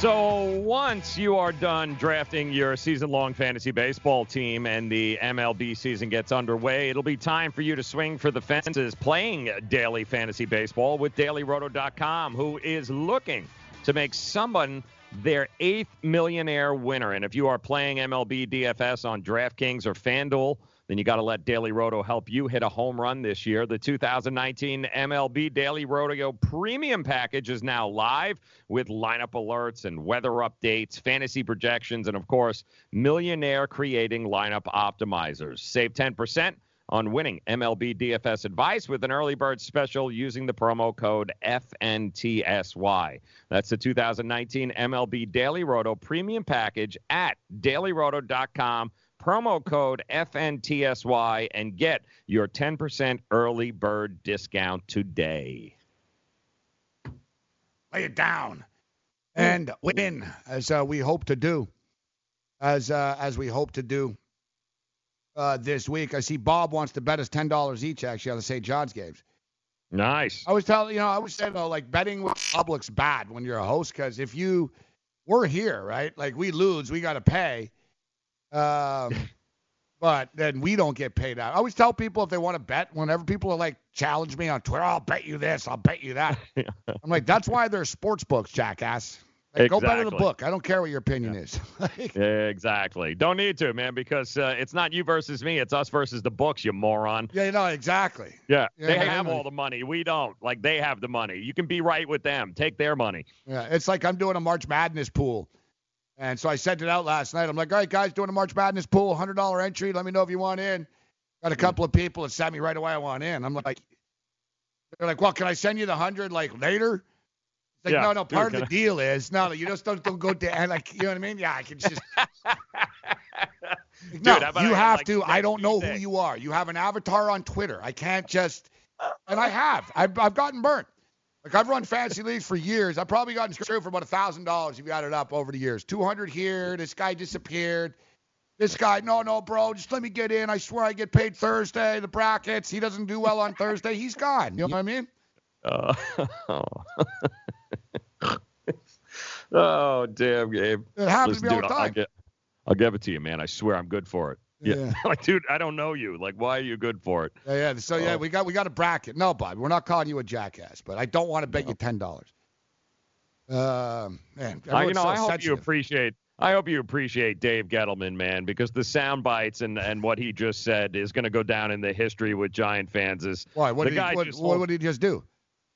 So once you are done drafting your season-long fantasy baseball team and the MLB season gets underway, it'll be time for you to swing for the fences playing daily fantasy baseball with dailyroto.com who is looking to make someone their eighth millionaire winner. And if you are playing MLB DFS on DraftKings or FanDuel, then you got to let Daily Roto help you hit a home run this year. The 2019 MLB Daily Roto Premium Package is now live with lineup alerts and weather updates, fantasy projections, and of course, millionaire creating lineup optimizers. Save 10% on winning MLB DFS advice with an early bird special using the promo code FNTSY. That's the 2019 MLB Daily Roto Premium Package at dailyroto.com. Promo code FNTSY and get your 10% early bird discount today. Lay it down and win as uh, we hope to do. As uh, as we hope to do uh, this week. I see Bob wants to bet us ten dollars each actually on the St. John's games. Nice. I was telling you know I was saying though like betting with public's bad when you're a host because if you we're here right like we lose we got to pay, um, but then we don't get paid out. I always tell people if they want to bet whenever people are like challenge me on Twitter I'll bet you this I'll bet you that. I'm like that's why there's sports books jackass. Exactly. Go better the book. I don't care what your opinion yeah. is. yeah, exactly. Don't need to, man, because uh, it's not you versus me. It's us versus the books, you moron. Yeah, you know, exactly. Yeah, Yeah, they have all the money. We don't. Like, they have the money. You can be right with them. Take their money. Yeah, it's like I'm doing a March Madness pool. And so I sent it out last night. I'm like, all right, guys, doing a March Madness pool, $100 entry. Let me know if you want in. Got a hmm. couple of people that sent me right away. I want in. I'm like, they're like, well, can I send you the 100 like later? It's like, Yeah, no, no. dude, Part of the I- deal is no, you just don't, don't go down. Like, you know what I mean? Yeah, I can just. Dude, no, you I have like to. I don't know who you are. You have an avatar on Twitter. I can't just. And I have. I've, I've gotten burnt. Like I've run fantasy leagues for years. I've probably gotten screwed for about a thousand dollars if you add it up over the years. Two hundred here. This guy disappeared. This guy, no, no, bro, just let me get in. I swear I get paid Thursday. The brackets. He doesn't do well on Thursday. He's gone. You know what I mean? Uh, oh, damn, Gabe. It happens to Listen, me all dude, the I'll time. get, I'll give it to you, man. I swear I'm good for it. Yeah. Yeah. like, dude, I don't know you. Like, why are you good for it? Yeah, yeah. So yeah, Oh. we got we got a bracket. No, Bob, we're not calling you a jackass, but I don't want to bet you ten dollars. Um, man, I, you know, so I hope you appreciate. I hope you appreciate Dave Gettleman, man, because the sound bites and, and what he just said is going to go down in the history with Giant fans. Is Why? What the did guy he, what, just what, what did he just do?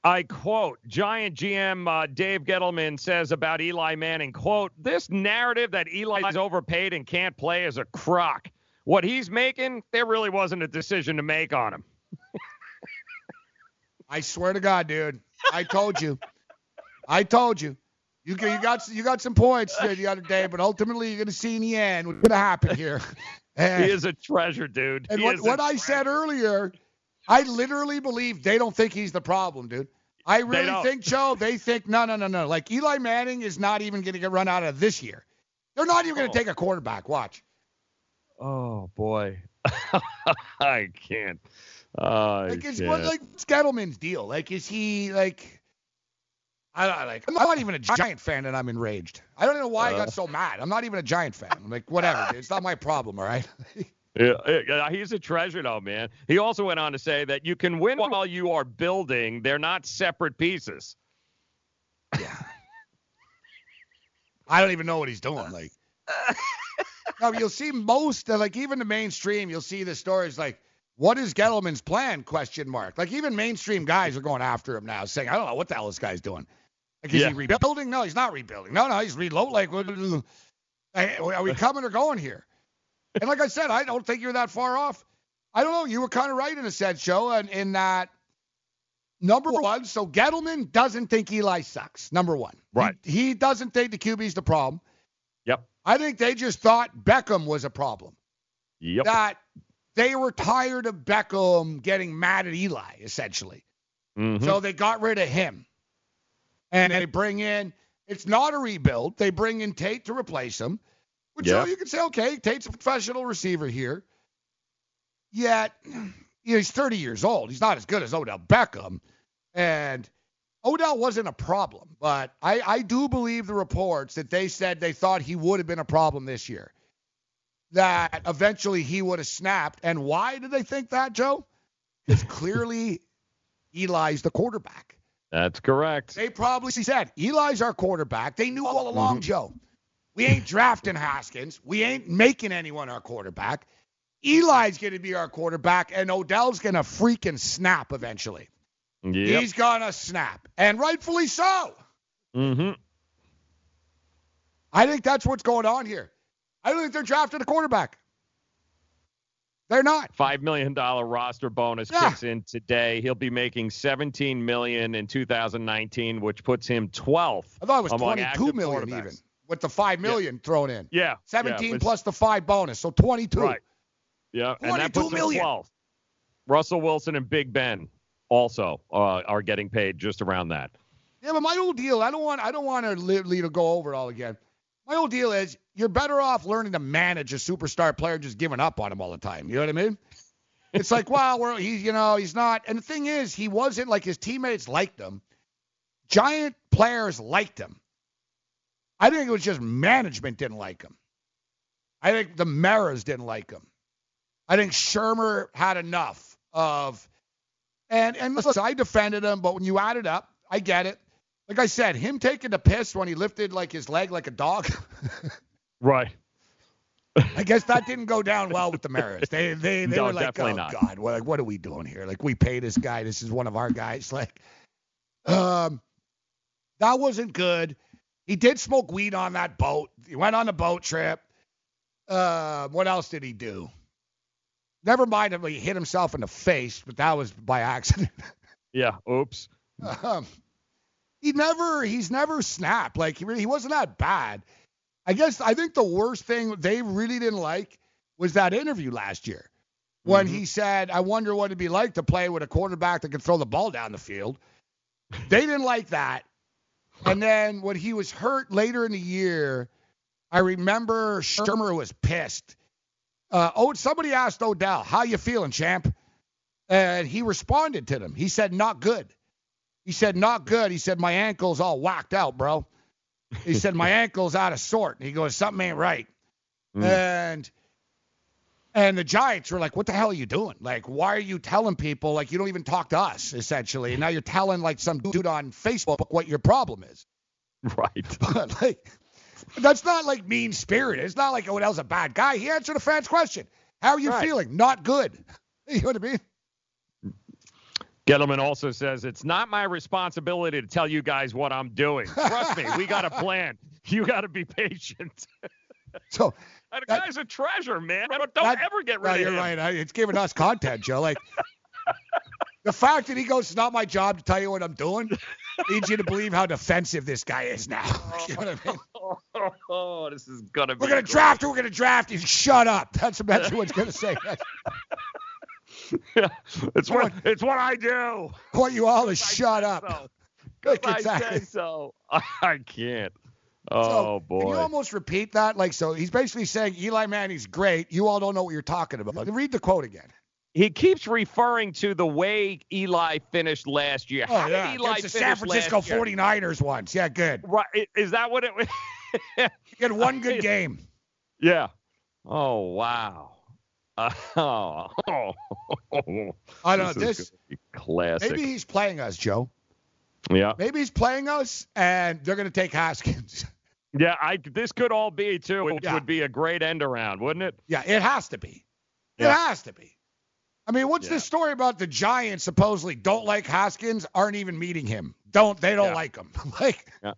I quote Giant GM uh, Dave Gettleman says about Eli Manning, quote, this narrative that Eli is overpaid and can't play is a crock. What he's making, there really wasn't a decision to make on him. I swear to God, dude. I told you. I told you. You got- you got you got some points there the other day, but ultimately you're gonna see in the end what's gonna happen here. And, He is a treasure, dude. and He what what I said earlier, I literally believe they don't think he's the problem, dude. I really think, Joe, they think no, no, no, no. Like Eli Manning is not even gonna get run out of this year. They're not even gonna Oh. take a quarterback. Watch. Oh boy, I can't. I Like it's what like what's Gettleman's deal? Like is he like I don't like I'm not even a giant fan and I'm enraged. I don't even know why I Uh. got so mad. I'm not even a giant fan. I'm like whatever. It's not my problem, all right? Yeah, yeah, he's a treasure, though, man. He also went on to say that you can win while you are building. They're not separate pieces. Yeah. I don't even know what he's doing. Like No, you'll see most of like even the mainstream, you'll see the stories like what is Gettleman's plan? Question mark. Like even mainstream guys are going after him now, saying, I don't know what the hell this guy's doing. Like is Yeah. he rebuilding? No, he's not rebuilding. No, no, he's reload. Like are we coming or going here? And like I said, I don't think you're that far off. I don't know. You were kind of right in a sense, Joe, and in that number one. So Gettleman doesn't think Eli sucks. Number one, Right. He, he doesn't think the QB's the problem. Yep. I think they just thought Beckham was a problem. Yep. That they were tired of Beckham getting mad at Eli, essentially. Mm-hmm. So they got rid of him. And they bring in, it's not a rebuild. They bring in Tate to replace him, which you, know, Yeah. you can say, okay, Tate's a professional receiver here. Yet, you know, he's 30 years old. He's not as good as Odell Beckham. And Odell wasn't a problem, but I, I do believe the reports that they said they thought he would have been a problem this year. That eventually he would have snapped. And why did they think that, Joe? Because clearly Eli's the quarterback. That's correct. They probably said, Eli's our quarterback. They knew all along, mm-hmm. Joe. We ain't drafting Haskins. We ain't making anyone our quarterback. Eli's going to be our quarterback, and Odell's going to freaking snap eventually. Yep. He's to snap, and rightfully so. Mm-hmm. I think that's what's going on here. I don't think they're drafting a quarterback. They're not. Five million dollar roster bonus Yeah. kicks in today. He'll be making 17 million in 2019, which puts him 12th. I thought it was among 22 active million even with the five million thrown in. Yeah. 17 yeah, plus the five bonus, so 22. Right. Yeah, and that 22 puts him million. 12th. Russell Wilson and Big Ben also uh, are getting paid just around that. Yeah, but my whole deal, I don't want, I don't want to literally to go over it all again. My whole deal is you're better off learning to manage a superstar player just giving up on him all the time. You know what I mean? It's like, well, he's, you know, he's not. And the thing is, he wasn't like his teammates liked him. Giant players liked him. I think it was just management didn't like him. I think the Maras didn't like him. I think Shurmur had enough of, and and listen, I defended him, but when you add it up, I get it. like I said, him taking the piss when he lifted like his leg like a dog. right. I guess that didn't go down well with the Maras. They they they No, were like, oh not. God, well, like what are we doing here? Like we pay this guy. This is one of our guys. Like, um, that wasn't good. He did smoke weed on that boat. He went on a boat trip. Uh, what else did he do? Never mind if he hit himself in the face, but that was by accident. Yeah. Oops. um, he never he's never snapped. Like he really, he wasn't that bad. I guess I think the worst thing they really didn't like was that interview last year when he said, "I wonder what it'd be like to play with a quarterback that could throw the ball down the field." They didn't like that. And then when he was hurt later in the year, I remember Shurmur was pissed. Uh, oh, somebody asked Odell, "How you feeling, champ?" And he responded to them. He said, "Not good." He said, "Not good." He said, "My ankle's all whacked out, bro." He said, "My ankle's out of sort." He goes, "Something ain't right." And and the Giants were like, "What the hell are you doing? Like, why are you telling people like you don't even talk to us essentially? And now you're telling like some dude on Facebook what your problem is." Right. But like, that's not like mean spirited. It's not like oh, Odell's a bad guy. He answered a fan's question. How are you Right. feeling? Not good. You know what I mean? Gettleman also says it's not my responsibility to tell you guys what I'm doing. Trust me, we got a plan. You got to be patient. So That guy's a treasure, man. Don't, that- ever get rid No, of you're him. right. I- It's giving us content, Joe. Like the fact that he goes, "It's not my job to tell you what I'm doing," leads you to believe how defensive this guy is now. you know what I mean? Oh, this is gonna be. We're gonna great. draft. We're gonna draft. You shut up. That's what it's gonna say. yeah, It's what it's what I do. I want you all to shut up. So, Like, I exactly. said so. I can't. Oh boy. Can you almost repeat that? Like, so he's basically saying Eli Manning's great. You all don't know what you're talking about. Read the quote again. He keeps referring to the way Eli finished last year. Oh, How did yeah. Eli Against the San Francisco last year? 49ers once. Yeah, good. Right. Is that what it was? He had one good game. Yeah. Oh wow. Uh, oh. I don't know. This is This classic. maybe he's playing us, Joe. Yeah. Maybe he's playing us, and they're gonna take Haskins. Yeah. I. This could all be too, which Yeah. would be a great end around, wouldn't it? Yeah, it has to be. It Yeah. has to be. I mean, what's Yeah. this story about the Giants supposedly don't like Haskins, aren't even meeting him? Don't they don't Yeah. like him? like, Yeah.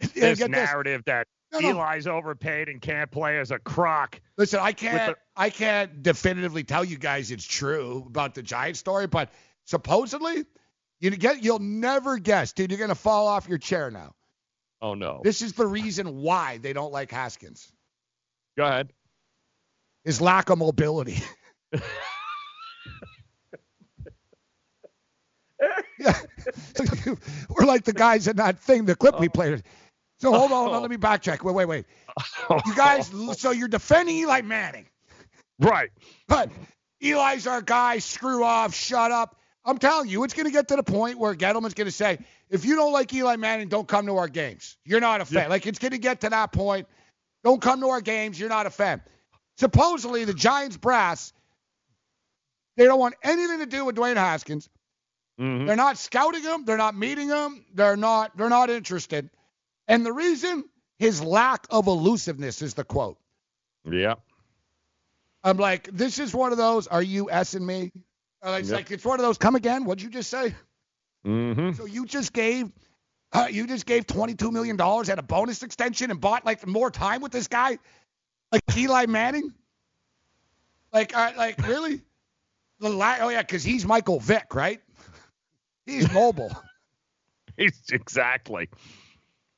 This get this. narrative that No, no. Eli's overpaid and can't play as a crock. Listen, I can't the- I can't definitively tell you guys it's true about the Giants story, but supposedly you get you'll never guess, dude. You're gonna fall off your chair now. Oh no. This is the reason why they don't like Haskins. Go ahead. His lack of mobility. yeah. We're like the guys in that thing, the clip we oh. played. So hold on, on, let oh. me backtrack. Wait, wait, wait. You guys, so you're defending Eli Manning. Right. But Eli's our guy. Screw off. Shut up. I'm telling you, it's going to get to the point where Gettleman's going to say, if you don't like Eli Manning, don't come to our games. You're not a fan. Yeah. Like, it's going to get to that point. Don't come to our games. You're not a fan. Supposedly, the Giants brass, they don't want anything to do with Dwayne Haskins. Mhm. They're not scouting him. They're not meeting him. They're not. They're not interested. And the reason, his lack of elusiveness is the quote. Yeah. I'm like, this is one of those. Are you s-ing me? Uh, It's Yep. like it's one of those. Come again? What'd you just say? Mm-hmm. So you just gave, uh, you just gave 22 million dollars at a bonus extension and bought like more time with this guy, like Eli Manning. Like, uh, like really? The la- oh yeah, because he's Michael Vick, right? He's mobile. He's exactly.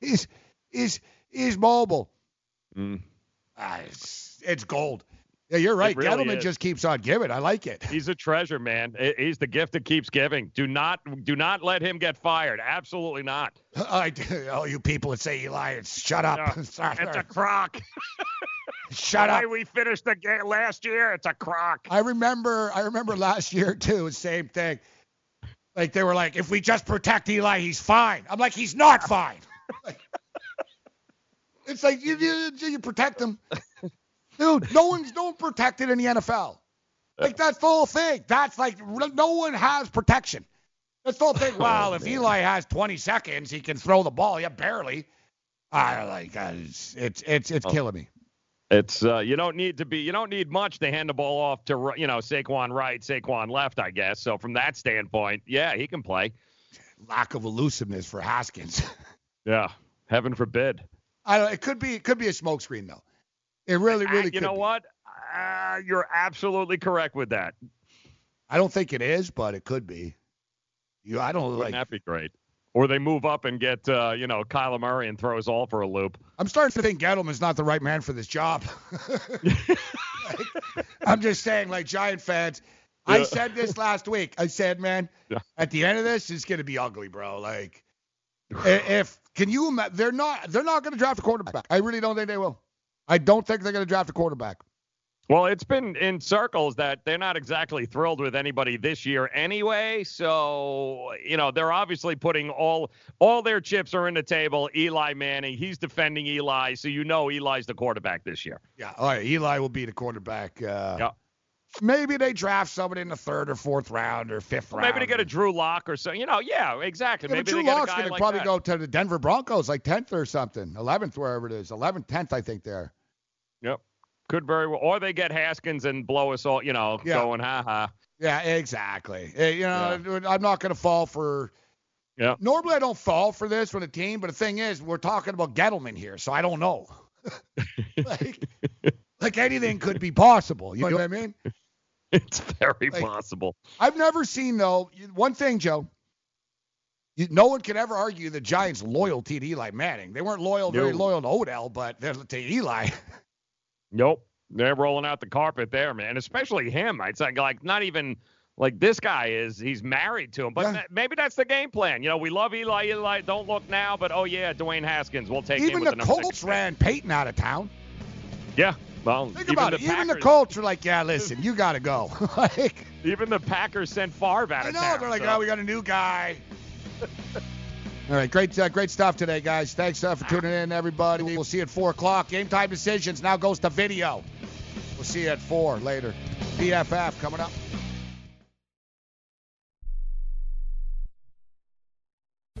he's he's he's mobile. Mm. Ah, it's, it's gold. Yeah, you're right. really Gettleman is. just keeps on giving. I like it. He's a treasure, man. He's the gift that keeps giving. Do not do not let him get fired. Absolutely not. I, oh, you people that say Eli, shut up. No, Sorry. It's a crock. Shut the up. way we finished the game last year, it's a crock. I remember I remember last year too, same thing. Like they were like, if we just protect Eli, he's fine. I'm like, he's not fine. Like, it's like you, you you protect him, dude. No one's no one protected in the NFL. Like that's the whole thing. That's like no one has protection. Let's don't think, well, if Eli has 20 seconds, he can throw the ball. Yeah, barely. I like uh, it's it's it's, it's Oh. killing me. It's uh, you don't need to be you don't need much to hand the ball off to you know Saquon right, Saquon left, I guess. So from that standpoint, yeah, he can play. Lack of elusiveness for Haskins. Yeah, heaven forbid. I don't. It could be it could be a smokescreen though. It really really Uh, you could. know be. what? Uh, you're absolutely correct with that. I don't think it is, but it could be. You, I don't Wouldn't like. that be great? Or they move up and get uh, you know Kyler Murray and throw us all for a loop. I'm starting to think Gettleman's not the right man for this job. Like, I'm just saying, like Giant fans. I said this last week. I said, man, Yeah. at the end of this, it's gonna be ugly, bro. Like, if can you? ima- They're not. They're not gonna draft a quarterback. I really don't think they will. I don't think they're gonna draft a quarterback. Well, it's been in circles that they're not exactly thrilled with anybody this year anyway. So, you know, they're obviously putting all all their chips are in the table. Eli Manning, he's defending Eli, so you know Eli's the quarterback this year. Yeah. All right. Eli will be the quarterback. Uh, Yeah. Maybe they draft somebody in the third or fourth round or fifth round. Maybe they get a Drew Lock or so. You know, yeah, exactly. Yeah, Maybe Drew they get a Lock's going to probably that. go to the Denver Broncos, like 10th or something, 11th, wherever it is. 11th, 10th, I think they're. Could very well. Or they get Haskins and blow us all, you know, Yeah. going, ha ha. Yeah, exactly. Eh, You know, I'm not going to fall for. Yeah. Normally, I don't fall for this with a team, but the thing is, we're talking about Gettleman here, so I don't know. like, like anything could be possible. You know what I mean? It's very Like- possible. I've never seen though. One thing, Joe. You, no one can ever argue the Giants' loyalty to Eli Manning. They weren't loyal, very loyal to Odell, but they're to Eli. Nope. They're rolling out the carpet there, man. Especially him. It's like, like not even like this guy is. He's married to him. But Yeah. ma- maybe that's the game plan. You know, we love Eli. Eli, don't look now, but oh yeah, Dwayne Haskins, we'll take him Even with the the number six Colts ran Peyton out of town. Yeah. Well, Think even about the it. Even the Packers- Colts are like, yeah, listen, you got to go. like, Even the Packers sent Favre out I know town. they're like, so- oh, we got a new guy. All right, great, uh, great stuff today, guys. Thanks uh, for tuning in, everybody. We'll see you at four o'clock. Game time decisions now goes to video. We'll see you at four later. BFF coming up.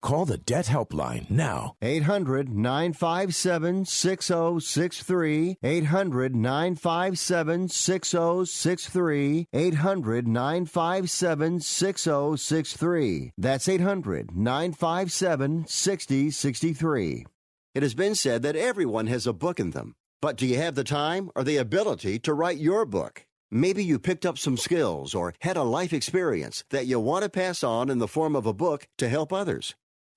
Call the Debt Helpline now. 800 957 6063. 800 957 6063. 800 957 6063. That's 800 957 6063. It has been said that everyone has a book in them. But do you have the time or the ability to write your book? Maybe you picked up some skills or had a life experience that you want to pass on in the form of a book to help others.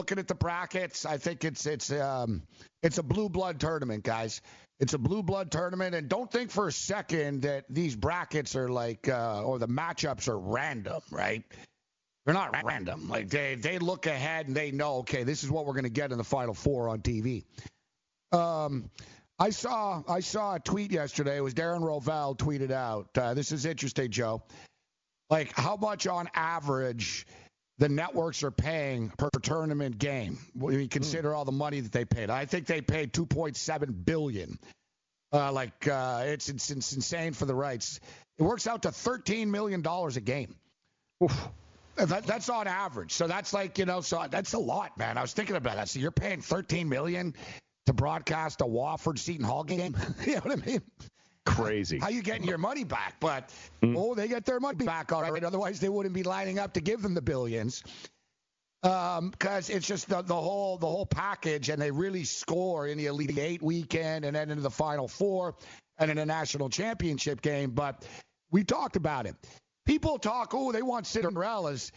Looking at the brackets, I think it's it's um it's a blue blood tournament, guys. It's a blue blood tournament, and don't think for a second that these brackets are like uh, or the matchups are random, right? They're not random. Like they they look ahead and they know, okay, this is what we're going to get in the final four on TV. Um, I saw I saw a tweet yesterday. It was Darren Rovell tweeted out. Uh, this is interesting, Joe. Like how much on average the networks are paying per tournament game when you consider all the money that they paid. I think they paid 2.7 billion. Uh, like uh, it's, it's it's insane for the rights. It works out to 13 million dollars a game. That, that's on average. So that's like you know, so that's a lot, man. I was thinking about that. So you're paying 13 million to broadcast a Wofford Seton Hall game. you know what I mean? Crazy. How you getting your money back? But Mm. oh, they get their money back all right. Otherwise, they wouldn't be lining up to give them the billions. Um, because it's just the, the whole the whole package, and they really score in the Elite Eight weekend, and then into the Final Four, and in a national championship game. But we talked about it. People talk, oh, they want Cinderellas.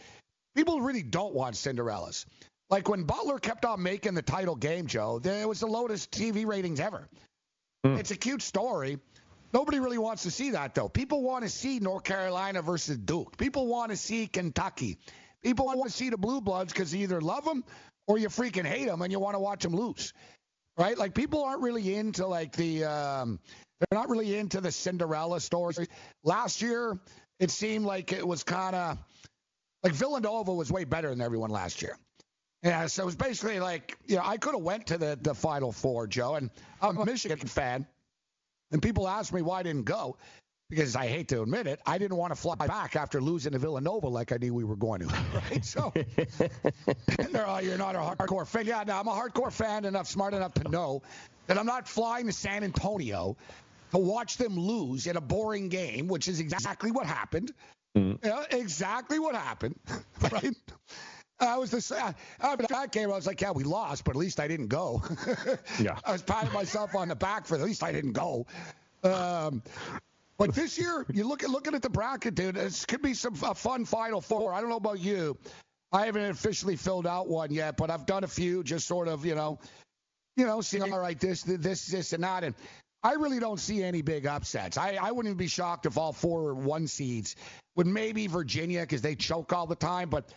People really don't want Cinderellas. Like when Butler kept on making the title game, Joe, there was the lowest TV ratings ever. It's a cute story. Nobody really wants to see that, though. People want to see North Carolina versus Duke. People want to see Kentucky. People want to see the Blue Bloods because you either love them or you freaking hate them and you want to watch them lose, right? Like people aren't really into like the, um, they're not really into the Cinderella stories. Last year, it seemed like it was kind of like Villanova was way better than everyone last year. Yeah, so it was basically like, you know, I could have went to the, the Final Four, Joe, and I'm a Michigan fan. And people ask me why I didn't go because I hate to admit it, I didn't want to fly back after losing to Villanova like I knew we were going to. Right? So they're, oh, you're not a hardcore fan. Yeah, no, I'm a hardcore fan enough, smart enough to know that I'm not flying to San Antonio to watch them lose in a boring game, which is exactly what happened. Mm-hmm. Yeah, exactly what happened. right? I was the same. After that game, I was like, yeah, we lost, but at least I didn't go. Yeah. I was patting myself on the back for at least I didn't go. Um, but this year, you look at looking at the bracket, dude. This could be some a fun Final Four. I don't know about you. I haven't officially filled out one yet, but I've done a few, just sort of, you know, you know, seeing all right, this, this, this, and that, and I really don't see any big upsets. I, I wouldn't be shocked if all four were one seeds would maybe Virginia because they choke all the time, but